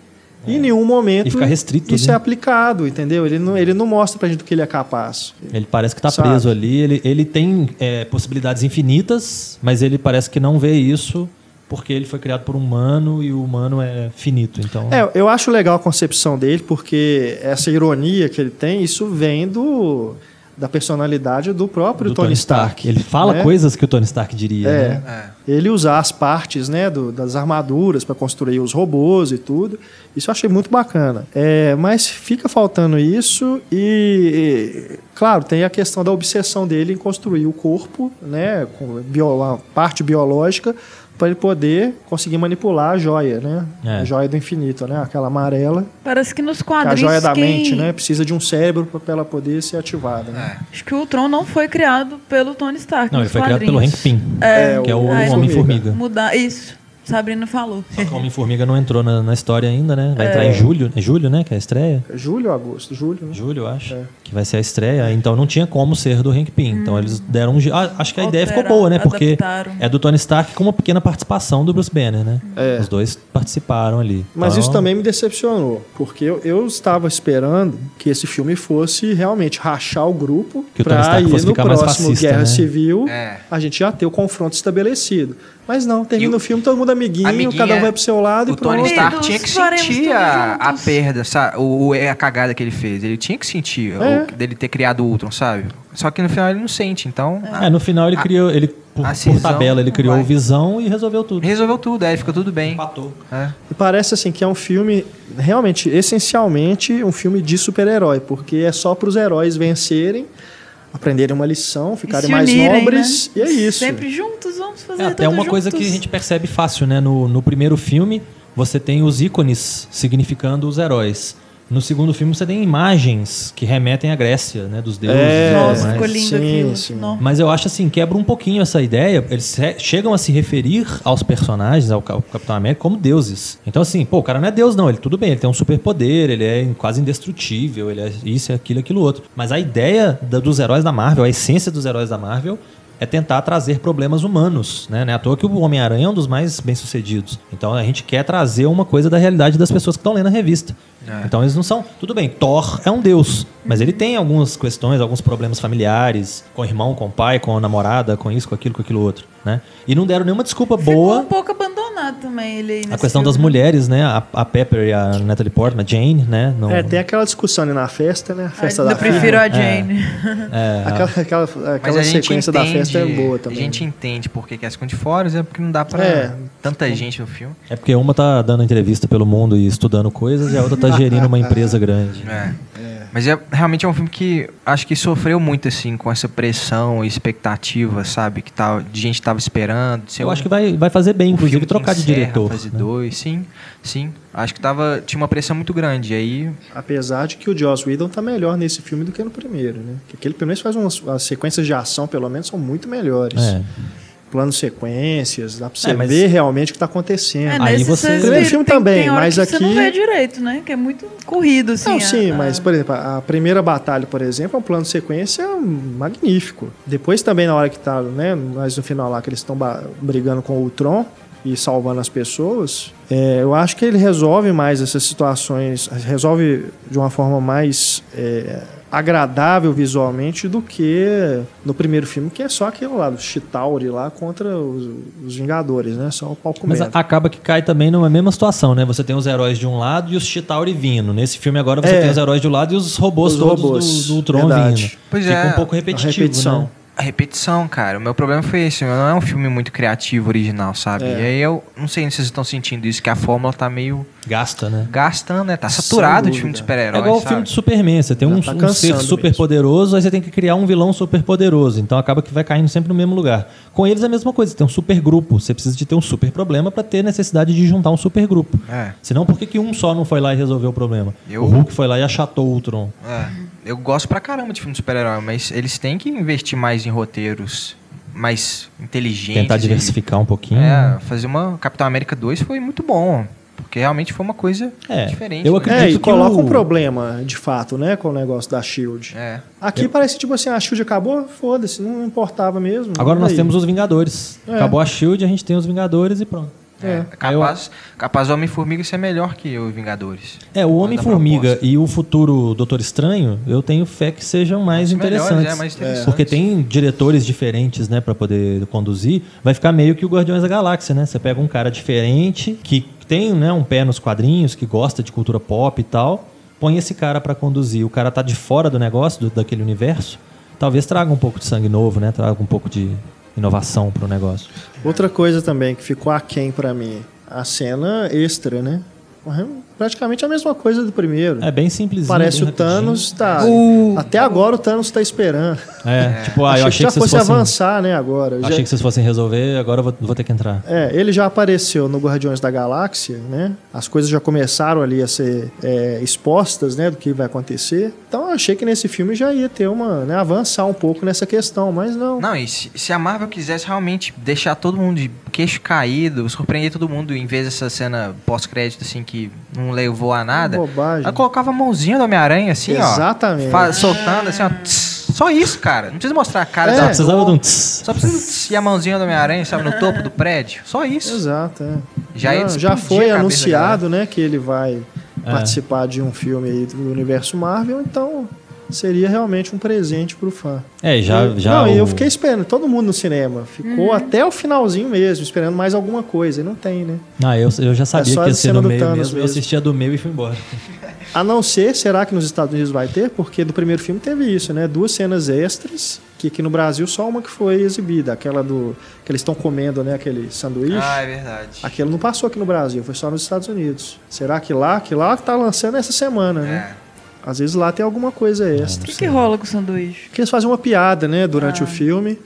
Em nenhum momento É. E ficar restrito, isso né? é aplicado, entendeu? Ele não, ele não mostra pra gente do que ele é capaz. Ele parece que tá Sabe? preso ali. Ele, ele tem é, possibilidades infinitas, mas ele parece que não vê isso porque ele foi criado por um humano e o humano é finito. Então, É, eu acho legal a concepção dele, porque essa ironia que ele tem, isso vem do, da personalidade do próprio do Tony, Stark. Ele fala né? coisas que o Tony Stark diria. É. né? É. Ele usar as partes né, do- das armaduras para construir os robôs e tudo. Isso eu achei muito bacana. É, mas fica faltando isso e, e, claro, tem a questão da obsessão dele em construir o corpo, né, com bio- a parte biológica, para ele poder conseguir manipular a joia, né? É. A joia do infinito, né? Aquela amarela. Parece que nos Que é a quadrinhos. joia da quem- mente, né? Precisa de um cérebro para ela poder ser ativada. Né? É. Acho que o Ultron não foi criado pelo Tony Stark. Não, ele nos foi criado pelo Hank quadrinhos. Pym, É, que é o o Homem-Formiga. Homem-Formiga. Mudar. Isso. Sabrina falou. Só que Homem-Formiga não entrou na, na história ainda, né? Vai entrar É. em julho. É julho, né? Que é a estreia? Julho ou agosto? Julho, né? Julho, eu acho. É. Que vai ser a estreia. Então não tinha como ser do Hank Pym. Então eles deram um. Ah, acho que a ideia ficou Alteraram, boa, né? Porque adaptaram. é do Tony Stark com uma pequena participação do Bruce Banner, né? É. Os dois participaram ali. Mas Então, isso também me decepcionou, porque eu, eu estava esperando que esse filme fosse realmente rachar o grupo Que o Tony para Stark ir fosse no ficar mais próximo fascista, Guerra né? Civil É. a gente já ter o confronto estabelecido. Mas não, termina E o- o filme, todo mundo amiguinho, Amiguinho cada um é- vai pro seu lado e O Tony pronto. Stark Unidos, tinha que sentir a, a perda, sabe? O, o- a cagada que ele fez. Ele tinha que sentir É. o- dele ter criado o Ultron, sabe? Só que no final ele não sente, então. É, no final ele a- criou. Ele, por, a por tabela, ele criou vai. o visão e resolveu tudo. Resolveu tudo, aí ficou tudo bem. Empatou. É. E parece assim que é um filme realmente, essencialmente, um filme de super-herói, porque é só para os heróis vencerem, aprenderem uma lição, ficarem mais unirem, nobres, né? e é isso. Sempre juntos, vamos fazer É até uma coisa juntos. que a gente percebe fácil, né? No, no primeiro filme, você tem os ícones significando os heróis. No segundo filme, você tem imagens que remetem à Grécia, né? Dos deuses. É, e Nossa, ficou lindo Sim, aquilo. sim. Mas eu acho assim, quebra um pouquinho essa ideia. Eles chegam a se referir aos personagens, ao, Ca- ao Capitão América, como deuses. Então, assim, pô, o cara não é deus, não. Ele tudo bem, ele tem um superpoder, ele é quase indestrutível, ele é isso, é aquilo, aquilo outro. Mas a ideia da- dos heróis da Marvel, a essência dos heróis da Marvel. É tentar trazer problemas humanos, né? Não é à toa que o Homem-Aranha é um dos mais bem-sucedidos. Então a gente quer trazer uma coisa da realidade das pessoas que estão lendo a revista. É. Então eles não são. Tudo bem, Thor é um deus, mas ele tem algumas questões, alguns problemas familiares, com o irmão, com o pai, com a namorada, com isso, com aquilo, com aquilo outro, né? E não deram nenhuma desculpa Ficou boa. um pouco abandonado também ele aí A questão das filme. mulheres, né? A, a Pepper e a Natalie Portman, a Jane, né? Não, É, tem aquela discussão ali na festa, né? A festa Ainda da prefiro firma. a Jane. é, Aquela, aquela, aquela a gente sequência entende, da festa é boa também. A gente entende por que que ficam de fora, é porque não dá pra É. tanta gente no filme. é porque uma tá dando entrevista pelo mundo e estudando coisas e a outra tá gerindo uma empresa grande. É. Mas é, realmente é um filme que acho que sofreu muito, assim, com essa pressão e expectativa, sabe? Que tá, de gente que tava esperando. Eu um- acho que vai, vai fazer bem, inclusive, trocar de diretor. Fase né? 2, sim, sim. Acho que tava, tinha uma pressão muito grande. E aí, Apesar de que o Joss Whedon tá melhor nesse filme do que no primeiro, né? Que aquele pelo menos faz umas as sequências de ação, pelo menos, são muito melhores. É. Planos sequências, dá pra você É, mas- ver realmente o que tá acontecendo. É, Aí você- Primeiro viram, filme tem, também, tem hora mas que Você não aqui- vê direito, né? Que é muito corrido, assim. Não, sim, a- mas, por exemplo, a primeira batalha, por exemplo, é um plano de sequência magnífico. Depois também, na hora que tá, né, mais no final lá, que eles estão brigando com o Ultron, e salvando as pessoas, é, eu acho que ele resolve mais essas situações, resolve de uma forma mais é, agradável visualmente do que no primeiro filme, que é só aquele lá do Chitauri lá contra os, os Vingadores, né? Só o palco Mas a- acaba que cai também numa mesma situação, né? Você tem os heróis de um lado e os Chitauri vindo. Nesse filme agora você É. tem os heróis de um lado e os robôs Os todos robôs, do, do Ultron verdade. vindo. Pois Fica é, um pouco a repetitivo, repetição. né? A repetição, cara. O meu problema foi esse. Não é um filme muito criativo, original, sabe? É. E aí eu não sei se vocês estão sentindo isso, que a fórmula tá meio Gasta, né? gastando, né? Tá saturado de filme de É super-herói. igual o filme de Superman. Você tem Já um, tá um ser mesmo. super poderoso, aí você tem que criar um vilão super poderoso. Então acaba que vai caindo sempre no mesmo lugar. Com eles é a mesma coisa. Você tem um super grupo. Você precisa de ter um super problema para ter necessidade de juntar um super grupo. É. Senão, por que, que um só não foi lá e resolveu o problema? Eu- O Hulk foi lá e achatou o Ultron. É, eu gosto pra caramba de filme de super-herói, mas eles têm que investir mais em roteiros mais inteligentes. Tentar e- diversificar um pouquinho. É, fazer uma Capitão América 2 foi muito bom, porque realmente foi uma coisa É, diferente. eu né? acredito É, e que coloca o- um problema, de fato, né, com o negócio da SHIELD. É. Aqui parece tipo assim, a SHIELD acabou, foda-se, não importava mesmo. Agora nós aí? temos os Vingadores. É. Acabou a Shield, a gente tem os Vingadores e pronto. É, capaz, capaz o Homem-Formiga ser melhor que o Vingadores. É, o Homem-Formiga e o futuro Doutor Estranho, eu tenho fé que sejam mais Os melhores, interessantes. é, mais interessantes. Porque tem diretores diferentes, né, pra poder conduzir. Vai ficar meio que o Guardiões da Galáxia, né? Você pega um cara diferente, que tem, né, um pé nos quadrinhos, que gosta de cultura pop e tal, põe esse cara pra conduzir. O cara tá de fora do negócio, do- daquele universo, talvez traga um pouco de sangue novo, né? Traga um pouco de inovação pro negócio. Outra coisa também que ficou aquém pra mim, a cena extra, né? Praticamente a mesma coisa do primeiro. É bem simplesinho. Parece bem o Thanos, tá. O- Até agora o Thanos tá esperando. rapidinho. É, tipo, ah, achei eu que achei já que, vocês fosse fossem... avançar, né, agora. Já- Achei que vocês fossem resolver, agora eu vou, vou ter que entrar. É, ele já apareceu no Guardiões da Galáxia, né? As coisas já começaram ali a ser é, expostas, né, do que vai acontecer. Então eu achei que nesse filme já ia ter uma, né, avançar um pouco nessa questão, mas não. Não, e se, se a Marvel quisesse realmente deixar todo mundo de queixo caído, surpreender todo mundo, em vez dessa cena pós-crédito, assim, que não levou a nada, Bobagem. ela colocava a mãozinha do Homem-Aranha, assim, ó. Exatamente. soltando, assim, ó. tss, só isso, cara. Não precisa mostrar a cara É. da Só precisava de um tss. Só precisa tss, e a mãozinha do Homem-Aranha, sabe, no topo do prédio. Só isso. Exato, é. Já ia já, foi anunciado, né, que ele vai É. participar de um filme aí do universo Marvel, então seria realmente um presente pro fã. É, já. E- já não, e o- eu fiquei esperando, todo mundo no cinema. Ficou até o finalzinho mesmo, esperando mais alguma coisa. E não tem, né? Ah, eu, eu já sabia É que ia a ser cena no do meio Thanos mesmo. Eu mesmo. assistia do meio e fui embora. A não ser, será que nos Estados Unidos vai ter? Porque do primeiro filme teve isso, né? Duas cenas extras, que aqui no Brasil só uma que foi exibida. Aquela do. que eles estão comendo, né? Aquele sanduíche. Ah, é verdade. Aquilo não passou aqui no Brasil, foi só nos Estados Unidos. Será que lá, que lá tá lançando essa semana, né? Às vezes lá tem alguma coisa extra. O que, que rola com o sanduíche? Porque eles fazem uma piada, né, durante Ah. o filme.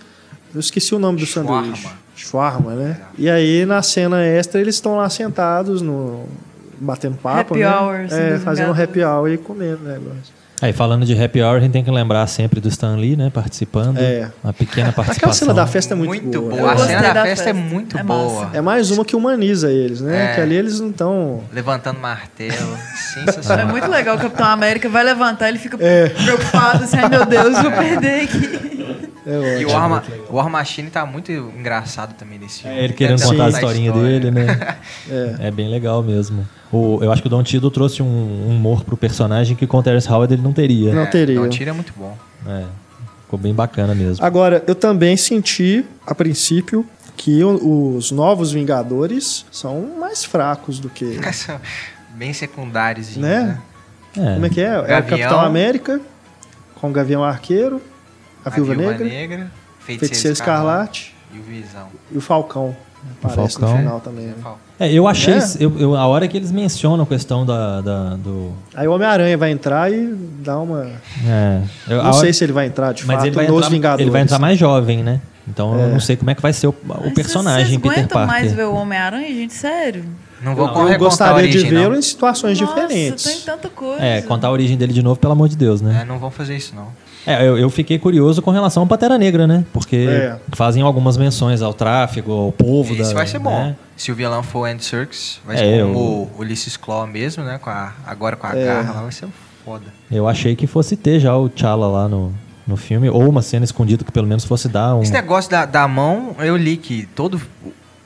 Eu esqueci o nome do Shawarma. sanduíche. Shawarma, né? E aí, na cena extra, eles estão lá sentados, no, batendo papo, Happy né? hour, é, fazendo Vingadores. happy hour e comendo o negócio. Aí, falando de happy hour, a gente tem que lembrar sempre do Stan Lee, né? Participando. É. Uma pequena participação. Aquela cena da festa é muito, boa. boa. A cena da, da festa, é festa. muito É boa. massa. É mais uma que humaniza eles, né? É. Que ali eles não estão... Levantando martelo. É Sensacional. muito legal o Capitão América vai levantar, ele fica É. preocupado, assim, ai meu Deus, vou perder aqui. É E o. War, o War Machine tá muito engraçado também nesse filme. É, ele querendo contar a historinha história. dele, né? É. É bem legal mesmo. O, eu acho que o Don Tiddle trouxe um, um humor pro personagem que com o Terrence Howard ele não teria. Não teria. Não, tira é muito bom. É, ficou bem bacana mesmo. Agora, eu também senti, a princípio, que o- os novos Vingadores são mais fracos do que... São Bem secundários, Né? né? É. Como é que é? É o Gavião. Capitão América, com o Gavião Arqueiro, a, Viúva Negra, Negra Feiticeiro Escarlate e o Visão. e o Falcão. Aparece Falcão. no final também. né? É, eu achei. É? Eu, eu- a hora que eles mencionam a questão da, da- do. Aí o Homem-Aranha vai entrar e dá uma. É, eu- a Não hora- sei se ele vai entrar de mas fato ele vai, nos entrar, Vingadores. ele vai entrar mais jovem, né? Então eu É. não sei como é que vai ser o, o Mas personagem Vocês Peter aguentam Parker. mais ver o Homem-Aranha, gente? Sério? Não vou Não, Eu gostaria de origem, vê-lo não. em situações Nossa, diferentes. tem tanta coisa. É, contar a origem dele de novo, pelo amor de Deus, né? É, não vão fazer isso, não. É, eu, eu fiquei curioso com relação ao Pantera Negra, né? Porque É. fazem algumas menções ao tráfico, ao povo Isso da. vai ser bom. né? Se o vilão for o Andy Serkis, vai É, ser eu- como o Ulysses Claw mesmo, né? Com a, agora com a É. garra lá, vai ser foda. Eu achei que fosse ter já o T'Challa lá no, no filme, ou uma cena escondida que pelo menos fosse dar um. Esse negócio da, da mão, eu li que todo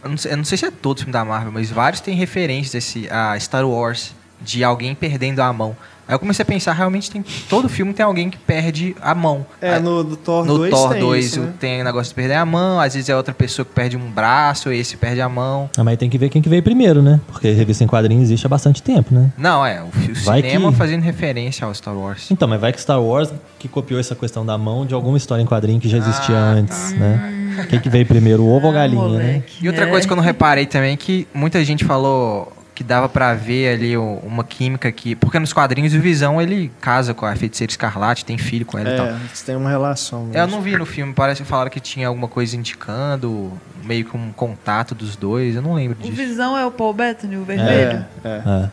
Eu não, sei, eu não sei se é todo filme da Marvel, mas vários têm referências a Star Wars, de alguém perdendo a mão. Aí eu comecei a pensar, realmente tem. Todo filme tem alguém que perde a mão. É, Aí- no do Thor no 2 Thor tem 2 isso, né? tem o negócio de perder a mão, às vezes é outra pessoa que perde um braço, esse perde a mão. Ah, mas tem que ver quem que veio primeiro, né? Porque revista em quadrinhos existe há bastante tempo, né? Não, é, o, o Vai cinema que- fazendo referência ao Star Wars. Então, mas vai que Star Wars que copiou essa questão da mão de alguma história em quadrinho que já existia Ah, antes, né? Quem que veio primeiro, o ovo ou a Ah, galinha, né? moleque. E outra É. coisa que eu não reparei também é que muita gente falou que dava pra ver ali o- uma química que. Porque nos quadrinhos o Visão ele casa com a feiticeira escarlate, tem filho com ela e tal. É, eles têm uma relação. Mesmo. Eu não vi no filme, parece que falaram que tinha alguma coisa indicando, meio que um contato dos dois, eu não lembro O disso. Visão é o Paul Bettany, o vermelho. É, é. É.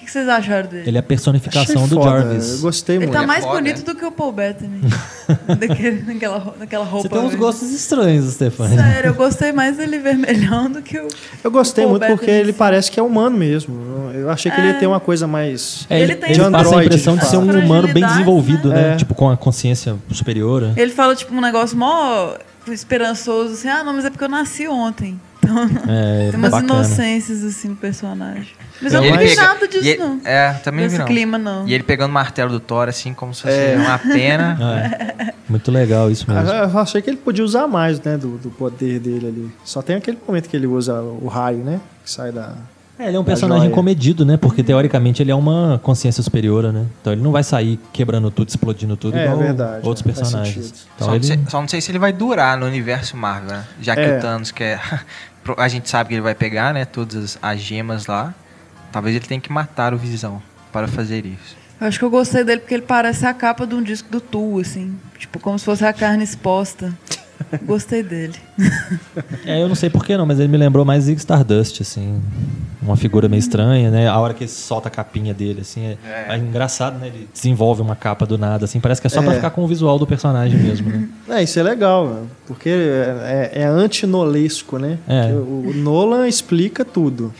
O que vocês acharam dele? Ele é a personificação Achei do foda, Jarvis. Eu gostei Ele muito. tá é mais foda, bonito é. do que o Paul Bettany. Daquele, naquela, naquela roupa. Você tem uns gostos estranhos, Stefani. Sério, eu gostei mais dele vermelhão do que o. Eu gostei Paul muito porque ele parece que é humano mesmo. Eu achei que ele ia ter uma coisa mais. É, Ele ele, tem ele passa a impressão de de ser um humano bem desenvolvido, né? né? É. Tipo, com a consciência superior. né? Ele fala, tipo, um negócio mó esperançoso, assim, ah, não, mas é porque eu nasci ontem. Então, É, tem umas bacana. inocências, assim, no personagem. Mas eu não vi pega- nada disso, ele- não. É, também vi Desse não. clima, não. E ele pegando o martelo do Thor, assim, como se fosse É. uma pena. É. Muito legal isso mesmo. Ah, Eu achei que ele podia usar mais, né, do, do poder dele ali. Só tem aquele momento que ele usa o raio, né? Que sai da. É, ele é um personagem joia. comedido, né? Porque teoricamente ele é uma consciência superior, né? Então ele não vai sair quebrando tudo, explodindo tudo É, igual verdade, outros é, personagens. Então só, ele... não sei, só não sei se ele vai durar no universo Marvel, né? Já que É. o Thanos quer. A gente sabe que ele vai pegar, né? Todas as, as gemas lá. Talvez ele tenha que matar o Visão para fazer isso. Eu acho que eu gostei dele porque ele parece a capa de um disco do Tu, assim. Tipo, como se fosse a carne exposta. Gostei dele. É, eu não sei porquê não, mas ele me lembrou mais Zig Stardust, assim. Uma figura meio estranha, né? A hora que ele solta a capinha dele, assim, é, é engraçado, né? Ele desenvolve uma capa do nada, assim. Parece que é só pra É. ficar com o visual do personagem mesmo, né? É, isso é legal, né? porque é, é, é antinolesco, né? É. O, o Nolan explica tudo,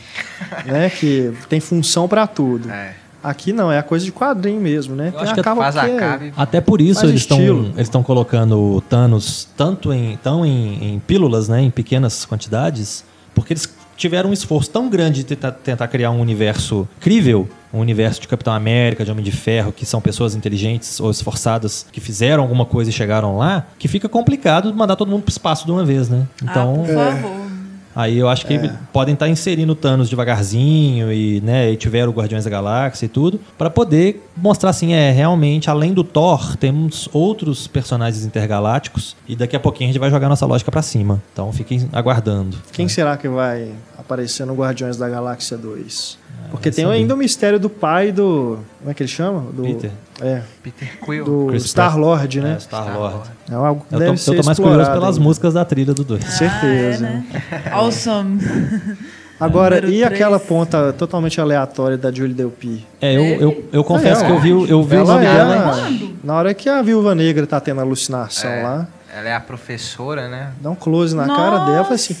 né? Que tem função pra tudo. É. Aqui não, é a coisa de quadrinho mesmo, né? Eu Tem acho a que capa Faz a é- capa e Até por isso eles estão eles estão colocando o Thanos tanto em tão em, em pílulas, né, em pequenas quantidades, porque eles tiveram um esforço tão grande de tentar, tentar criar um universo crível, um universo de Capitão América, de Homem de Ferro, que são pessoas inteligentes ou esforçadas que fizeram alguma coisa e chegaram lá, que fica complicado mandar todo mundo pro espaço de uma vez, né? Então, ah, por favor. Aí eu acho que podem estar inserindo Thanos devagarzinho e, né, e tiveram o Guardiões da Galáxia e tudo, para poder mostrar assim, é, realmente, além do Thor, temos outros personagens intergalácticos e daqui a pouquinho a gente vai jogar nossa lógica para cima. Então fiquem aguardando. Quem será que vai aparecer no Guardiões da Galáxia 2? Porque vai tem saber. ainda o mistério do pai do. Como é que ele chama? Do, Peter. É, Peter Quill. do Star-Lord, É, né? Star-Lord. É algo que Eu deve tô, ser eu tô mais curioso pelas ainda. músicas da trilha do 2. Certeza. Ah, é, né? Awesome. Agora, Número e três. aquela ponta totalmente aleatória da Julie Delpy? É, eu, eu, eu confesso É, que eu vi, o- eu vi o nome é dela. a- Na hora que a Viúva Negra tá tendo alucinação É, lá, Ela é a professora, né? dá um close na Nossa. cara dela, eu falei assim.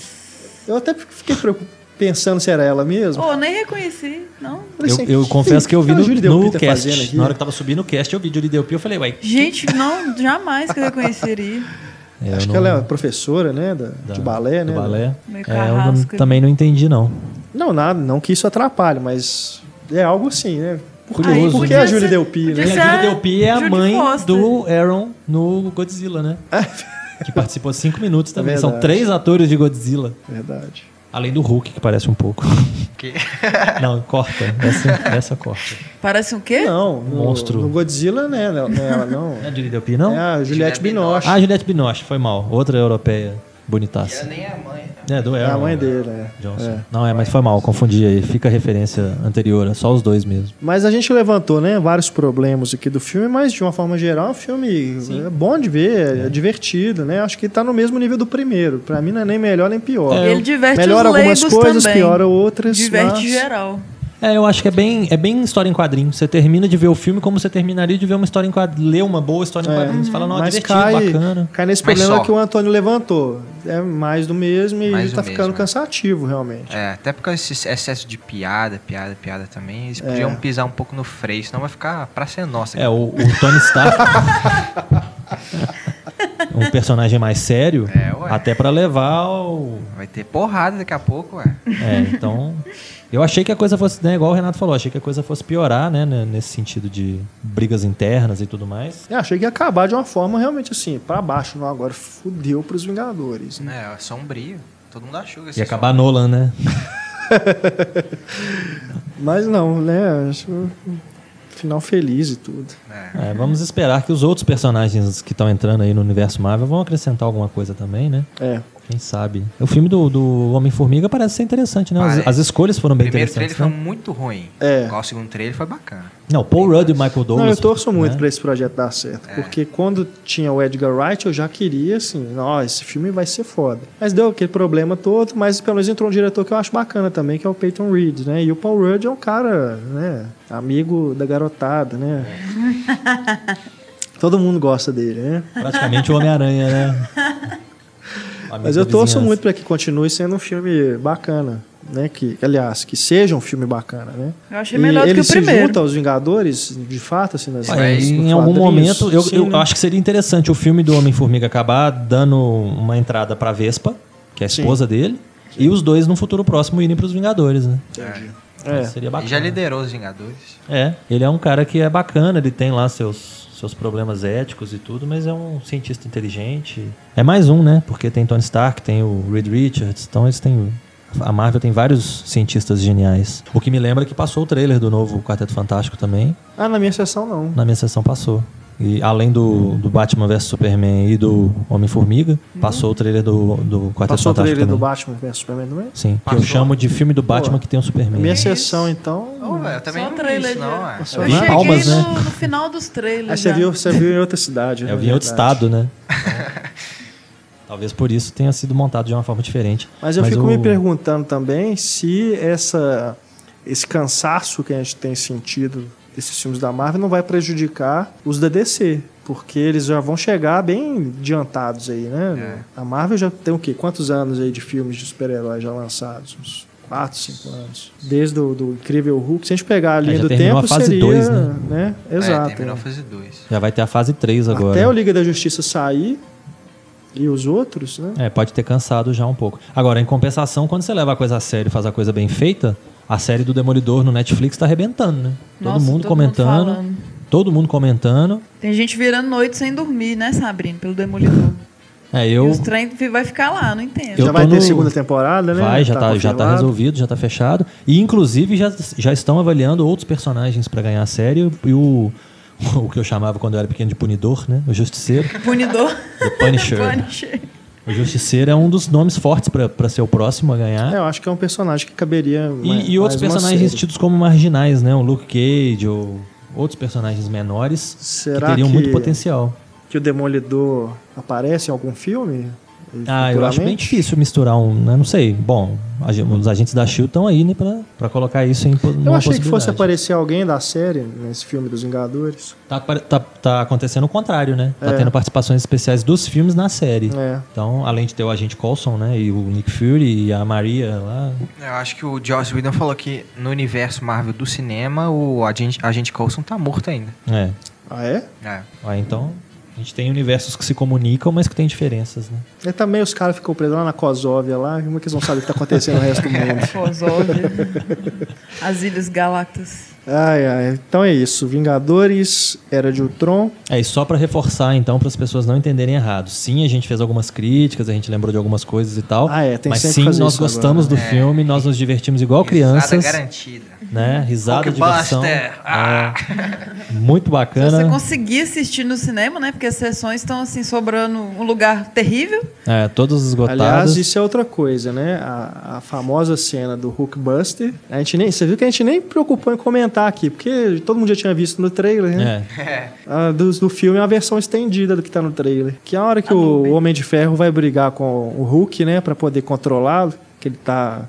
Eu até fiquei preocup- pensando se era ela mesmo. Pô, nem reconheci, não. Eu, assim, eu confesso que eu vi no, no cast. aqui? Na hora que tava subindo o cast, eu vi Julie Delpy. Eu falei, ué. Gente, não, jamais que eu reconheceria. é, eu Acho que não- ela é professora, né? da- da- de balé, né? balé. É, eu não- carrasco. também não entendi, não. Não, nada, não que isso atrapalhe, mas é algo assim, né? Curioso, por que podia a Julie Delpy, né? A Julie é Delpy é a mãe Foster. do Aaron no Godzilla, né? que participou cinco minutos também. São Verdade. três atores de Godzilla. Verdade. Além do Hulk, que parece um pouco. Que... Não, corta. Essa, essa corta. Parece um quê? Não, no, Monstro. no Godzilla, né? Não, não é ela, não. Não é a Julie Delpy, não? É a Juliette Juliette Binoche. Ah, Juliette Binoche, foi mal. Outra europeia Ela bonitaça. nem é a mãe. É, do É Aaron. a mãe dele, né? Johnson. É. Não, é, mas foi mal, confundi aí. Fica a referência anterior, é só os dois mesmo. Mas a gente levantou, né, vários problemas aqui do filme, mas de uma forma geral, é um filme é bom de ver, é, divertido, né? Acho que tá no mesmo nível do primeiro. Pra mim não é nem melhor nem pior. É, Ele diverte Melhora os algumas coisas, também. piora outras. Diverte mas- geral. É, eu acho que é bem, é bem história em quadrinho. Você termina de ver o filme como você terminaria de ver uma história em quadrinho, ler uma boa história em É. quadrinho. Você fala, não, é divertido, cai, bacana. cai nesse problema que o Antônio levantou. É mais do mesmo e Mais tá do ficando mesmo, é. cansativo, realmente. É, até por causa desse excesso de piada, piada, piada também, eles podiam pisar um pouco no freio, senão vai ficar pra ser nossa. É, o, o Tony Stark. um personagem mais sério, É, ué. até pra levar o. Vai ter porrada daqui a pouco, ué. É, então. Eu achei que a coisa fosse, né, igual o Renato falou, achei que a coisa fosse piorar, né, né, nesse sentido de brigas internas e tudo mais. Eu achei que ia acabar de uma forma realmente assim, pra baixo, não. Agora fudeu pros Vingadores. Né? É, sombrio. Todo mundo achou que ia acabar Nolan, né? Mas não, né? Acho um final feliz e tudo. sombrio. É. É, vamos esperar que os outros personagens que estão entrando aí no universo Marvel vão acrescentar alguma coisa também, né? É. Quem sabe? O filme do, do Homem-Formiga parece ser interessante, né? As, as escolhas foram O bem primeiro trailer interessantes. foi Né? muito ruim. É. Igual o segundo trailer foi bacana. Não, Paul Rudd e Michael Douglas. Não, eu torço muito né? pra esse projeto dar certo. Porque quando tinha o Edgar Wright, eu já queria, assim, ó, esse filme vai ser foda. Mas deu aquele problema todo, mas pelo menos entrou um diretor que eu acho bacana também, que é o Peyton Reed, né? E o Paul Rudd é um cara, né, amigo da garotada, né? Todo mundo gosta dele, né? Praticamente o Homem-Aranha, né? Mas eu torço vizinhança. muito para que continue sendo um filme bacana, né? Que, aliás, que seja um filme bacana, né? Eu achei E melhor do que ele o se primeiro. junta aos Vingadores, de fato, assim, nas Ué, nos em algum momento, eu, Sim, eu né? acho que seria interessante o filme do Homem-Formiga acabar dando uma entrada pra Vespa, que é a Sim. esposa dele, e os dois no futuro próximo irem pros Vingadores, né? É. Seria E bacana. já liderou os Vingadores. É, ele é um cara que é bacana, ele tem lá seus, seus problemas éticos e tudo, mas é um cientista inteligente. É mais um, né? Porque tem Tony Stark, tem o Reed Richards, então eles têm. A Marvel tem vários cientistas geniais. O que me lembra que passou o trailer do novo Quarteto Fantástico também. Ah, na minha sessão não. Na minha sessão passou. E além do, do Batman vs Superman e do Homem-Formiga, passou o trailer do, do Quarteto Passou o Fantástico trailer do também. Batman vs Superman também? Sim, que eu Passou. chamo de filme do Batman Pô, que tem o Superman. Minha isso? sessão, então. Ô, velho, eu também Só não trailer vi isso, não, é. Passou Eu Não, cheguei palmas, no, né? no final dos trailers. Aí você já. viu, você viu em outra cidade. É, né, eu vi em outro estado, né? Talvez por isso tenha sido montado de uma forma diferente. Mas eu fico o- me perguntando também se essa, esse cansaço que a gente tem sentido desses filmes da Marvel não vai prejudicar os da DC. Porque eles já vão chegar bem adiantados aí, né? A Marvel já tem o quê? Quantos anos aí de filmes de super-heróis já lançados? Uns 4, 5 anos. Desde o do Incrível Hulk. Se a gente pegar a linha É, já do terminou tempo, a fase seria... dois, né? né? É, Exato. terminou a é. fase 2. Já vai ter a fase 3 agora. Até o Liga da Justiça sair e os outros, né? É, pode ter cansado já um pouco. Agora, em compensação, quando você leva a coisa a sério e faz a coisa bem feita, a série do Demolidor no Netflix tá arrebentando, né? Nossa, todo mundo todo comentando. mundo todo mundo comentando. Tem gente virando noite sem dormir, né, Sabrina? Pelo Demolidor. É, E eu. os trem vai ficar lá, não entendo. Eu já vai ter no- segunda temporada, né? Vai, já tá, já tá resolvido, já tá fechado. E inclusive já, já estão avaliando outros personagens pra ganhar a série. E o, o que eu chamava quando eu era pequeno de punidor, né? O Justiceiro. Punidor. O Punisher. Punisher. O Justiceiro é um dos nomes fortes pra ser o próximo a ganhar. É, eu acho que é um personagem que caberia. mais- E, e outros personagens tidos como marginais, né? O Luke Cage ou outros personagens menores Será que teriam que- muito potencial. Que o Demolidor aparece em algum filme? Ah, eu acho bem difícil misturar um, né? não sei. Bom, os agentes da SHIELD estão aí, né, pra, pra colocar isso em Eu achei que fosse aparecer alguém da série nesse filme dos Vingadores. Tá, tá, tá acontecendo o contrário, né? Tá É. tendo participações especiais dos filmes na série. É. Então, além de ter o agente Coulson, né? E o Nick Fury e a Maria lá. Eu acho que o Joss Whedon falou que no universo Marvel do cinema, o agente, agente Coulson tá morto ainda. É. Ah, é? É. Ah, então, a gente tem universos que se comunicam, mas que tem diferenças, né? E também os caras ficam presos lá na Cosóvia lá, como é que eles vão saber o que tá acontecendo no resto do mundo? Cosóvia. As Ilhas Galactas. Ai, ai. Então é isso. Vingadores, Era de Ultron. É, e só pra reforçar, então, para as pessoas não entenderem errado. Sim, a gente fez algumas críticas, a gente lembrou de algumas coisas e tal. Ah, é, tem mas sim, nós gostamos agora. do filme, nós nos divertimos igual crianças. Risada garantida. Né? Risada, diversão. Hulkbuster! Ah! É. Muito Se você bacana. conseguir assistir no cinema, né? Porque as sessões estão assim sobrando um lugar terrível. É, todos esgotados. Aliás, isso é outra coisa, né? A, a famosa cena do Hulkbuster. A gente nem, você viu que a gente nem preocupou em comentar aqui, porque todo mundo já tinha visto no trailer, né? É. A do, do filme é a versão estendida do que tá no trailer. Que é a hora que o Homem de Ferro vai brigar com o Hulk, né? Pra poder controlá-lo. Que ele tá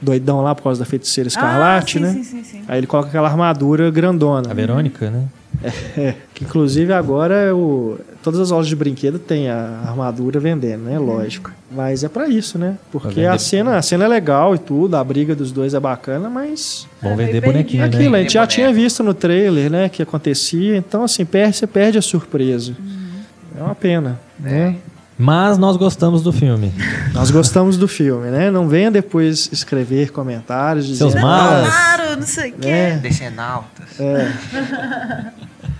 doidão lá por causa da feiticeira escarlate, ah, sim, né? sim, sim, sim. Aí ele coloca aquela armadura grandona. A Verônica, né? É, que inclusive agora é o, todas as lojas de brinquedo tem a armadura vendendo, né? Lógico. Mas é pra isso, né? Porque a cena, a cena é legal e tudo, a briga dos dois é bacana, mas Vão É, vender bonequinho, é né? aquilo, a gente já tinha visto no trailer, né, que acontecia, então assim, perde, você perde a surpresa. Uhum. É uma pena. né? Mas nós gostamos do filme. Nós gostamos do filme, né? Não venha depois escrever comentários Seus dizendo... malas. Claro, não sei o quê. É. Decenautas. É.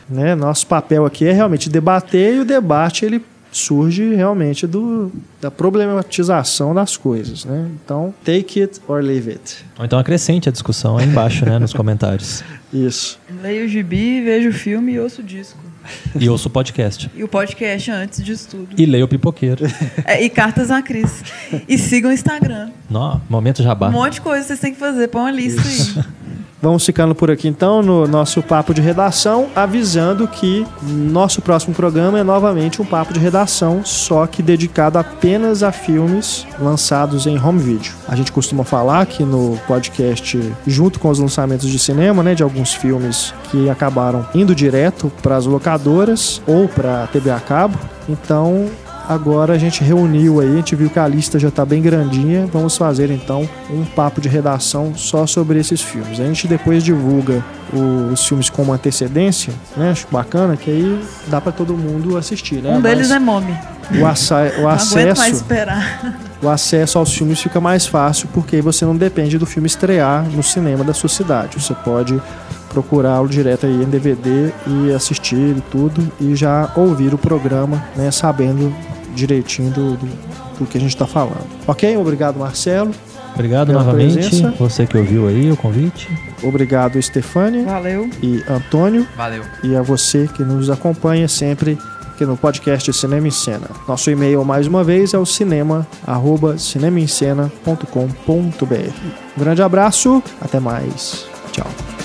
né? Nosso papel aqui é realmente debater e o debate ele surge realmente do, da problematização das coisas, né? Então, take it or leave it. Ou então acrescente a discussão aí embaixo, né? Nos comentários. Isso. Leio o gibi, vejo o filme e ouço o disco. E ouça o podcast. E o podcast antes disso tudo. E leia o pipoqueiro. É, e cartas a Cris. E sigam o Instagram. Nó, momento jabá. Um monte de coisa vocês têm que fazer. Põe uma lista aí. Vamos ficando por aqui então no nosso papo de redação, avisando que nosso próximo programa é novamente um papo de redação, só que dedicado apenas a filmes lançados em home video. A gente costuma falar aqui no podcast, junto com os lançamentos de cinema, né, de alguns filmes que acabaram indo direto para as locadoras ou para TV a cabo. Então, Agora a gente reuniu aí, a gente viu que a lista já está bem grandinha. Vamos fazer então um papo de redação só sobre esses filmes. A gente depois divulga os filmes com uma antecedência, né? Acho bacana que aí dá para todo mundo assistir, né? Um deles Mas é Mommy. o, aça- o acesso, o acesso aos filmes fica mais fácil porque aí você não depende do filme estrear no cinema da sua cidade. Você pode procurá-lo direto aí em DVD e assistir e tudo e já ouvir o programa, né? Sabendo direitinho do, do, do que a gente está falando. Ok? Obrigado, Marcelo. Obrigado novamente. presença. Você que ouviu aí o convite. Obrigado, Stefânia Valeu. e Antônio. Valeu. e a você que nos acompanha sempre aqui no podcast Cinema em Cena. Nosso e-mail, mais uma vez, é o cinema, arroba cinemaencena.com.br. Um grande abraço, até mais. Tchau.